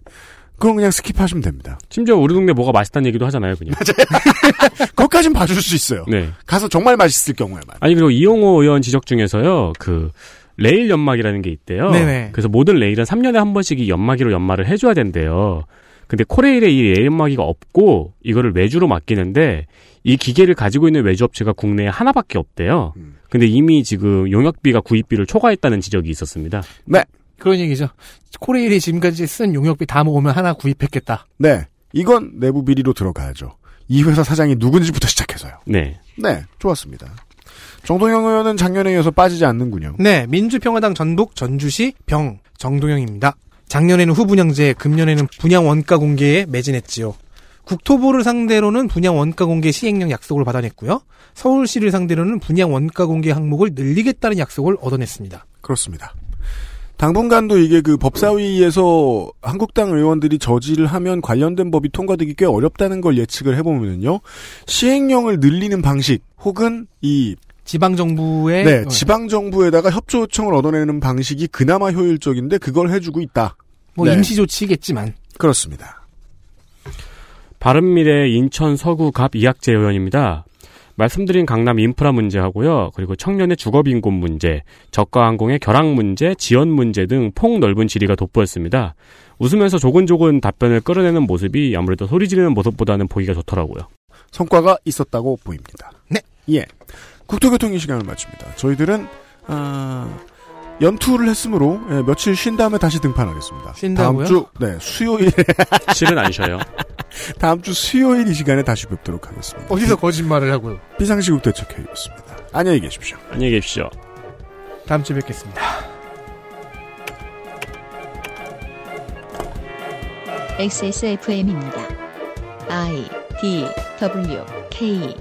그건 그냥 스킵하시면 됩니다. 심지어 우리 동네 뭐가 맛있다는 얘기도 하잖아요, 그냥. [laughs] 그것까진 봐줄 수 있어요. 네. 가서 정말 맛있을 경우에만. 아니 그리고 이용호 의원 지적 중에서요 그 레일 연막이라는 게 있대요. 네네. 그래서 모든 레일은 3년에 한 번씩 이 연막이로 연마를 해줘야 된대요. 근데 코레일에 이 내연마기가 없고 이거를 외주로 맡기는데 이 기계를 가지고 있는 외주 업체가 국내에 하나밖에 없대요. 근데 이미 지금 용역비가 구입비를 초과했다는 지적이 있었습니다. 네. 그런 얘기죠. 코레일이 지금까지 쓴 용역비 다 모으면 하나 구입했겠다. 네. 이건 내부 비리로 들어가야죠. 이 회사 사장이 누군지부터 시작해서요. 네. 네, 좋았습니다. 정동영 의원은 작년에 이어서 빠지지 않는군요. 네, 민주평화당 전북 전주시 병 정동영입니다. 작년에는 후분양제, 금년에는 분양 원가 공개에 매진했지요. 국토부를 상대로는 분양 원가 공개 시행령 약속을 받아냈고요. 서울시를 상대로는 분양 원가 공개 항목을 늘리겠다는 약속을 얻어냈습니다. 그렇습니다. 당분간도 이게 그 법사위에서 한국당 의원들이 저지를 하면 관련된 법이 통과되기 꽤 어렵다는 걸 예측을 해보면요. 시행령을 늘리는 방식 혹은 이 지방 정부의 네, 지방 정부에다가 협조 요청을 얻어내는 방식이 그나마 효율적인데 그걸 해주고 있다. 뭐 네. 임시 조치겠지만 그렇습니다. 바른미래 인천 서구 갑 이학재 의원입니다. 말씀드린 강남 인프라 문제하고요. 그리고 청년의 주거빈곤 문제, 저가 항공의 결항 문제, 지원 문제 등 폭넓은 질의가 돋보였습니다. 웃으면서 조근조근 답변을 끌어내는 모습이 아무래도 소리 지르는 모습보다는 보기가 좋더라고요. 성과가 있었다고 보입니다. 네. 예. 국토교통 이 시간을 마칩니다. 저희들은 아, 연투를 했으므로 예, 며칠 쉰 다음에 다시 등판하겠습니다. 쉰다고요? 다음 주 네, 수요일에 [laughs] 실은 안 쉬어요. [laughs] 다음 주 수요일 이 시간에 다시 뵙도록 하겠습니다. 어디서 거짓말을 하고요. 비상시국 대책회의였습니다. 안녕히 계십시오. 안녕히 계십시오. 다음 주에 뵙겠습니다. XSFM입니다. I D W K